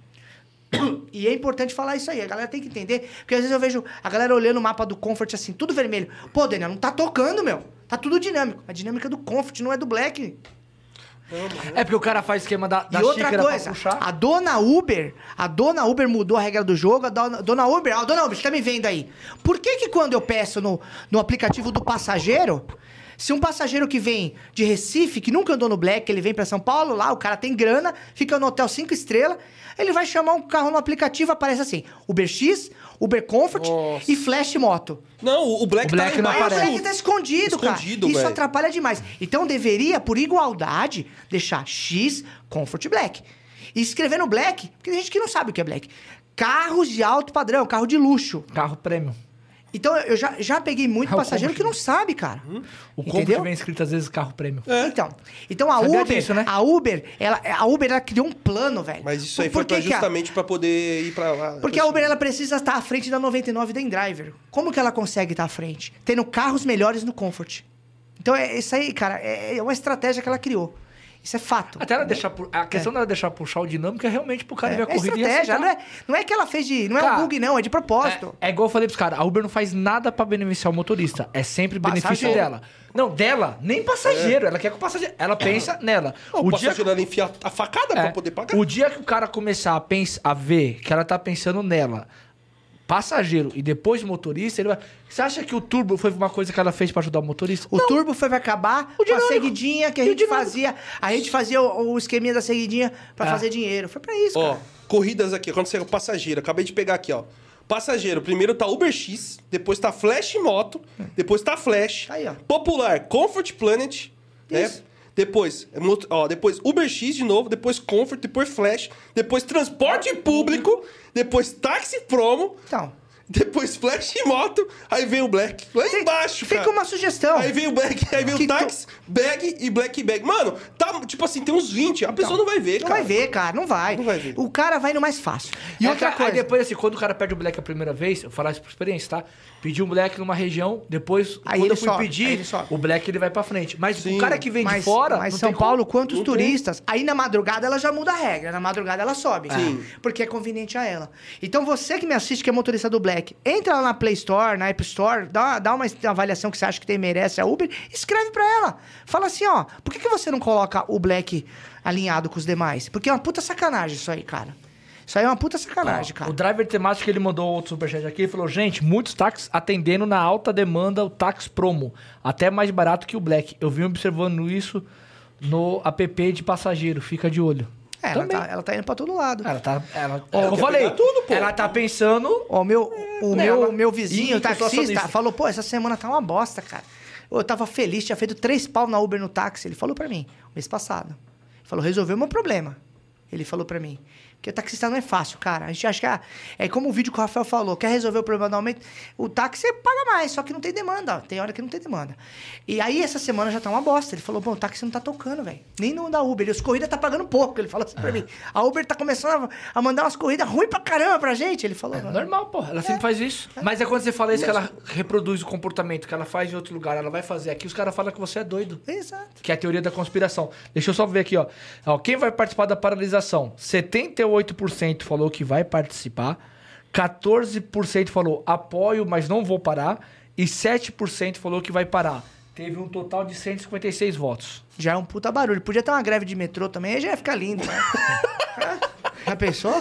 E é importante falar isso aí. A galera tem que entender. Porque às vezes eu vejo a galera olhando o mapa do Comfort assim, tudo vermelho. Pô, Daniel, não tá tocando, meu. Tá tudo dinâmico. A dinâmica do Comfort não é do Black.
É porque o cara faz esquema da, da
e outra coisa, a dona Uber, a dona Uber mudou a regra do jogo. A dona, dona Uber, ó, dona Uber, você tá me vendo aí? Por que que quando eu peço no, no aplicativo do passageiro, se um passageiro que vem de Recife, que nunca andou no Black, ele vem pra São Paulo, lá o cara tem grana, fica no hotel 5 estrelas, ele vai chamar um carro no aplicativo, aparece assim, Uber X, Uber Comfort
Nossa.
e Flash Moto.
Não, o Black,
O Black
tá
não
Aí o
aparece.
Black tá escondido,
Escondido,
cara. Isso atrapalha demais. Então deveria, por igualdade, deixar X Comfort Black. E escrever no black, porque tem gente que não sabe o que é black. Carros de alto padrão, carro de luxo.
Carro prêmio.
Então eu já, já peguei muito
É
passageiro que não sabe, cara.
O combo vem escrito às vezes carro prêmio.
Então, então a
Sabia
Uber,
disso, né?
a Uber, ela, a Uber ela criou um plano, velho.
Mas isso aí
Por
foi pra
que que a-
justamente pra poder ir pra lá.
Porque a Uber ela precisa estar à frente da 99 da InDriver. Como que ela consegue estar à frente? Tendo carros melhores no Comfort. Então é isso aí, cara, é é uma estratégia que ela criou. Isso é fato.
Até ela deixar. pu- A questão dela deixar puxar o dinâmico é realmente pro cara
é,
ver a
é
corrida e
estratégia,
aceitar.
não é, não é que ela fez de. Não é
Cara,
um bug, não, é de propósito.
É, é igual eu falei pros caras, a Uber não faz nada pra beneficiar o motorista. É sempre benefício
Passageiro.
dela. Não, dela, nem passageiro. Ela quer que o passageiro. Ela pensa nela.
O,
o dia
passageiro ela enfia a facada
É,
pra poder pagar.
O dia que o cara começar a, pens a ver que ela tá pensando nela, passageiro e depois motorista, ele vai. Você acha que o turbo foi uma coisa que ela fez pra ajudar o motorista?
O turbo foi pra acabar
O
com a seguidinha que a gente fazia. A gente fazia o, o esqueminha da seguidinha pra
É.
fazer dinheiro. Foi pra isso,
Ó,
cara.
corridas aqui, quando você é o passageiro, acabei de pegar aqui, ó. Passageiro, primeiro tá Uber X, depois tá Flash Moto, depois tá Flash.
Aí, ó.
Popular, Comfort Planet, né?
Isso.
Depois, é ó, depois Uber X de novo, depois Comfort, depois Flash, depois Transporte Público, depois Táxi Promo,
Então,
depois Flash Moto, aí vem o Black. Lá embaixo,
fica
cara.
uma sugestão.
Aí vem o Black, aí vem
Que
o Táxi, Bag e Black Bag. Mano, tá, tipo assim, tem uns 20, a pessoa não vai ver,
Não
cara.
vai ver, cara, não vai.
Não vai ver.
O cara vai no mais fácil. E
E
outra
outra
coisa.
Aí depois, assim, quando o cara perde o black a primeira vez, eu vou falar isso por experiência, tá? Pedi um black numa região, depois,
Aí
quando eu fui
sobe,
pedir, o black ele vai pra frente. Mas
Sim.
o cara que vem
mas,
de fora.
Mas
não
São
tem como.
Paulo, quantos
Não tem.
turistas? Aí na madrugada ela já muda a regra. Na madrugada ela sobe.
Sim.
Porque é conveniente a ela. Então você que me assiste, que é motorista do Black, entra lá na Play Store, na App Store, dá, dá uma avaliação que você acha que tem merece a Uber, escreve pra ela. Fala assim, ó, por que, que você não coloca o Black alinhado com os demais? Porque é uma puta sacanagem isso aí, cara. Isso aí é uma puta sacanagem,
Ó,
cara.
O driver temático ele mandou outro superchat aqui. Ele falou: gente, muitos táxis atendendo na alta demanda o táxi promo. Até mais barato que o Black. Eu vim observando isso no app de passageiro. Fica de olho.
É, ela tá, ela tá indo pra todo lado.
Ela tá. Ela,
Ó,
eu falei,
tudo, pô.
ela tá pensando.
Ó, o meu, o
né,
meu,
ela-
meu vizinho,
Ih,
taxista, falou, pô, essa semana tá uma bosta, cara. Eu tava feliz, tinha feito três pau na Uber no táxi. Ele falou pra mim, mês passado. Ele falou, resolveu meu problema. Ele falou pra mim. Porque o taxista não é fácil, cara. A gente acha que ah, é como o vídeo que o Rafael falou, quer resolver o problema do aumento, o táxi você paga mais, só que não tem demanda. Tem hora que não tem demanda. E aí essa semana já tá uma bosta. Ele falou, bom, o táxi não tá tocando, velho. Nem no da Uber. E os corridas tá pagando pouco. Ele falou assim pra mim. A Uber tá começando a, mandar umas corridas ruins pra caramba pra gente. Ele falou.
É normal, pô. Ela sempre faz isso. Mas é quando você fala isso que ela reproduz o comportamento que ela faz em outro lugar, ela vai fazer aqui, os caras falam que você é doido.
Exato.
Que é a teoria da conspiração. Deixa eu só ver aqui, ó. ó quem vai participar da paralisação? 78% falou que vai participar. 14% falou apoio, mas não vou parar. E 7% falou que vai parar. Teve um total de 156 votos.
Já é um puta barulho. Podia ter uma greve de metrô também, aí já ia ficar lindo, né? já pensou?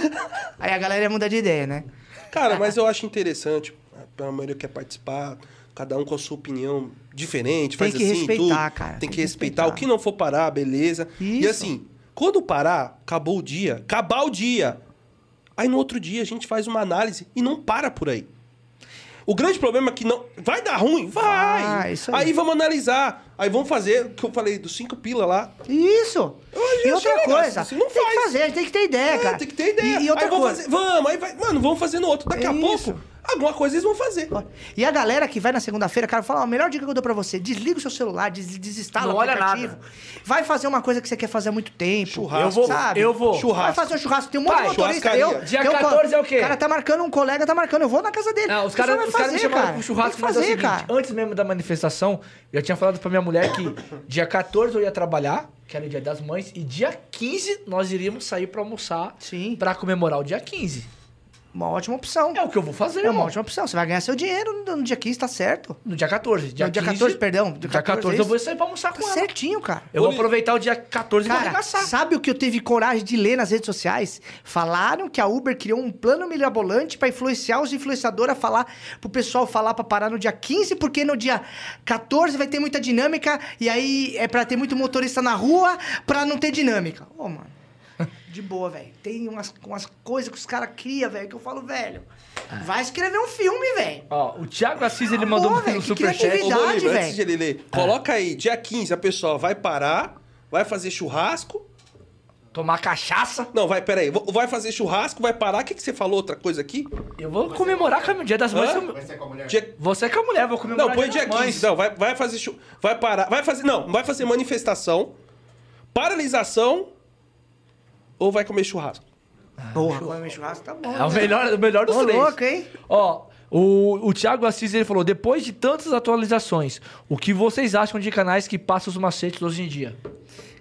Aí a galera ia mudar de ideia, né?
Cara, mas eu acho interessante, a maioria quer participar, cada um com a sua opinião diferente,
Tem
faz
que
assim,
respeitar,
tudo.
cara,
Tem,
tem
que
que
respeitar.
respeitar.
O que não for parar, beleza. E
Isso.
assim, quando parar, acabou o dia, acabar o dia. Aí no outro dia a gente faz uma análise e não para por aí. O grande problema é que não. Vai dar ruim? Vai!
Isso aí.
aí vamos analisar. Aí vamos fazer o que eu falei dos cinco pila lá.
Isso!
Achei
E outra coisa,
assim, não
tem que
faz.
fazer, tem que ter ideia,
É,
cara.
tem que ter ideia.
E, e outra
aí vamos
coisa.
fazer- vamos, aí vai. Mano, vamos fazer no outro. Daqui a
Isso.
pouco, alguma coisa eles vão fazer.
E a galera que vai na segunda-feira, cara, fala, ó, a melhor dica que eu dou pra você, desliga o seu celular, des desinstala
Não
o
olha
aplicativo.
nada.
Vai fazer uma coisa que você quer fazer há muito tempo.
Churrasco.
Eu vou,
sabe?
eu vou.
Churrasco.
Vai fazer um churrasco. Tem um monte
Pai,
de motorista. Eu,
Dia
eu,
14 é o quê?
O cara tá marcando, um colega tá marcando. Eu vou na casa dele.
Não, os caras caras me
fazer,
chamaram
cara.
pro churrasco, mas é o
fazer,
seguinte,
cara.
antes mesmo da manifestação, eu tinha falado pra minha mulher que dia 14 eu ia trabalhar, que era o dia das mães, e dia 15 nós iríamos sair pra almoçar pra comemorar o dia 15.
Uma ótima opção.
É o que eu vou fazer,
É uma
irmão.
ótima opção. Você vai ganhar seu dinheiro no, no dia 15, tá certo.
No dia 14. Dia,
No dia
15,
14, perdão,
Dia
dia
14,
14
eu vou sair pra almoçar com
Tá
ela.
certinho, cara.
Eu vou aproveitar o dia 14 e vou
Cara,
arregaçar.
sabe o que eu tive coragem de ler nas redes sociais? Falaram que a Uber criou um plano mirabolante pra influenciar os influenciadores a falar, pro pessoal falar pra parar no dia 15, porque no dia 14 vai ter muita dinâmica, e aí é pra ter muito motorista na rua, pra não ter dinâmica. Ô, mano, de boa, velho. Tem umas, umas coisas que os caras criam, velho, que eu falo, velho, vai escrever um filme, velho.
Ó, o Thiago Assis, ele mandou
Pô,
um
que
superchat.
Ô, antes de ele ler, coloca aí, dia 15, a pessoa vai parar, vai fazer churrasco
Tomar cachaça.
Não, vai, peraí. Vai fazer churrasco, vai parar. O que, que você falou? Outra coisa aqui?
Eu vou comemorar com o dia das mães.
Hã?
Vai ser com a mulher?
Dia-
Você com a mulher, vou comemorar
Não, põe
dia
dia
das mães.
15. Não, vai, vai fazer. chu- Vai parar. Vai fazer. Não, vai fazer manifestação, paralisação ou vai comer churrasco?
Porra, comer churrasco tá bom.
É o melhor, o melhor dos
Ô,
três.
louco, hein?
Ó, o, o Thiago Assis ele falou: depois de tantas atualizações, o que vocês acham de canais que passam os macetes hoje em dia?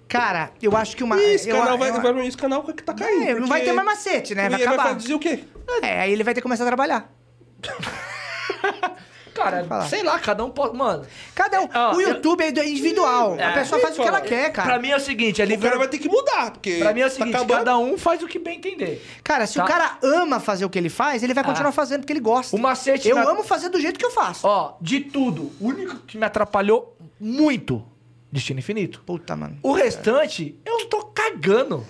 Cara, eu acho que uma.
Esse
eu-
canal
eu-
vai,
eu-
vai esse canal que tá caindo.
É, não vai ter mais macete, né? Vai
Ele
acabar.
dizer o quê?
É, aí ele vai ter que começar a trabalhar.
Cara, sei lá, cada um pode. Mano,
Cada um.
Ó,
o
eu-
YouTube é individual. a
É.
pessoa faz o que ela quer, cara.
pra mim é o seguinte: é
O cara vai ter que mudar, porque.
Pra mim é o
tá
seguinte:
acabando.
cada um faz o que bem entender.
Cara, se
Tá.
o cara ama fazer o que ele faz, ele vai continuar
Ah.
fazendo porque ele gosta.
O macete
Eu
na-
amo fazer do jeito que eu faço.
Ó, de tudo, o único que me atrapalhou muito, Destino Infinito.
Puta, mano.
O restante, eu tô cagando.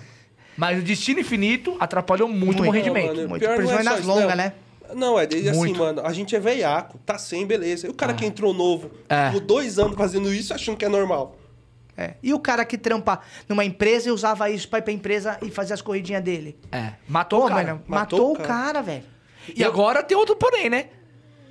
Mas o Destino Infinito atrapalhou muito, o
Muito.
rendimento.
Não, mano,
Muito.
é
Principalmente
só
nas longas, né?
Não, é desde assim, mano. A gente é veiaco, tá sem, beleza. E o cara que entrou novo,
É.
ficou dois anos fazendo isso, achando que é normal.
É. E o cara que trampa numa empresa e usava isso pra ir pra empresa e fazer as corridinhas dele?
É, matou
Pô,
o cara.
mano,
Matou
matou,
o cara.
cara, velho.
E agora tem outro porém, né?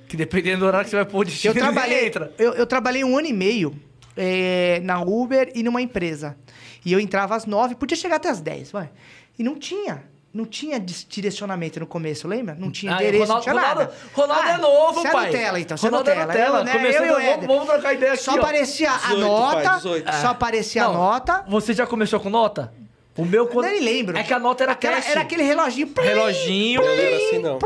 Que dependendo do horário que você vai pôr o destino,
Eu trabalhei,
ele entra.
eu, eu trabalhei um ano e meio é, na Uber e numa empresa. E eu entrava às nove, podia chegar até às dez, vai. E não tinha. Não tinha direcionamento no começo, lembra? Não tinha
Ah,
endereço,
Ronaldo,
não tinha
Ronaldo,
nada.
Ronaldo
Ah,
é novo,
você
pai.
é Nutella, então. Você é
Ronaldo é
Nutella.
Nutella.
Eu, né, eu e o
vamos- trocar ideia aqui,
Só
ó.
aparecia a
18,
nota.
pai, 18.
Só aparecia a
Não,
nota.
Você já começou com nota? O meu quando...
Nem lembro.
É que a nota era
Aquela-. Era aquele reloginho. plim,
reloginho.
Não era assim, não.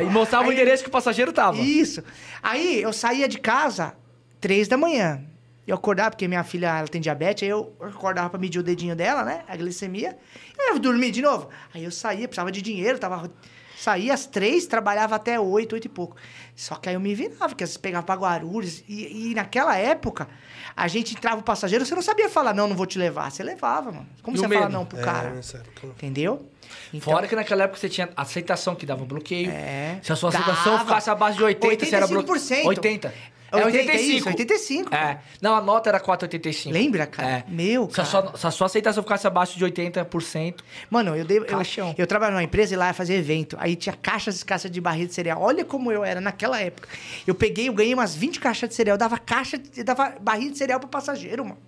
E mostrava o
Aí-
endereço que o passageiro tava.
Isso. Aí eu saía de casa três da manhã. Eu acordava, porque minha filha ela tem diabetes, aí eu acordava pra medir o dedinho dela, né? A glicemia. Eu ia dormir de novo. Aí eu saía, precisava de dinheiro, tava. Saía às três, trabalhava até oito, oito e pouco. Só que aí eu me virava, porque às vezes pegava pra Guarulhos. E, e naquela época, a gente entrava o passageiro, você não sabia falar, não, não vou te levar. Você levava, mano. Como
E
você fala não pro
É,
cara? Entendeu? Então,
Fora que naquela época você tinha aceitação que dava um bloqueio.
É.
Se a sua aceitação
Dava.
ficasse abaixo de 80, você era bloqueio.
85%.
80. É
80,
85.
isso, 85.
É. Não, a nota era 4,85.
Lembra, cara?
É.
Meu, cara.
se a sua aceitação ficasse abaixo de 80%.
Mano, eu dei. Eu,
Caixão.
eu trabalhava numa empresa e lá ia fazer evento. Aí tinha caixas e caixas de barril de cereal. Olha como eu era naquela época. Eu peguei, eu ganhei umas 20 caixas de cereal. Eu dava caixa, eu dava barril de cereal pro passageiro, mano.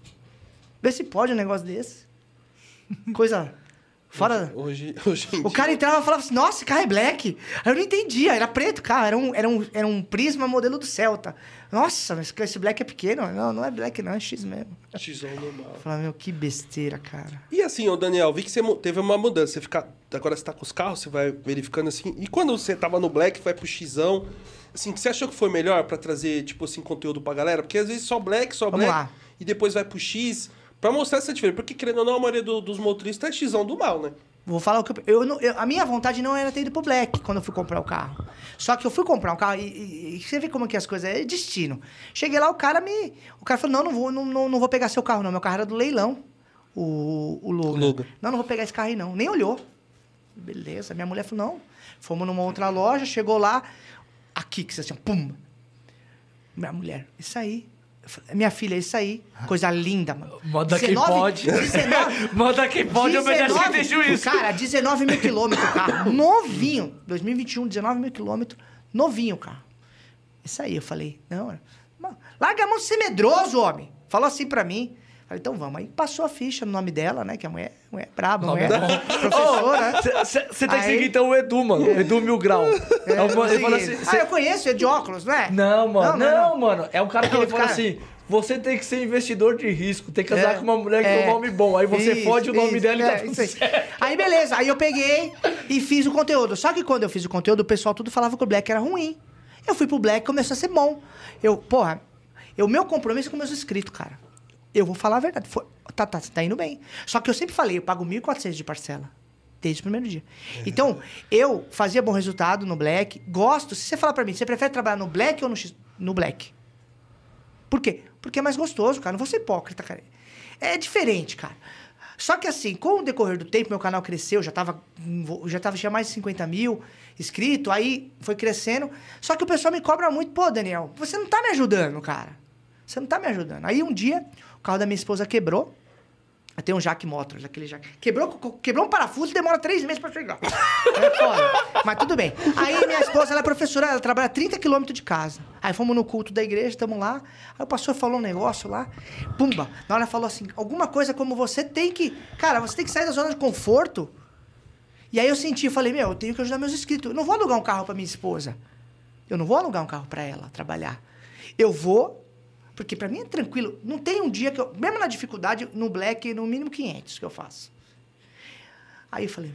Vê se pode um negócio desse. Coisa. Fora.
Hoje, hoje em
O cara entrava e falava assim, nossa, esse carro é black. Aí eu não entendia, era preto, cara. Era um, era um, era um prisma modelo do Celta. Nossa, mas esse black é pequeno. Não, não é black, não, é X mesmo.
Xão normal.
Eu falava, meu, que besteira, cara.
E assim, ô Daniel, vi que você teve uma mudança. Você fica. Agora você tá com os carros, você vai verificando assim. E quando você tava no Black, vai pro Xão. Assim, você achou que foi melhor pra trazer, tipo assim, conteúdo pra galera? Porque às vezes só Black, só
Vamos
Black.
lá.
E depois vai pro X. Pra mostrar essa diferença. Porque, querendo ou não, a maioria do- dos motoristas é Xão do mal, né?
Vou falar o que eu, eu, não- eu- A minha vontade não era ter ido pro Black quando eu fui comprar o carro. Só que eu fui comprar um carro e, e- e você vê como que as coisas é destino. Cheguei lá, o cara me. O cara falou: não, não vou, não, não, não vou pegar seu carro, não. Meu carro era do leilão. O, o Logan.
O Logan.
Não, não vou pegar esse carro aí, não. Nem olhou. Beleza. Minha mulher falou: não. Fomos numa outra loja, chegou lá. Aqui, que você assim, pum. Minha mulher, isso aí. Minha filha, isso aí. Coisa linda, mano.
Manda quem pode.
19,
Manda quem pode, obedece quem tem juízo.
Cara, 19 mil quilômetros o carro. Novinho. 2021, 19 mil quilômetros. Novinho o carro. Isso aí, eu falei, não, não, larga a mão de ser medroso, homem. Falou assim pra mim. Falei, então vamos. Aí passou a ficha no nome dela, né? Que a mulher, a mulher é braba, a mulher é professora. né?
Você tem que seguir então o Edu, mano. Edu Mil Grau. É,
eu
uma- ele fala assim,
ah,
cê-
eu conheço, é de óculos, não é?
Não, mano. Não, mano. É um cara que ele
Outro
fala
cara.
assim: você tem que ser investidor de risco, tem que casar
É,
com uma mulher que
é.
tem um nome bom. Aí você
Isso,
fode o nome
isso,
dela e
é,
tá tudo certo.
Aí beleza, aí eu peguei e fiz o conteúdo. Só que quando eu fiz o conteúdo, o pessoal tudo falava que o Black era ruim. Eu fui pro Black e começou a ser bom. Eu, porra, o meu compromisso é com meus inscritos, cara. Eu vou falar a verdade. Foi, tá, tá, tá indo bem. Só que eu sempre falei, eu pago 1.400 de parcela. Desde o primeiro dia. Então, eu fazia bom resultado no Black. Gosto. Se você falar pra mim, você prefere trabalhar no Black ou no, X- no Black? Por quê? Porque é mais gostoso, cara. Não vou ser hipócrita, cara. É diferente, cara. Só que assim, com o decorrer do tempo, meu canal cresceu, já tava, já tava tinha mais de 50 mil inscritos, aí foi crescendo. Só que o pessoal me cobra muito, pô, Daniel, você não tá me ajudando, cara. Você não tá me ajudando. Aí um dia, carro da minha esposa quebrou. Tem um Jack Motors, aquele Jack. Quebrou, quebrou um parafuso e demora três meses pra chegar. É foda. Mas tudo bem. Aí minha esposa, ela é professora, ela trabalha a 30 quilômetros de casa. Aí fomos no culto da igreja, estamos lá. Aí o pastor falou um negócio lá. Pumba. Na hora falou assim: alguma coisa como você tem que. Cara, você tem que sair da zona de conforto. E aí eu senti, eu falei, meu, eu tenho que ajudar meus inscritos. Eu não vou alugar um carro pra minha esposa. Eu não vou alugar um carro pra ela trabalhar. Eu vou, porque pra mim é tranquilo. Não tem um dia que eu, mesmo na dificuldade, no Black, no mínimo 500 que eu faço. Aí eu falei,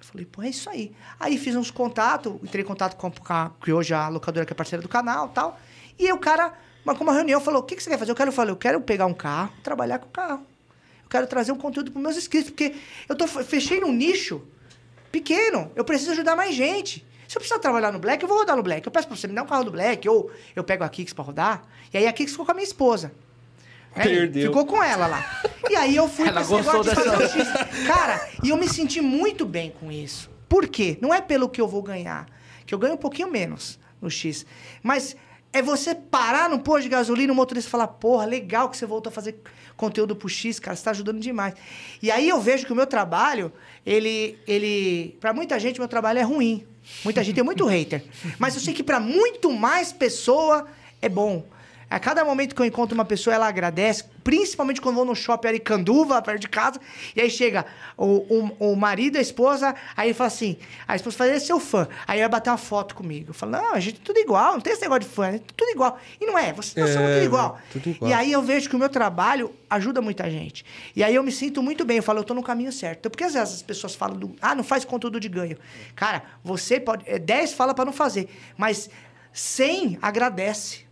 falei, pô, é isso aí. Aí fiz uns contatos, entrei em contato com a que hoje é a locadora que é parceira do canal, tal. E aí o cara marcou uma reunião, falou: "O que que você quer fazer?" Eu quero, eu falei, eu quero pegar um carro, trabalhar com o carro. Eu quero trazer um conteúdo para meus inscritos, porque eu tô fechei num nicho pequeno. Eu preciso ajudar mais gente. Se eu precisar trabalhar no Black, eu vou rodar no Black. Eu peço pra você me dar um carro do Black, ou eu pego a Kicks pra rodar. E aí a Kicks ficou com a minha esposa. Né?
Perdeu.
Ficou com ela lá. E aí eu fui
Ela
pra esse
gostou
negócio de
dessa-
fazer o X. Cara, e eu me senti muito bem com isso. Por quê? Não é pelo que eu vou ganhar. Que eu ganho um pouquinho menos no X. Mas é você parar no posto de gasolina, o motorista falar, porra, legal que você voltou a fazer conteúdo pro X, cara, você tá ajudando demais. E aí eu vejo que o meu trabalho, ele, ele, para muita gente, meu trabalho é ruim. Muita gente tem muito hater. Mas eu sei que para muito mais pessoa é bom. A cada momento que eu encontro uma pessoa, ela agradece, principalmente quando vou no shopping Aricanduva, perto de casa, e aí chega o, o, o marido, a esposa, aí ele fala assim, a esposa fala, é seu fã. Aí vai bater uma foto comigo. Eu falo, não, a gente é tudo igual, não tem esse negócio de fã, é tudo igual. E não é, você, nós somos
É,
tudo igual.
tudo igual.
E aí eu vejo que o meu trabalho ajuda muita gente. E aí eu me sinto muito bem, eu falo, eu tô no caminho certo. Então, porque às vezes as pessoas falam, do, ah, não faz conteúdo de ganho. Cara, você pode, é, 10 fala para não fazer, mas 100 agradece.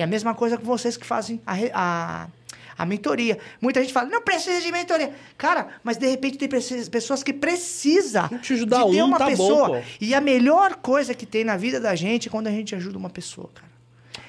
É a mesma coisa com vocês que fazem a, a, a mentoria. Muita gente fala, não precisa de mentoria. Cara, mas de repente tem pessoas que precisam
te ajudar
de ter
um,
uma
tá bom,
pessoa.
pô.
e a melhor coisa que tem na vida da gente é quando a gente ajuda uma pessoa, cara.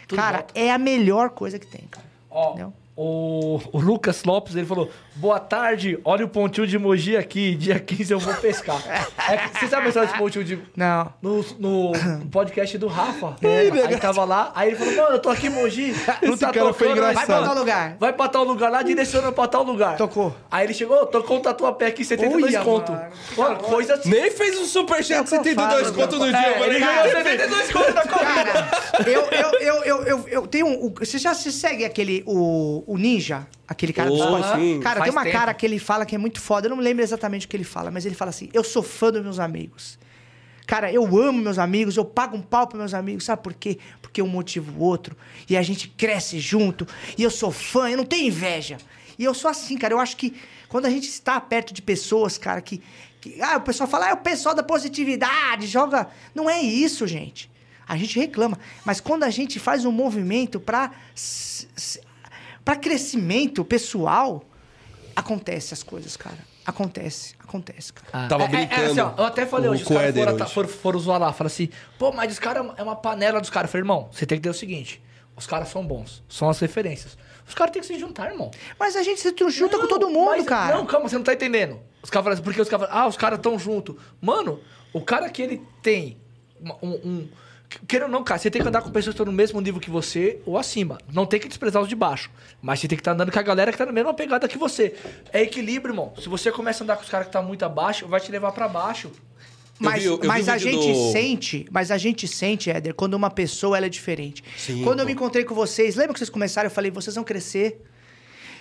Tudo
cara,
volta.
é a melhor coisa que tem, cara.
Ó,
Entendeu?
O, o Lucas Lopes, ele falou: Boa tarde, olha o pontinho de emoji aqui, dia 15 eu vou pescar. É que- você sabe a história desse pontinho de.
Não.
No, no podcast do Rafa. aí tava lá, aí ele falou: Mano, eu tô aqui em Mogi. Não
Esse
tá
cara foi
tocando,
engraçado.
Vai pra tal lugar.
Vai pra tal lugar lá, direciona pra tal lugar.
Tocou.
Aí ele chegou, tocou um tatuapé aqui, 72
Uia,
conto.
mano.
Mano, coisa assim.
Nem fez um superchat
É o
de
que eu
72
falo,
conto no
meu.
dia,
É,
mano.
ele ganhou 72 conto da.
Cara, eu, eu, eu, eu, eu, eu tenho um. o- Você já se segue aquele. O, o Ninja? Aquele cara
Oh,
dos
sim.
Cara,
Faz
tem uma
tempo.
cara que ele fala que é muito foda. Eu não me lembro exatamente o que ele fala, mas ele fala assim: Eu sou fã dos meus amigos. Cara, eu amo meus amigos, eu pago um pau pros meus amigos. Sabe por quê? Porque um motivo o outro. E a gente cresce junto. E eu sou fã, eu não tenho inveja. E eu sou assim, cara. Eu acho que quando a gente está perto de pessoas, cara, que. que ah, o pessoal fala, ah, é o pessoal da positividade, joga. Não é isso, gente. A gente reclama. Mas quando a gente faz um movimento para para crescimento pessoal, acontece as coisas, cara. Acontece, acontece, cara.
Tava
É, é, é,
brincando
assim, ó, eu até falei
com
hoje, os caras foram,
hoje.
foram, foram zoar lá, falaram assim, pô, mas os caras é uma panela dos caras. Eu falei, irmão, você tem que ter o seguinte, os caras são bons, são as referências. Os caras têm que se juntar, irmão.
Mas a gente se junta com
Não,
todo mundo,
mas-
cara.
Não, calma, você não tá entendendo. Os caras falam assim, porque os caras falam, ah, os caras tão junto. Mano, o cara que ele tem uma- um. um Queira ou não, cara, você tem que andar com pessoas que estão no mesmo nível que você ou acima. Não tem que desprezar os de baixo. Mas você tem que estar andando com a galera que tá na mesma pegada que você. É equilíbrio, irmão. Se você começa a andar com os caras que tá muito abaixo, vai te levar pra baixo.
Mas,
vi eu vi
mas
o
a gente
do-
sente, mas a gente sente, Éder, quando uma pessoa ela é diferente.
Sim,
quando eu me encontrei com vocês, lembra que vocês começaram? Eu falei, vocês vão crescer.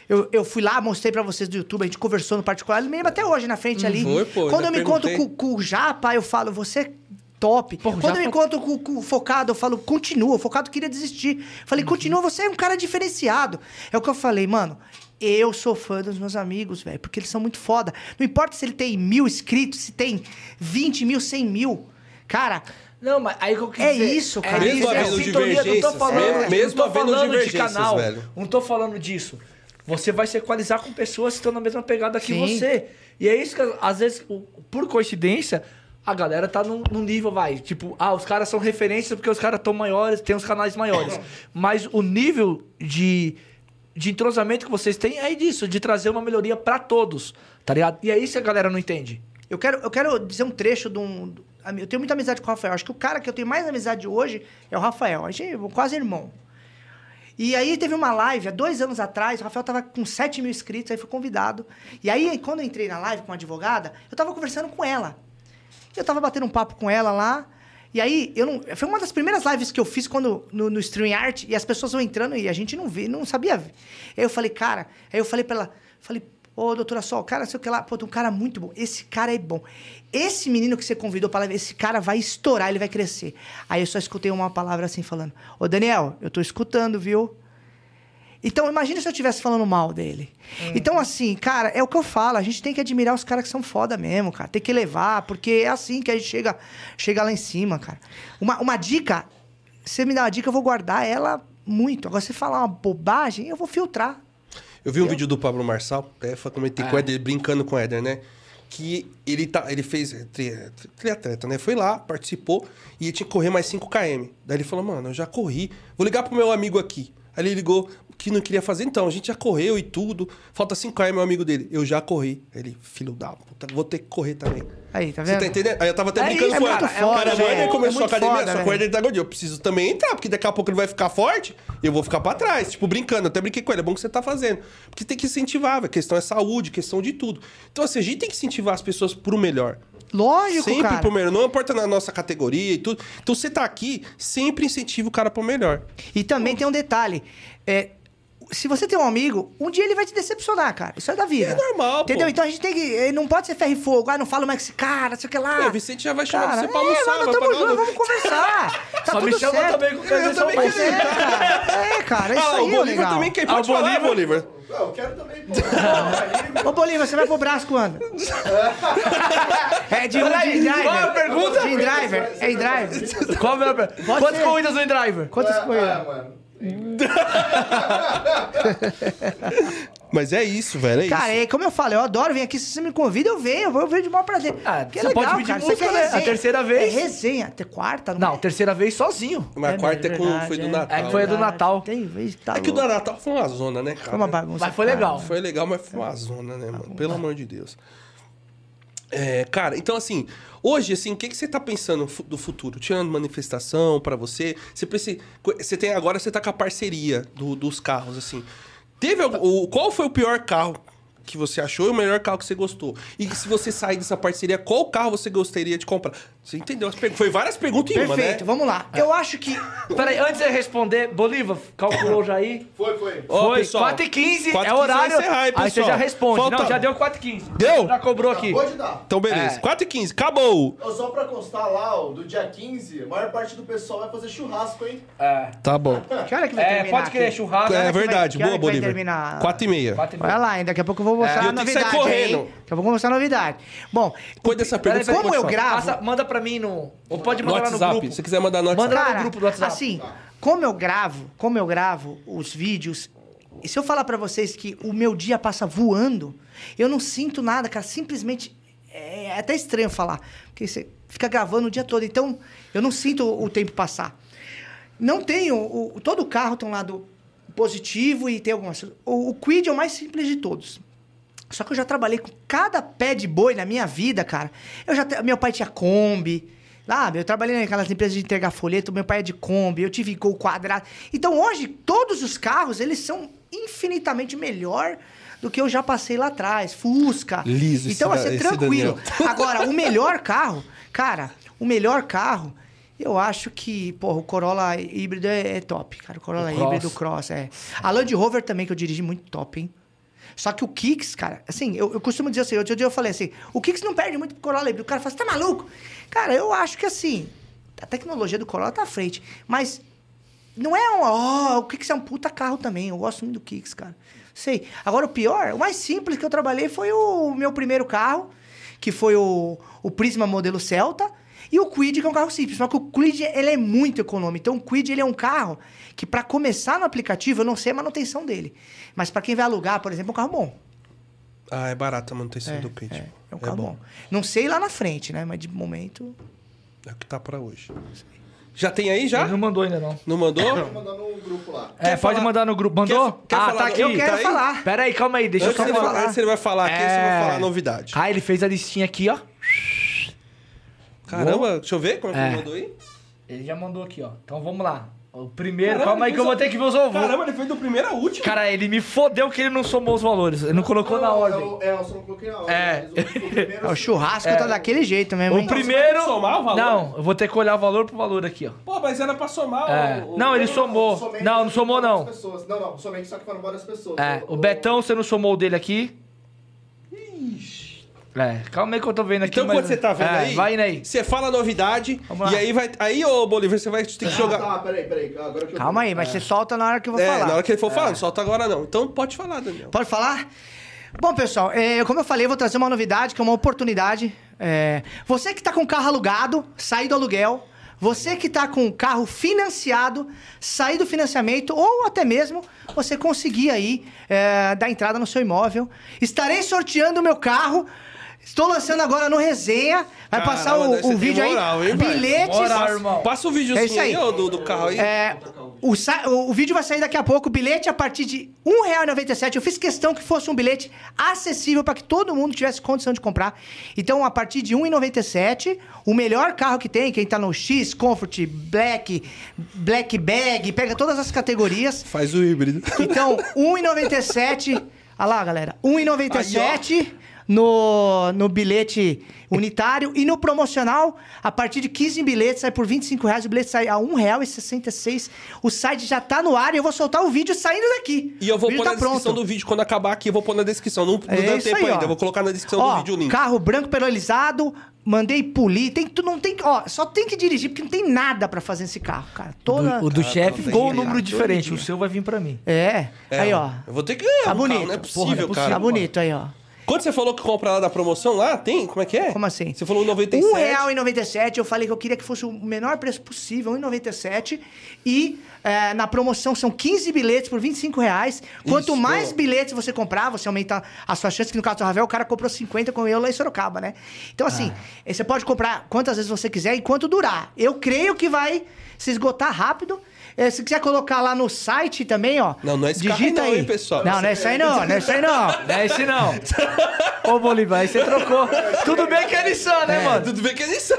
Eu, eu fui lá, mostrei pra vocês do YouTube, a gente conversou no particular, ele me lembra até hoje na frente ali.
Foi, pô,
Quando eu me encontro
perguntei.
com, com o Japa, eu falo, você top.
O
Quando eu encontro com, com o Focado, eu falo, continua. O Focado queria desistir.
Uhum.
Falei, continua, você é um cara diferenciado. É o que eu falei, mano. Eu sou fã dos meus amigos, velho, porque eles são muito foda. Não importa se ele tem mil inscritos, se tem 20 mil, 100 mil. Cara,
Não, mas aí que eu quis
É
dizer,
isso, cara.
Mesmo
isso, é
havendo
sintonia, não tô
divergências,
falando,
mesmo- mesmo
não tô falando de
divergências,
canal,
velho.
não tô falando disso. Você vai se equalizar com pessoas que estão na mesma pegada que
Sim.
você. E é isso que, às vezes, por coincidência, a galera tá num, num nível, vai, tipo, ah, os caras são referências porque os caras estão maiores, tem os canais maiores. Mas o nível de, de entrosamento que vocês têm é disso, de trazer uma melhoria pra todos, tá ligado? E é isso que a galera não entende.
eu quero, eu quero dizer um trecho de um. Eu tenho muita amizade com o Rafael. Acho que o cara que eu tenho mais amizade hoje é o Rafael. A gente é quase irmão. E aí teve uma live há dois anos atrás, o Rafael tava com 7 mil inscritos, aí foi convidado. E aí, quando eu entrei na live com a advogada, eu tava conversando com ela. Eu tava batendo um papo com ela lá. E aí, eu não. Foi uma das primeiras lives que eu fiz quando no, no StreamYard e as pessoas vão entrando e a gente não vê, não sabia. Aí eu falei, cara, aí eu falei pra ela, falei, ô, doutora Sol, cara, sei o que lá, pô, tem um cara muito bom. Esse cara é bom. Esse menino que você convidou pra live, esse cara vai estourar, ele vai crescer. Aí eu só escutei uma palavra assim falando: Ô Daniel, eu tô escutando, viu? Então, imagina se eu estivesse falando mal dele. Então, assim, cara, é o que eu falo. A gente tem que admirar os caras que são foda mesmo, cara. Tem que levar, porque é assim que a gente chega, chega lá em cima, cara. Uma, uma dica, você me dá uma dica, eu vou guardar ela muito. Agora, você falar uma bobagem, eu vou filtrar.
Eu vi um vídeo do Pablo Marçal, até comentei com o Éder, brincando com o Éder, né? Que ele, tá, ele fez é, tri- triatleta, né? Foi lá, participou e tinha que correr mais 5 km. Daí ele falou, mano, eu já corri. Vou ligar pro meu amigo aqui. Aí ele ligou que não queria fazer, então, a gente já correu e tudo. Falta 5 km, meu amigo dele. Eu já corri. Ele, filho da puta, vou ter que correr também.
Aí, tá
Você
vendo?
tá entendendo? Aí eu tava até
É
brincando
isso,
com
é muito foda,
cara,
velho.
ele começou
É
a
muito
academia,
foda,
só que o tá gordinho. Eu preciso também entrar, porque daqui a pouco ele vai ficar forte e eu vou ficar pra trás. Tipo, brincando. Até brinquei com ele. É bom que você tá fazendo. Porque tem que incentivar, velho. Questão é saúde, questão de tudo. Então, assim, a gente tem que incentivar as pessoas pro melhor.
Lógico,
sempre
cara.
pro melhor. Não importa na nossa categoria e tudo. Então, você tá aqui, sempre incentiva o cara pro melhor.
E também tem um detalhe. É, se você tem um amigo, um dia ele vai te decepcionar, cara. Isso é da vida.
É normal, pô.
Entendeu? Então a gente tem que. eh, Não pode ser ferro e fogo. Ah, não fala mais com esse cara, sei o que lá.
É, o Vicente já vai chamar
Cara,
você pra
é,
almoçar,
nós
vai
tamo
pagar
junto,
o-
vamos conversar. Tá
Só me chama
certo.
também com
Eu também quero.
é, cara. É, cara, isso
ah,
aí
o
é
Bolívar
legal.
também quer.
Ah,
Pode
o
falar, Bolívar.
Não, eu quero também, pô.
Ô, Bolívar, você vai pro braço quando? é de um de driver.
qual é a pergunta?
De driver. É em driver.
Qual a minha pergunta? Quantas corridas no driver?
Quantas
Ah,
corridas?
ah, mano.
Mas é isso, velho. É isso.
Cara, é, como eu falo, eu adoro vir aqui. Se você me convida, eu venho. Eu venho de maior prazer.
Ah, você
é legal,
pode pedir
cara. Isso
música,
é
né? A terceira vez.
É resenha. Até quarta,
Não,
é?
terceira vez sozinho.
Mas a quarta é com,
verdade,
foi do
é.
Natal.
É que foi a do
né?
Natal.
Tem vez, tá
É que o do. Natal foi uma zona, né, cara?
Foi uma bagunça.
Mas foi
cara.
legal.
Foi legal, mas foi uma zona, né, mano? Pelo amor de Deus. É, cara, então assim, hoje, assim, o que, que você tá pensando do futuro? Tirando manifestação pra você, você precisa, você tem agora, você tá com a parceria do- dos carros, assim. Teve o, qual foi o pior carro que você achou e o melhor carro que você gostou? E se você sair dessa parceria, qual carro você gostaria de comprar? Você entendeu? Foi várias perguntas em uma, né?
Perfeito, vamos lá. Eu acho que.
Peraí, antes de você responder, Bolívar, calculou já aí?
Foi, foi.
Ó,
Foi,
pessoal,
4 e 15
4
é
15
horário.
vai encerrar, hein,
aí você já responde.
Falta-
Não, já deu 4 e 15.
Deu?
Já cobrou aqui.
Pode dar.
Então, beleza.
É.
4 e 15, acabou!
Só pra constar lá, ó, do dia 15, a maior parte do pessoal vai fazer churrasco, hein?
É.
Tá bom.
Que hora que vai
É,
terminar?
pode querer
aqui?
churrasco.
É
vai-
verdade,
que hora
boa,
que vai
Bolívar.
terminar?
4 e meia.
Quatro e meia.
Olha lá, hein? Daqui a pouco eu vou mostrar
É.
a
Eu tenho que sair
novidade.
correndo.
Aí. Daqui a pouco eu vou mostrar a novidade. Bom,
Depois dessa pergunta,
como eu gravo.
Manda pra mim no. Ou pode
No
mandar lá no
WhatsApp,
grupo.
se você quiser mandar no WhatsApp.
Manda lá no grupo do WhatsApp.
Assim, como eu gravo, como eu gravo os vídeos, e se eu falar pra vocês que o meu dia passa voando, eu não sinto nada, cara. Simplesmente é, é até estranho falar, porque você fica gravando o dia todo. Então, eu não sinto o tempo passar. Não tenho. O, todo carro tem um lado positivo e tem algumas. O, o Quid é o mais simples de todos. Só que eu já trabalhei com cada pé de boi na minha vida, cara. Eu já meu pai tinha Kombi. Sabe? Eu trabalhei naquelas empresas de entregar folheto, meu pai é de Kombi, eu tive Gol quadrado. Então hoje, todos os carros, eles são infinitamente melhor do que eu já passei lá atrás. Fusca.
Liso esse
Então vai
da-
ser
esse
tranquilo.
Daniel.
Agora, o melhor carro, cara, o melhor carro, eu acho que, porra, o Corolla híbrido é, é top, cara. O Corolla
O Cross.
híbrido Cross, é. A Land Rover também, que eu dirigi, muito top, hein? Só que o Kicks, cara, assim, eu, eu costumo dizer assim, outro dia eu falei assim, o Kicks não perde muito pro Corolla híbrido. O cara fala, você tá maluco? Cara, eu acho que assim, a tecnologia do Corolla tá à frente, mas não é um, ó, o Kicks é um puta carro também. Eu gosto muito do Kicks, cara. Sei. Agora, o pior, o mais simples que eu trabalhei foi o meu primeiro carro, que foi o, o Prisma modelo Celta, e o Quid, que é um carro simples. Só que o Quid, ele é muito econômico. Então, o Quid, ele é um carro que, para começar no aplicativo, eu não sei a manutenção dele. Mas para quem vai alugar, por exemplo, é um carro bom.
Ah, é barata a manutenção
É,
do kit.
é, é um carro bom. Não sei lá na frente, né? Mas de momento...
É o que tá pra hoje. Já tem aí, já?
Ele não mandou ainda, não.
Não mandou?
Tô mandando um grupo lá.
É,
Quer
pode
falar-
mandar no grupo. Mandou?
Quer- quer
ah,
falar
tá aqui.
Eu quero
tá aí?
falar.
Pera aí, calma aí, deixa eu só falar.
antes ele vai falar aqui, você vai falar a novidade.
Ah, ele fez a listinha aqui, ó.
Caramba, deixa eu ver como é que
É.
ele mandou aí.
Ele já mandou aqui, ó. Então vamos lá. O primeiro,
Caramba,
calma aí que eu vou ter que ver os ovos.
Caramba, ele fez do primeiro ao último.
Cara, ele me fodeu que ele não somou os valores. Ele não colocou na
Não,
ordem.
eu- É, eu só não coloquei na ordem.
É.
mas o- o primeiro-
É, o churrasco tá daquele jeito mesmo,
O
hein?
primeiro.
somar o valor?
Não, eu vou ter que olhar o valor pro valor aqui, ó.
Pô, mas era pra somar
É.
o... o-
Não, ele
Não,
somou.
somente
Não, não somou, não.
várias pessoas. Não, não, somente só que foram várias pessoas.
É, o Betão, você não somou o dele aqui. É, calma aí que eu tô vendo aqui.
Então,
mas-
quando você tá vendo
É,
aí,
Vai indo aí.
você fala a novidade, e aí vai... Aí, ô Bolívar, você vai ter que
Ah,
jogar...
tá, peraí, peraí. Agora que eu
Calma aí, mas você solta na hora que eu vou
É,
falar.
na hora que ele for falar, não solta agora não. Então pode falar, Daniel.
Pode falar? Bom, pessoal, é, como eu falei, eu vou trazer uma novidade, que é uma oportunidade. É, você que tá com carro alugado, sair do aluguel. Você que tá com carro financiado, sair do financiamento ou até mesmo você conseguir aí é, dar entrada no seu imóvel. Estarei sorteando o meu carro. Estou lançando agora no resenha. Vai
Caramba,
passar o, o vídeo
moral,
aí.
hein,
bilhetes.
Moral, irmão.
Passa o
É
videozinho
isso aí.
do, do carro aí.
É, o, o- o vídeo vai sair daqui a pouco. O bilhete a partir de R$ 1,97. Eu fiz questão que fosse um bilhete acessível para que todo mundo tivesse condição de comprar. Então, a partir de R$ 1,97, o melhor carro que tem, quem tá no X, Comfort, Black, Black Bag, pega todas as categorias.
Faz o híbrido.
Então, R$ 1,97. Olha lá, galera. R$ 1,97 no, no bilhete unitário. E no promocional, a partir de 15 bilhetes, sai por 25 reais. O bilhete sai a R$ 1,66. O site já tá no ar e eu vou soltar o vídeo saindo daqui.
E eu vou pôr
tá
na descrição
pronto.
do vídeo. Quando acabar aqui, eu vou pôr na descrição. Não, não
É
deu tempo
aí,
ainda. Eu vou colocar na descrição
Ó,
do vídeo o link.
Carro branco perolizado, mandei polir. Tem, tu não tem, ó, só tem que dirigir porque não tem nada pra fazer nesse carro, cara. Toda
O do chefe
não
ficou um número diferente. O seu vai vir pra mim.
É.
É,
aí, ó.
Eu vou ter que ganhar
Tá
um
bonito.
carro, não é
Porra,
possível,
não é
cara.
Tá bonito aí, ó.
Quando você falou que compra lá da promoção, lá tem? Como é que é?
Como assim?
Você falou 97.
R$1,97. Eu falei que eu queria que fosse o menor preço possível, R$1,97. E é, na promoção são 15 bilhetes por 25 reais. Quanto
Isso.
mais bilhetes você comprar, você aumenta as suas chances. Que no caso do Ravel, o cara comprou 50 com eu lá em Sorocaba, né? Então, assim,
Ah.
eh, você pode comprar quantas vezes você quiser e quanto durar. Eu creio que vai se esgotar rápido. Eh, Se quiser colocar lá no site também, ó.
Não, não é esse carro
digita
aí não, hein, pessoal?
Não, não é isso aí não, não é isso aí não.
Não é esse não. Ô, Bolívar, aí você trocou. Tudo bem que é Nissan, né, mano?
Tudo bem que é isso.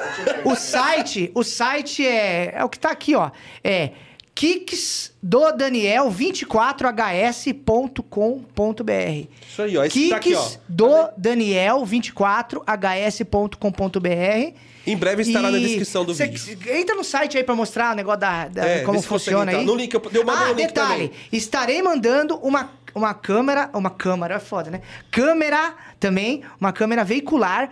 O site, o site é, é o que tá aqui, ó. É kicks do Daniel 24hs.com.br.
Isso aí, ó. Esse tá aqui, ó.
Kicks do Daniel 24hs.com.br.
Em breve estará na
E
descrição do
cê-
vídeo.
Entra no site aí pra mostrar o negócio da, da-
É,
como funciona aí.
No link, eu- eu mandei
ah,
link
detalhe,
também.
estarei mandando uma, uma câmera, uma câmera, é foda, né? Câmera também, uma câmera veicular,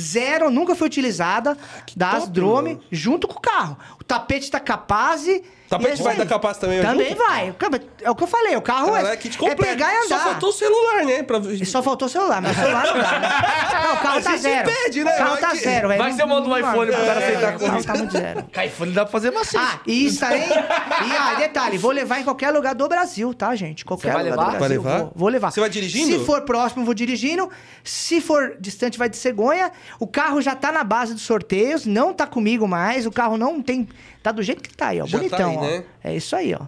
zero, nunca foi utilizada, da
top,
Asdrome,
mano.
junto com o carro. O tapete da Capaz e...
Tapete
é
vai
aí.
da Capaz também,
Também
junto?
vai. O É o que eu falei, o carro
Caralho,
é,
kit
é pegar e andar.
Só faltou o celular, né? Pra...
Só faltou o celular, mas o celular não dá, né? Não, o carro
A
tá zero.
pede, né?
O carro
Vai
tá
que-
zero, velho.
Vai
Não-
ser
não
um
vai.
iPhone pro cara
É,
aceitar
O
com
carro tá muito zero.
Com iPhone dá pra fazer macete.
Ah, e estarei. e ah, detalhe, vou levar em qualquer lugar do Brasil, tá, gente? Qualquer
Você vai
lugar
levar?
do Brasil.
Vai levar?
Vou, vou levar.
Você vai dirigindo?
Se for próximo, vou dirigindo. Se for distante, vai de cegonha. O carro já tá na base dos sorteios, não tá comigo mais. O carro não tem. Tá do jeito que tá aí, ó.
Já tá
Bonitão,
aí,
ó.
né?
É isso aí, ó.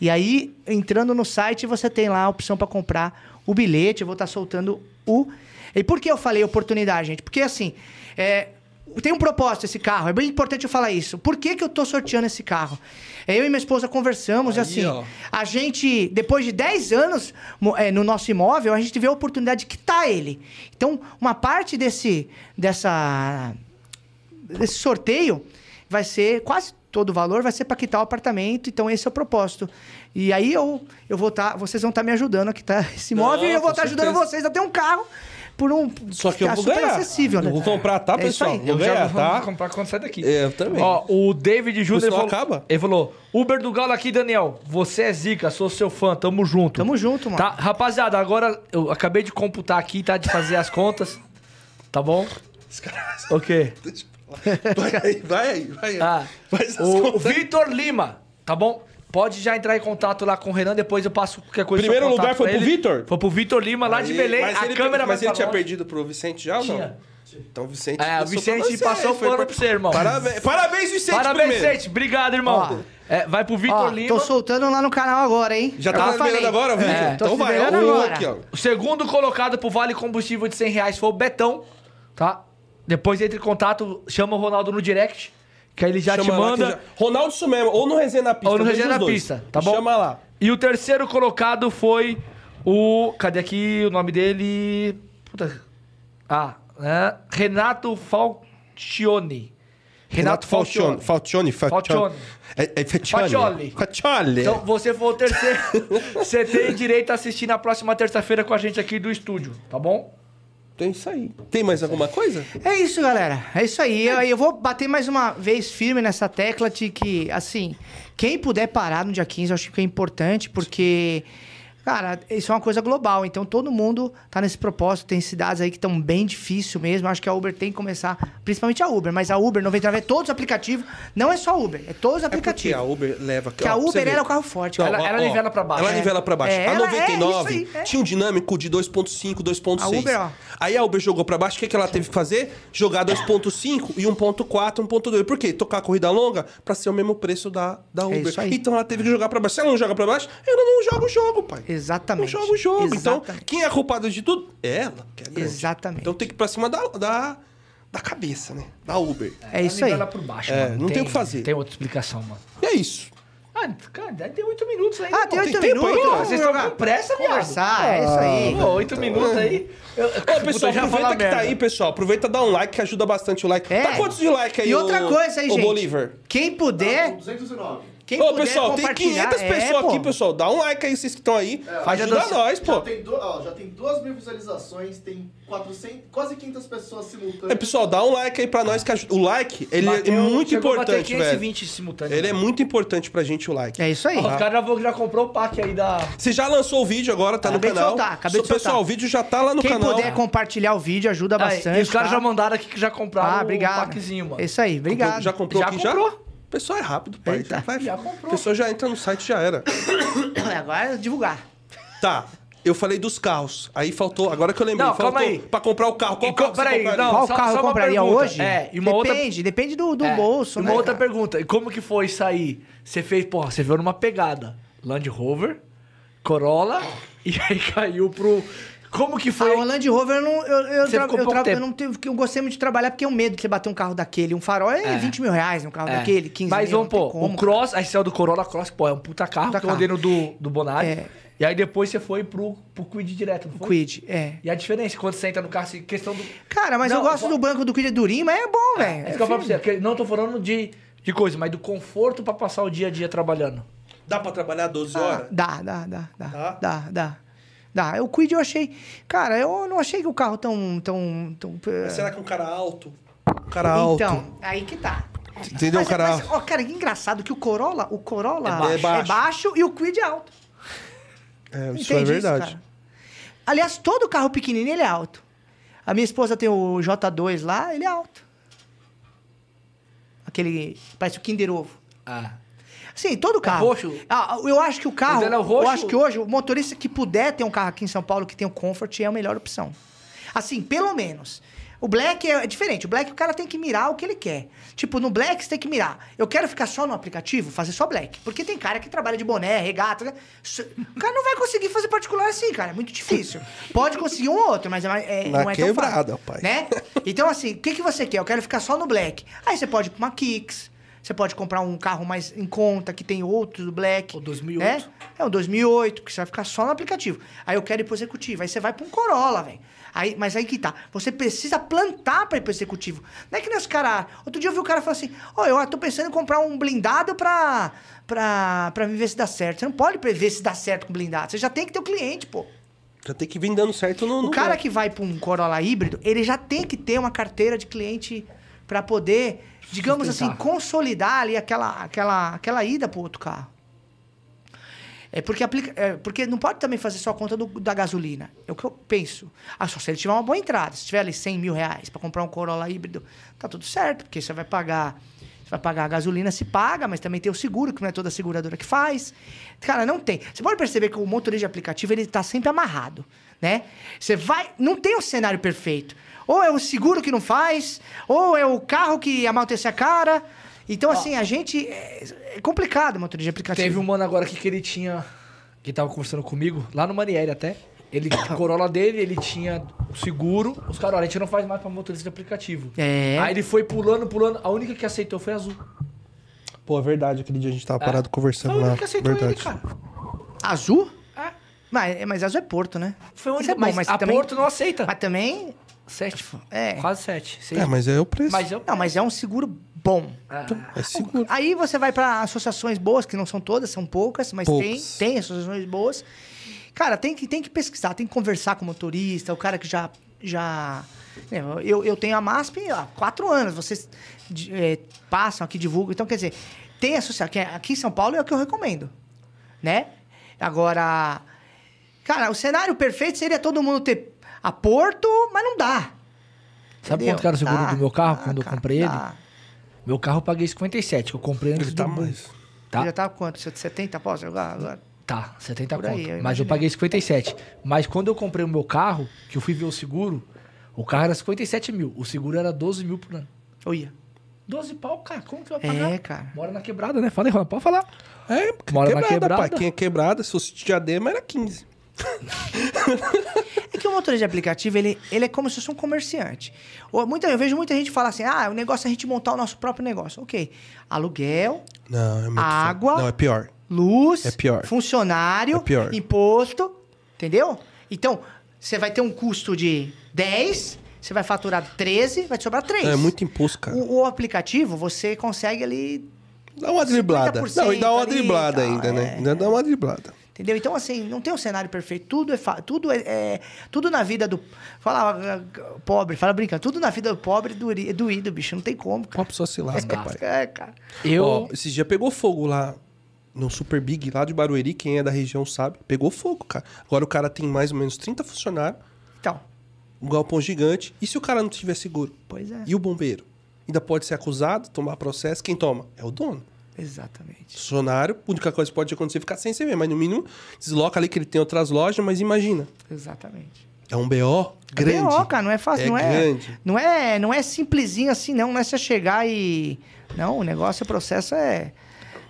E aí, entrando no site, você tem lá a opção pra comprar o bilhete. Eu vou estar soltando o. E por que eu falei oportunidade, gente? Porque assim, é, tem um propósito esse carro. É bem importante eu falar isso. Por que, que eu tô sorteando esse carro? É, Eu e minha esposa conversamos e
Aí,
assim,
ó.
a gente, depois de 10 anos é, no nosso imóvel, a gente teve a oportunidade de quitar ele. Então, uma parte desse, dessa, desse sorteio vai ser quase todo o valor vai ser para quitar o apartamento, então esse é o propósito. E aí eu, eu vou estar, vocês vão estar me ajudando a quitar esse imóvel
Não,
e eu vou estar ajudando
certeza.
vocês a ter um carro por um
Só que eu
tá
vou
super
ganhar.
acessível, né?
Eu vou comprar, tá,
É isso
pessoal?
aí.
Vou
Eu já
ganhar,
vou
tá?
comprar quando sai daqui.
É, eu também.
Ó, o David Júnior falou,
acaba.
ele falou: Uber do Galo aqui, Daniel. Você é zica, sou seu fã, tamo junto.
Tamo junto, mano.
Tá, rapaziada, agora eu acabei de computar aqui, tá? De fazer as contas. Tá bom? O quê?
Vai aí, vai aí, vai aí.
Ah, o. Vitor Lima, tá bom? Pode já entrar em contato lá com o Renan, depois eu passo qualquer coisa.
Primeiro lugar foi pro. Vitor?
Foi pro Vitor Lima, lá de
Aí,
Belém.
Mas
a
ele,
câmera
mas
vai
ele tinha perdido pro Vicente já ou não?
Tinha.
Então o Vicente.
É, o Vicente passou
foi
pano
pra-
pra você, irmão.
Parabéns, parabéns Vicente,
Parabéns,
primeiro.
Vicente. Obrigado, irmão. É, vai pro Vitor
Ó,
Lima.
tô soltando lá no canal agora, hein?
Já tá liberando agora o vídeo?
É,
então vai, ó, o
agora.
aqui, ó.
O segundo colocado pro Vale Combustível de 100 reais foi o Betão, tá? Depois entre em contato, chama o Ronaldo no direct, Que aí ele já te
Chama que
manda.
já- Ronaldo isso mesmo, ou no Resenha na Pista.
Ou no
um
Resenha
dos
na
dois.
Pista, tá bom?
Chama lá.
E o terceiro colocado foi o. Cadê aqui o nome dele? Puta. Ah, né? Renato Falcione.
Renato Falcione. Falcione.
Falcione.
É, é Faccioli.
Faccioli.
Faccioli.
Então você foi o terceiro. você tem direito a assistir na próxima terça-feira com a gente aqui do estúdio, tá bom?
Tem isso aí. Tem mais alguma coisa?
É isso, galera. É isso aí. Eu, eu vou bater mais uma vez firme nessa tecla de que, assim, quem puder parar no dia 15, eu acho que é importante, porque, cara, isso é uma coisa global. Então, todo mundo tá nesse propósito. Tem cidades aí que estão bem difícil mesmo. Acho que a Uber tem que começar, principalmente a Uber, mas a Uber 99 é todos os aplicativos. Não é só a Uber, é todos os
É porque
aplicativos.
a Uber leva...
Que a
ó,
Uber
ver.
ela é o carro forte.
Não,
cara.
Ela- ela nivela pra baixo.
Ela
É.
nivela pra baixo.
É,
a
ela- é
99
isso aí, é.
tinha um dinâmico de 2.5, 2.6.
A Uber, ó.
Aí a Uber jogou pra baixo. O que, que ela teve que fazer? Jogar 2.5 e 1.4, 1.2. Por quê? Tocar a corrida longa pra ser o mesmo preço da, da Uber.
É isso aí.
Então ela teve que jogar pra baixo. Se ela não joga pra baixo, ela não joga o jogo, pai. Não
Exatamente.
joga o jogo. Então,
Exatamente.
quem é culpado de tudo? É ela. Que é.
Exatamente.
Então tem que ir pra cima da, da, da cabeça, né? Da Uber.
É isso aí.
Ela por baixo,
É,
mano.
não tem o que fazer.
Tem outra explicação, mano.
E é isso.
Ah, cara, tem oito minutos ainda.
Ah, tem oito
tempo aí,
minutos. vamos
Vocês estão
jogar.
com pressa, viado.
Conversar, é isso aí.
Pô, oito minutos aí. Eu,
Ô, pessoal,
já
aproveita que tá
merda.
aí, pessoal. Aproveita e dá um like, que ajuda bastante o like.
É.
Tá quantos de like aí,
E outra
ô-
coisa aí,
ô
gente.
Bolívar?
Quem puder,
209.
Quem
Ô, pessoal, tem
compartilhar-
500
É,
pessoas
pô.
aqui, pessoal. Dá um like aí, vocês que estão aí.
Faz a
Ajuda nós,
Já
pô.
tem, do, ó, já tem 2 mil visualizações, tem 400, quase 500 pessoas simultâneas.
É, pessoal, dá um like aí pra nós, que ajuda. o like, ele é
Bateu-
muito
a bater
importante, velho.
520 simultâneos.
Ele é muito importante pra gente, o like.
É isso aí.
Ó, caras já, vou- já comprou o pack aí da...
Você já lançou o vídeo agora, tá
Acabei
no
de
canal.
soltar, acabei de
So- Pessoal,
soltar.
o vídeo já tá lá no
Quem
canal.
puder compartilhar o vídeo ajuda
Ah,
bastante.
e os caras
tá?
já mandaram aqui que já compraram
Ah, obrigado.
o packzinho, mano.
É Isso aí, obrigado.
Já comprou
Já
aqui
comprou.
já? O pessoal é rápido, pai.
Eita.
Já, vai,
Já comprou.
A pessoa já entra no site já era.
Agora é divulgar.
Tá. Eu falei dos carros. Aí faltou. Agora que eu lembrei,
Não,
faltou
calma aí.
pra comprar o carro. Qual
E
carro você
peraí,
compraria?
não,
Qual
só-
carro
só
eu compraria
pergunta.
hoje?
É, e uma outra-
depende, depende do, do
É,
bolso,
e
né?
Uma outra
cara?
pergunta. E como que foi sair? Você fez, porra, você veio numa pegada. Land Rover, Corolla, e aí caiu pro... Como que
Ah,
foi?
o Land Rover eu não, eu, eu, tra- eu, tra- eu não tenho, eu gostei muito de trabalhar porque é o medo de você bater um carro daquele. Um farol é,
É.
20 mil reais um carro
É.
daquele, 15
Mas
mil.
vamos
tem
pôr,
como,
o Cross, aí saiu do Corolla Cross, pô, é um puta carro,
Puta
que eu andei no do, do Bonari.
É.
E aí depois você foi pro, pro Quid direto, não
O
foi?
Quid, é.
E a diferença, quando você entra no carro, assim, questão do...
Cara, mas
Não,
eu gosto
vou-
do banco do Quid é durinho, mas é bom, velho.
É isso que eu falo pra você, não tô falando de, de coisa, mas do conforto pra passar o dia a dia trabalhando.
Dá pra trabalhar 12
Ah,
horas?
dá, dá, dá, dá,
Dá?
dá, dá. Dá. O Quid eu achei... Cara, eu não achei que o carro tão... tão, tão
Mas será que um cara alto? Um cara alto.
Então, aí que tá.
Entendeu,
Mas,
cara?
mas, ó, cara, que engraçado que o Corolla, o Corolla
É baixo.
é baixo,
É baixo.
e o Quid é alto.
É, isso é verdade.
cara? Aliás, todo carro pequenininho ele é alto. A minha esposa tem o J2 lá, ele é alto. Aquele, parece o Kinder Ovo.
Ah.
Sim, todo carro.
roxo?
Ah, eu acho que o carro.
O dela é o roxo?
Eu acho que hoje, o motorista que puder ter um carro aqui em São Paulo que tem o Comfort é a melhor opção. Assim, pelo menos. O Black é diferente. O Black o cara tem que mirar o que ele quer. Tipo, no Black você tem que mirar. Eu quero ficar só no aplicativo, fazer só Black. Porque tem cara que trabalha de boné, regata. né? O cara não vai conseguir fazer particular assim, cara. É muito difícil. Pode conseguir um ou outro, mas é, é,
Na
não é tão
quebrada,
fácil,
pai.
Né? Então, assim, o que, que você quer? Eu quero ficar só no Black. Aí você pode ir pra uma Kicks. Você pode comprar um carro mais em conta, que tem outro do Black.
O 2008.
É, é um 2008, porque você vai ficar só no aplicativo. Aí eu quero ir pro executivo. Aí você vai pra um Corolla, velho. Aí, mas aí que tá. Você precisa plantar pra ir pro executivo. Não é que nem os caras. Outro dia eu vi o cara falar assim: Ó, eu tô pensando em comprar um blindado pra, pra, pra me ver se dá certo. Você não pode ver se dá certo com blindado. Você já tem que ter o cliente, pô.
Já tem que vir dando certo no.
O
no
cara que vai para um Corolla híbrido, ele já tem que ter uma carteira de cliente para poder, digamos assim,
Sustentar.
consolidar ali aquela, aquela, aquela ida para outro carro. É porque, aplica, é porque não pode também fazer só a conta do- da gasolina. É o que eu penso. Ah, só se ele tiver uma boa entrada. Se tiver ali 100 mil reais para comprar um Corolla híbrido, tá tudo certo, porque você vai pagar. Você vai pagar a gasolina, se paga, mas também tem o seguro, que não é toda seguradora que faz. Cara, não tem. Você pode perceber que o motorista de aplicativo, ele tá sempre amarrado, né? Você vai... Não tem um cenário perfeito. Ou é o seguro que não faz, ou é o carro que amortece a cara. Então, assim, a gente... É, é complicado o motorista de aplicativo.
Teve um mano agora aqui que ele tinha. Que tava conversando comigo, lá no Manieri até. Ele, o Corolla dele, ele tinha o seguro. Os caras, olha, a gente não faz mais pra motorista de aplicativo.
É.
Aí ele foi pulando, pulando. A única que aceitou foi a Azul.
Pô, é verdade. Aquele dia a gente tava parado
Foi
conversando
a única
lá.
que aceitou
Verdade.
ele, cara.
Azul?
É.
Mas, mas azul é Porto, né?
Foi única,
é bom,
mas,
mas
a
também-
Porto não aceita.
Mas também.
Sete.
É.
Quase sete. Seis.
É, mas é o preço.
Mas eu...
Não, mas é um seguro bom.
Ah,
É seguro.
Aí você vai pra associações boas, que não são todas, são poucas, mas tem,
Poucas.
tem associações boas. Cara, tem que, tem que pesquisar, tem que conversar com o motorista, o cara que já. já né, eu, eu tenho a MASP há quatro anos, vocês é, passam aqui, divulgam. Então, quer dizer, tem associação. que é- Aqui em São Paulo é o que eu recomendo. Né? Agora. Cara, o cenário perfeito seria todo mundo ter a Porto, mas não dá.
Sabe
Entendeu?
quanto que era o seguro
Dá,
do meu carro
dá,
quando eu comprei ele?
dá.
Meu carro eu paguei 57, que eu comprei antes
Ele
do
tá
boom.
mais.
Tá?
Já tá quanto? 70 posso jogar agora?
Tá, 70
Por aí,
conto.
eu
mas eu paguei 57. Mas quando eu comprei o meu carro, que eu fui ver o seguro, o carro era 57 mil. O seguro era 12 mil por ano.
Olha.
12 pau, cara. Como que vai pagar?
É, cara.
Mora na quebrada, né? Fala aí, pode falar.
É,
Mora na
quebrada,
quebrada.
pai. Quem é quebrada, se fosse diadema, era 15.
É que o motorista de aplicativo, ele, ele é como se fosse um comerciante. Ou, muita, eu vejo muita gente falar assim, ah, o negócio é a gente montar o nosso próprio negócio. Ok. Aluguel,
Não, é
Água.
Não, é pior.
luz,
É pior.
funcionário,
É pior.
imposto, entendeu? Então, você vai ter um custo de 10, você vai faturar 13, vai te sobrar 3.
É muito imposto, cara.
O, o aplicativo, você consegue ali
Dá uma driblada.
50%
Não, e dá uma
ali e
driblada
tal,
ainda,
é.
né? Ainda dá uma driblada.
Entendeu? Então, assim, não tem um cenário perfeito. Tudo é. fa- Tudo é, é- Tudo na vida do. Fala pobre, fala brincando. Tudo na vida do pobre é é doído, bicho. Não tem como, cara.
Uma pessoa se lasca, pai.
É, cara.
Eu.
Ó, esses dias pegou fogo lá no Super Big, lá de Barueri. Quem é da região sabe. Pegou fogo, cara. Agora o cara tem mais ou menos 30 funcionários,
Então,
um galpão gigante. E se o cara não tiver seguro?
pois é.
E o bombeiro? Ainda pode ser acusado, tomar processo. Quem toma? É o dono.
Exatamente.
Funcionário, a única coisa que pode acontecer é ficar sem CV, mas no mínimo desloca ali que ele tem outras lojas, mas imagina.
Exatamente.
É um BO grande.
BO, cara, não é fácil,
É
não é.
grande.
Não é, não é simplesinho assim, não. Não é você chegar e. Não, o negócio, o processo é.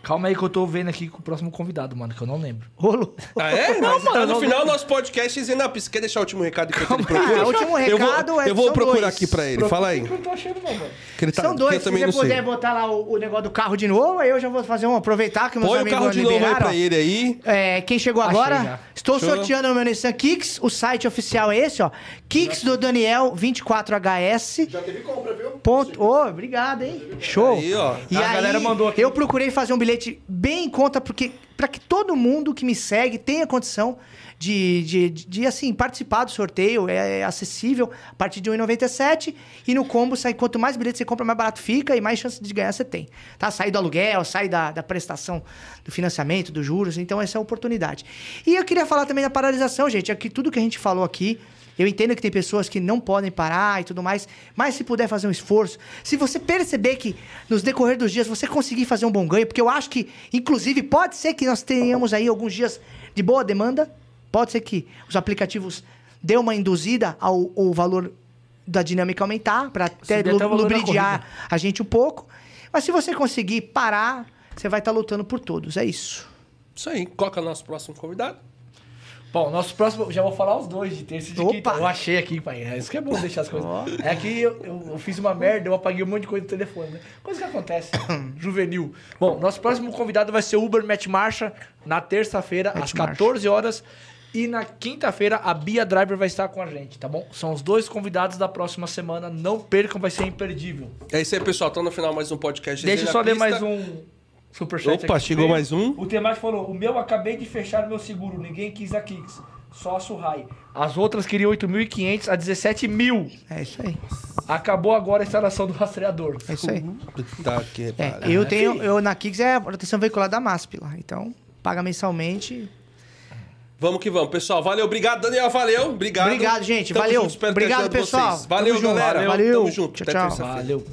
Calma aí que eu tô vendo aqui com o próximo convidado, mano, que eu não lembro.
Rolo.
Ah, é? Não,
mano,
tá no
não-
final do nosso podcast dizendo, ah, você quer deixar o último recado enquanto ele procura?
Ah, o último
eu
recado
vou,
é-
Eu vou procurar
dois.
aqui pra ele, fala aí.
Eu não tô achando, não, mano.
Que ele tá,
São
que
dois.
eu
Se
também
você
não
puder
sei.
botar lá o, o negócio do carro de novo, aí eu já vou fazer um. Aproveitar que meus
Põe o
amigos
carro de novo aí
liberaram.
pra ele aí.
É, quem chegou
Achei
agora,
já.
estou
Show.
sorteando o meu Nissan Kicks. O site oficial é esse, ó. Kicks do Daniel 24HS.
Já teve compra, viu?
Ponto. Ô, obrigado, hein? Show.
Aí, ó.
E
A
aí,
galera mandou aqui.
eu procurei fazer um bilhete bem em conta, porque para que todo mundo que me segue tenha condição de, de, de, de, assim, participar do sorteio. É, é acessível a partir de R$ 1,97. E no combo, sai, quanto mais bilhetes você compra, mais barato fica e mais chance de ganhar você tem. Tá? Sai do aluguel, sai da, da prestação do financiamento, dos juros. Então, essa é a oportunidade. E eu queria falar também da paralisação, gente. É que tudo que a gente falou aqui eu entendo que tem pessoas que não podem parar e tudo mais, mas se puder fazer um esforço, se você perceber que nos decorrer dos dias você conseguir fazer um bom ganho, porque eu acho que, inclusive, pode ser que nós tenhamos aí alguns dias de boa demanda, pode ser que os aplicativos dê uma induzida ao, ao valor da dinâmica aumentar, para até lubridiar a gente um pouco, mas se você conseguir parar, você vai estar lutando por todos, é isso.
Isso aí. Qual é o nosso próximo convidado?
Bom, nosso próximo. Já vou falar os dois, de terça e de
Opa!
quinta. Eu achei aqui, pai. É isso que é bom deixar as coisas.
Ó.
É que eu, eu- eu fiz uma merda, eu apaguei um monte de coisa no telefone, né? Coisa que acontece. Juvenil. Bom, nosso próximo convidado vai ser o Uber Matt Marcha na terça-feira, às 14 horas. E na quinta-feira, a Bia Driver vai estar com a gente, tá bom? São os dois convidados da próxima semana. Não percam, vai ser imperdível.
É isso aí, pessoal. Tá no final mais um podcast.
Deixa eu só ler mais um superchat
Opa,
aqui.
chegou mais um.
O Temati falou: o meu acabei de fechar meu seguro, ninguém quis a Kicks. Só a Surrai. As outras queriam 8.500 a 17 mil.
É isso aí.
Acabou agora a instalação do rastreador.
É isso aí.
Tá que
É, eu tenho, eu na Kicks é a proteção veicular da MASP lá. Então, paga mensalmente.
Vamos que vamos, pessoal. Valeu, obrigado, Daniel. Valeu, obrigado.
Obrigado, gente.
Tamo
Valeu.
junto,
Obrigado, pessoal.
vocês. Valeu,
Tamo
galera.
Valeu.
Tamo junto.
Tchau,
Até
tchau.
Valeu.